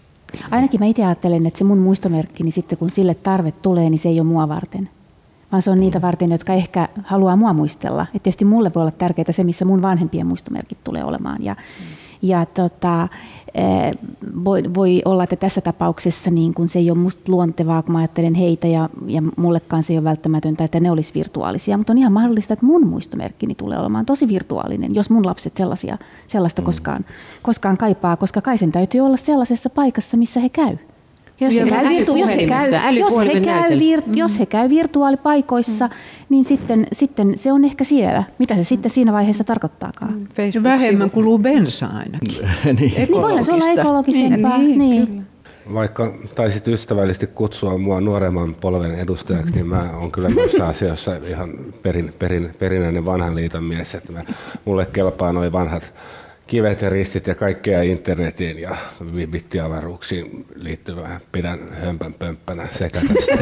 Ainakin mä itse ajattelen, että se mun muistomerkki, niin sitten kun sille tarve tulee, niin se ei ole mua varten. Vaan se on niitä varten, jotka ehkä haluaa mua muistella. Et tietysti mulle voi olla tärkeää se, missä mun vanhempien muistomerkit tulee olemaan. Ja, mm. ja tota, Eh, voi, voi olla, että tässä tapauksessa niin kun se ei ole musta luontevaa, kun mä ajattelen heitä ja, ja mullekaan se ei ole välttämätöntä, että ne olisi virtuaalisia, mutta on ihan mahdollista, että mun muistomerkkini tulee olemaan tosi virtuaalinen, jos mun lapset sellaisia, sellaista mm. koskaan, koskaan kaipaa, koska kai sen täytyy olla sellaisessa paikassa, missä he käy. Jos he, käy virtu- jos, he käy, jos, he käy vir- mm. jos he käy virtuaalipaikoissa, mm. niin sitten, sitten se on ehkä siellä. Mitä se sitten siinä vaiheessa tarkoittaakaan? Mm. Facebook Vähemmän kuluu bensa ainakin. niin. niin voihan se olla ekologisempaa. Niin, niin. Vaikka taisit ystävällisesti kutsua mua nuoremman polven edustajaksi, niin mä oon kyllä noissa asioissa ihan perin, perin, perinäinen vanhan liiton mies. Että mä, mulle kelpaa noin vanhat kivet ja ristit ja kaikkea internetiin ja bittiavaruuksiin liittyvää pidän hömpän pömppänä sekä tästä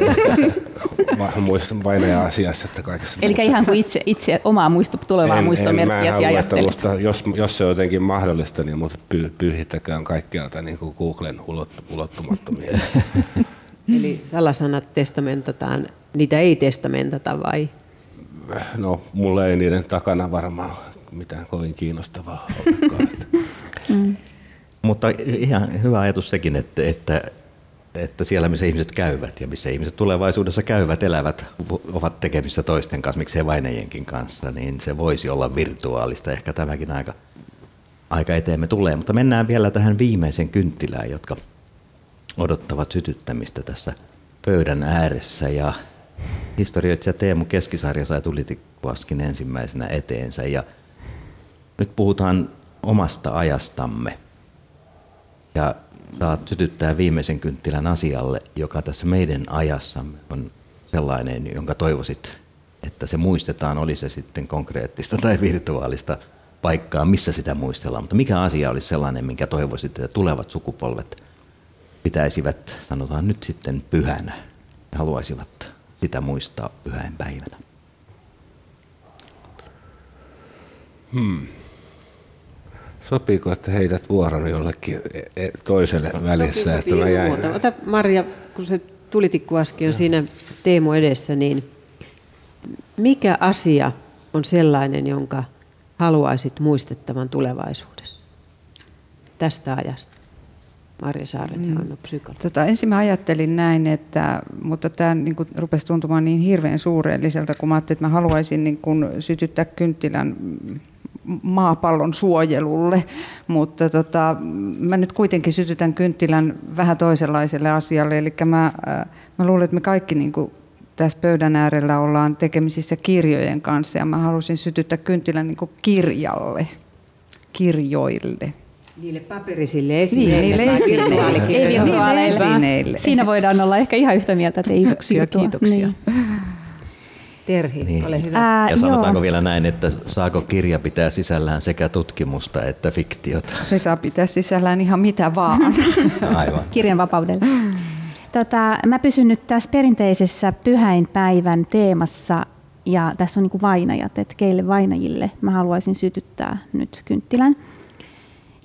vainaja asiassa että kaikessa Eli muussa. ihan kuin itse, itse omaa muisto, tulevaa en, muistomerkkiä en, ajattelet. Musta, jos, jos se on jotenkin mahdollista, niin mut py, pyyhittäkään kaikkialta niin kuin Googlen ulot, ulottumattomia. Eli salasanat testamentataan, niitä ei testamentata vai? No, mulle ei niiden takana varmaan mitään kovin kiinnostavaa mm. Mutta ihan hyvä ajatus sekin, että, että, että siellä missä ihmiset käyvät ja missä ihmiset tulevaisuudessa käyvät, elävät, ovat tekemissä toisten kanssa, miksei vainajienkin kanssa, niin se voisi olla virtuaalista. Ehkä tämäkin aika, aika eteemme tulee. Mutta mennään vielä tähän viimeisen kynttilään, jotka odottavat sytyttämistä tässä pöydän ääressä. Ja historioitsija Teemu Keskisarja sai tulitikkuaskin ensimmäisenä eteensä. Ja nyt puhutaan omasta ajastamme. Ja saat sytyttää viimeisen kynttilän asialle, joka tässä meidän ajassamme on sellainen, jonka toivoisit, että se muistetaan, oli se sitten konkreettista tai virtuaalista paikkaa, missä sitä muistellaan. Mutta mikä asia olisi sellainen, minkä toivoisit, että tulevat sukupolvet pitäisivät, sanotaan nyt sitten pyhänä, ja haluaisivat sitä muistaa pyhäinpäivänä? Hmm. Sopiiko, että heität vuoron jollekin e- e- toiselle välissä? Sopii, että mä jäin... Ota Maria, kun se tulitikkuaski on siinä Teemu edessä, niin mikä asia on sellainen, jonka haluaisit muistettavan tulevaisuudessa tästä ajasta? Marja Saaren mm. on psykologi. Tota, ensin mä ajattelin näin, että, mutta tämä niin kuin, rupesi tuntumaan niin hirveän suureelliselta, kun mä ajattelin, että mä haluaisin niin kuin, sytyttää kynttilän maapallon suojelulle, mutta tota, mä nyt kuitenkin sytytän kynttilän vähän toisenlaiselle asialle, eli mä, äh, mä luulen, että me kaikki niin kuin tässä pöydän äärellä ollaan tekemisissä kirjojen kanssa ja mä halusin sytyttää kynttilän niin kuin kirjalle, kirjoille. Niille paperisille esineille. Niin, niille esineille. Siinä voidaan olla ehkä ihan yhtä mieltä, että ei Kiitoksia, kiitoksia. Niin. Terhi, niin. ole hyvä. Ää, ja sanotaanko joo. vielä näin, että saako kirja pitää sisällään sekä tutkimusta että fiktiota? Se saa pitää sisällään ihan mitä vaan. Aivan. Kirjan vapaudella. Tota, mä pysyn nyt tässä perinteisessä pyhäinpäivän teemassa ja tässä on niin vainajat, että keille vainajille mä haluaisin sytyttää nyt kynttilän.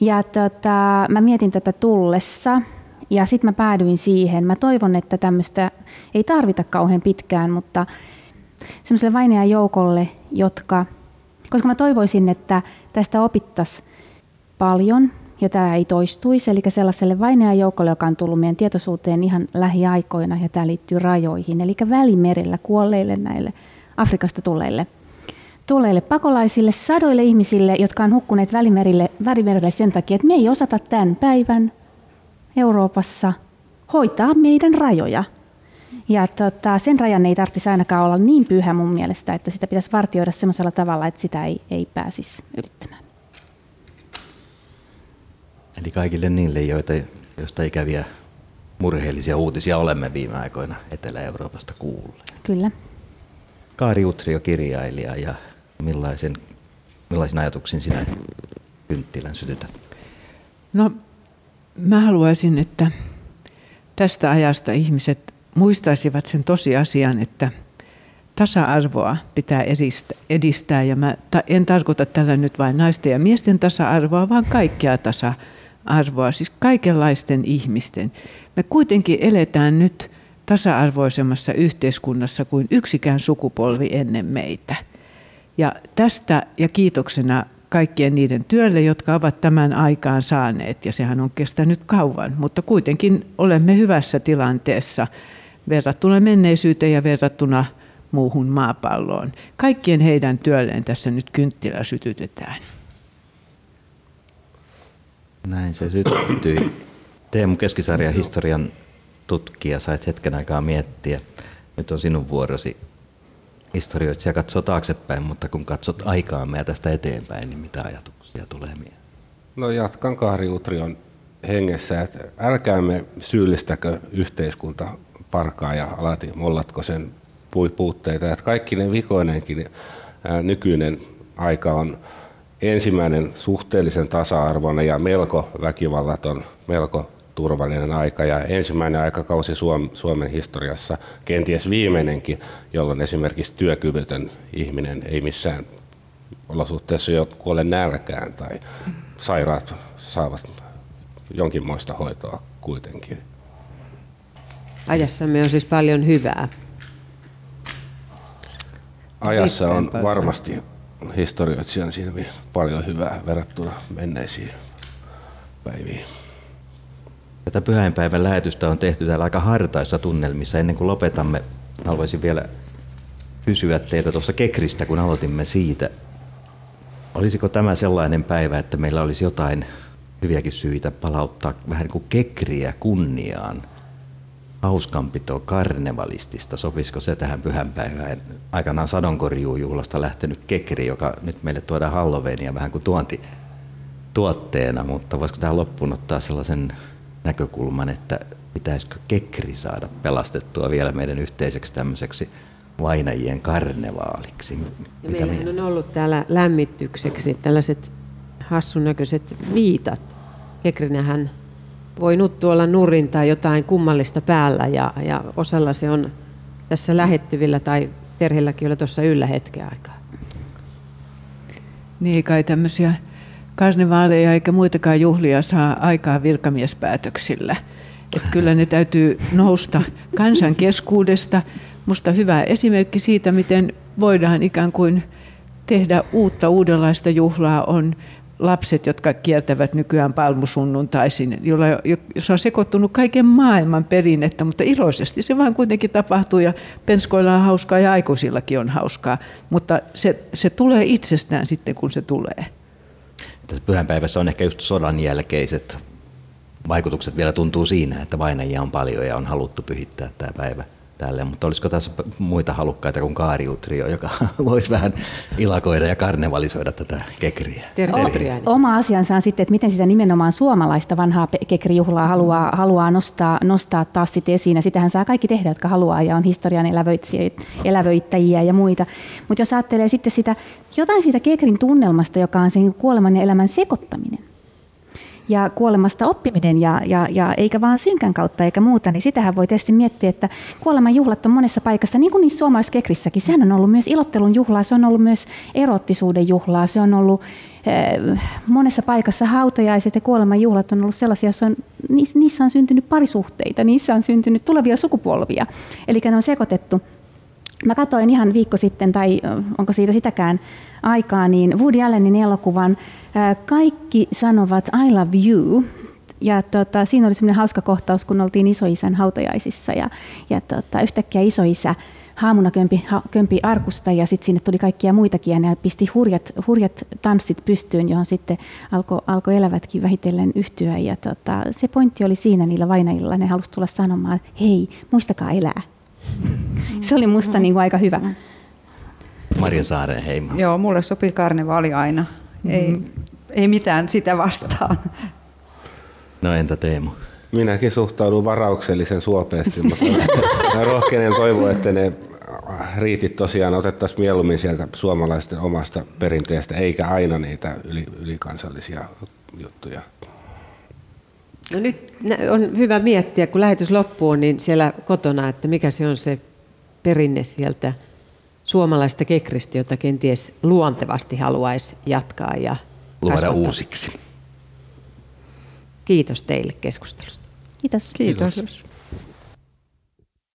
Ja tota, mä mietin tätä tullessa ja sitten mä päädyin siihen. Mä toivon, että tämmöistä ei tarvita kauhean pitkään, mutta semmoiselle vainajan joukolle, jotka, koska mä toivoisin, että tästä opittaisiin paljon ja tämä ei toistuisi, eli sellaiselle vainajan joukolle, joka on tullut meidän tietoisuuteen ihan lähiaikoina ja tämä liittyy rajoihin, eli välimerellä kuolleille näille Afrikasta tulleille tulleille pakolaisille, sadoille ihmisille, jotka on hukkuneet välimerille, välimerelle sen takia, että me ei osata tämän päivän Euroopassa hoitaa meidän rajoja. Ja tota, sen rajan ei tarvitsisi ainakaan olla niin pyhä mun mielestä, että sitä pitäisi vartioida sellaisella tavalla, että sitä ei, ei pääsisi ylittämään. Eli kaikille niille, joita, joista ikäviä murheellisia uutisia olemme viime aikoina Etelä-Euroopasta kuulleet. Kyllä. Kaari Utrio, kirjailija, ja millaisen, millaisen ajatuksin sinä kynttilän sytytät? No, mä haluaisin, että tästä ajasta ihmiset muistaisivat sen tosiasian, että tasa-arvoa pitää edistää. Ja mä en tarkoita tällä nyt vain naisten ja miesten tasa-arvoa, vaan kaikkea tasa-arvoa, siis kaikenlaisten ihmisten. Me kuitenkin eletään nyt tasa-arvoisemmassa yhteiskunnassa kuin yksikään sukupolvi ennen meitä. Ja tästä ja kiitoksena kaikkien niiden työlle, jotka ovat tämän aikaan saaneet, ja sehän on kestänyt kauan, mutta kuitenkin olemme hyvässä tilanteessa verrattuna menneisyyteen ja verrattuna muuhun maapalloon. Kaikkien heidän työlleen tässä nyt kynttilä sytytetään. Näin se syttyi. Teemu Keskisarja historian tutkija, sait hetken aikaa miettiä. Nyt on sinun vuorosi historioitsija katsoo taaksepäin, mutta kun katsot aikaamme ja tästä eteenpäin, niin mitä ajatuksia tulee mieleen? No jatkan Kahri Utrion hengessä, että älkäämme syyllistäkö yhteiskunta parkaa ja alati mollatko sen puutteita. Että kaikki ne vikoinenkin nykyinen aika on ensimmäinen suhteellisen tasa-arvoinen ja melko väkivallaton, melko turvallinen aika ja ensimmäinen aikakausi Suomen historiassa, kenties viimeinenkin, jolloin esimerkiksi työkyvytön ihminen ei missään olosuhteessa jo kuole nälkään tai sairaat saavat jonkinmoista hoitoa kuitenkin. Ajassamme on siis paljon hyvää. Ajassa on varmasti historioitsijan silmiin paljon hyvää verrattuna menneisiin päiviin. Tätä pyhäinpäivän lähetystä on tehty täällä aika hartaissa tunnelmissa. Ennen kuin lopetamme, haluaisin vielä kysyä teiltä tuossa Kekristä, kun aloitimme siitä. Olisiko tämä sellainen päivä, että meillä olisi jotain hyviäkin syitä palauttaa vähän niin kuin kekriä kunniaan? Hauskanpito karnevalistista, sopisiko se tähän pyhänpäivään? Aikanaan sadonkorjuujuhlasta lähtenyt kekri, joka nyt meille tuodaan Halloweenia vähän kuin tuonti tuotteena, mutta voisiko tähän loppuun ottaa sellaisen näkökulman, että pitäisikö kekri saada pelastettua vielä meidän yhteiseksi tämmöiseksi vainajien karnevaaliksi. Ja meillähän on ollut täällä lämmitykseksi tällaiset hassun näköiset viitat. Kekrinähän voi nuttu olla nurin tai jotain kummallista päällä ja, ja osalla se on tässä lähettyvillä tai perheelläkin oli tuossa yllä hetken aikaa. Niin kai tämmöisiä karnevaaleja eikä muitakaan juhlia saa aikaa virkamiespäätöksillä. Että kyllä ne täytyy nousta kansan keskuudesta. Musta hyvä esimerkki siitä, miten voidaan ikään kuin tehdä uutta, uudenlaista juhlaa on lapset, jotka kiertävät nykyään palmusunnuntaisin, jolla, jossa on sekoittunut kaiken maailman perinnettä, mutta iloisesti se vaan kuitenkin tapahtuu ja penskoilla on hauskaa ja aikuisillakin on hauskaa, mutta se, se tulee itsestään sitten, kun se tulee. Tässä pyhänpäivässä on ehkä just sodan jälkeiset vaikutukset vielä tuntuu siinä, että vainajia on paljon ja on haluttu pyhittää tämä päivä tälle. Mutta olisiko tässä muita halukkaita kuin Kaariutrio, joka voisi vähän ilakoida ja karnevalisoida tätä kekriä? O- oma asiansa on sitten, että miten sitä nimenomaan suomalaista vanhaa kekrijuhlaa haluaa, haluaa nostaa, nostaa taas sitten esiin. Ja sitähän saa kaikki tehdä, jotka haluaa ja on historian elävöittäjiä ja muita. Mutta jos ajattelee sitten sitä, jotain siitä kekrin tunnelmasta, joka on sen kuoleman ja elämän sekoittaminen, ja kuolemasta oppiminen ja, ja, ja eikä vaan synkän kautta eikä muuta, niin sitähän voi tietysti miettiä, että kuoleman juhlat on monessa paikassa, niin kuin niissä suomalaiskekrissäkin, sehän on ollut myös ilottelun juhlaa, se on ollut myös erottisuuden juhlaa, se on ollut eh, monessa paikassa hautajaiset ja kuoleman juhlat on ollut sellaisia, joissa on, niissä on syntynyt parisuhteita, niissä on syntynyt tulevia sukupolvia, eli ne on sekoitettu. Mä katsoin ihan viikko sitten, tai onko siitä sitäkään aikaa, niin Woody Allenin elokuvan kaikki sanovat I love you. Ja tota, siinä oli semmoinen hauska kohtaus, kun oltiin isoisän hautajaisissa ja, ja tota, yhtäkkiä isoisä haamuna kömpi, ha, kömpi arkusta ja sitten sinne tuli kaikkia muitakin ja ne pisti hurjat, hurjat tanssit pystyyn, johon sitten alkoi alko elävätkin vähitellen yhtyä. Ja tota, se pointti oli siinä niillä vainajilla, ne halusivat tulla sanomaan, että hei, muistakaa elää. Se oli musta niin kuin aika hyvä. Marja Saaren heimo. Joo, mulle sopii karnevaali aina. Ei, mm-hmm. ei mitään sitä vastaan. No entä Teemu? Minäkin suhtaudun varauksellisen suopeasti, mutta rohkeinen toivoa, että ne riitit tosiaan otettaisiin mieluummin sieltä suomalaisten omasta perinteestä, eikä aina niitä yli, ylikansallisia juttuja. No nyt on hyvä miettiä, kun lähetys loppuu, niin siellä kotona, että mikä se on se perinne sieltä suomalaista kekristä, jota kenties luontevasti haluaisi jatkaa ja luoda uusiksi. Kiitos teille keskustelusta. Kiitos. Kiitos. Kiitos.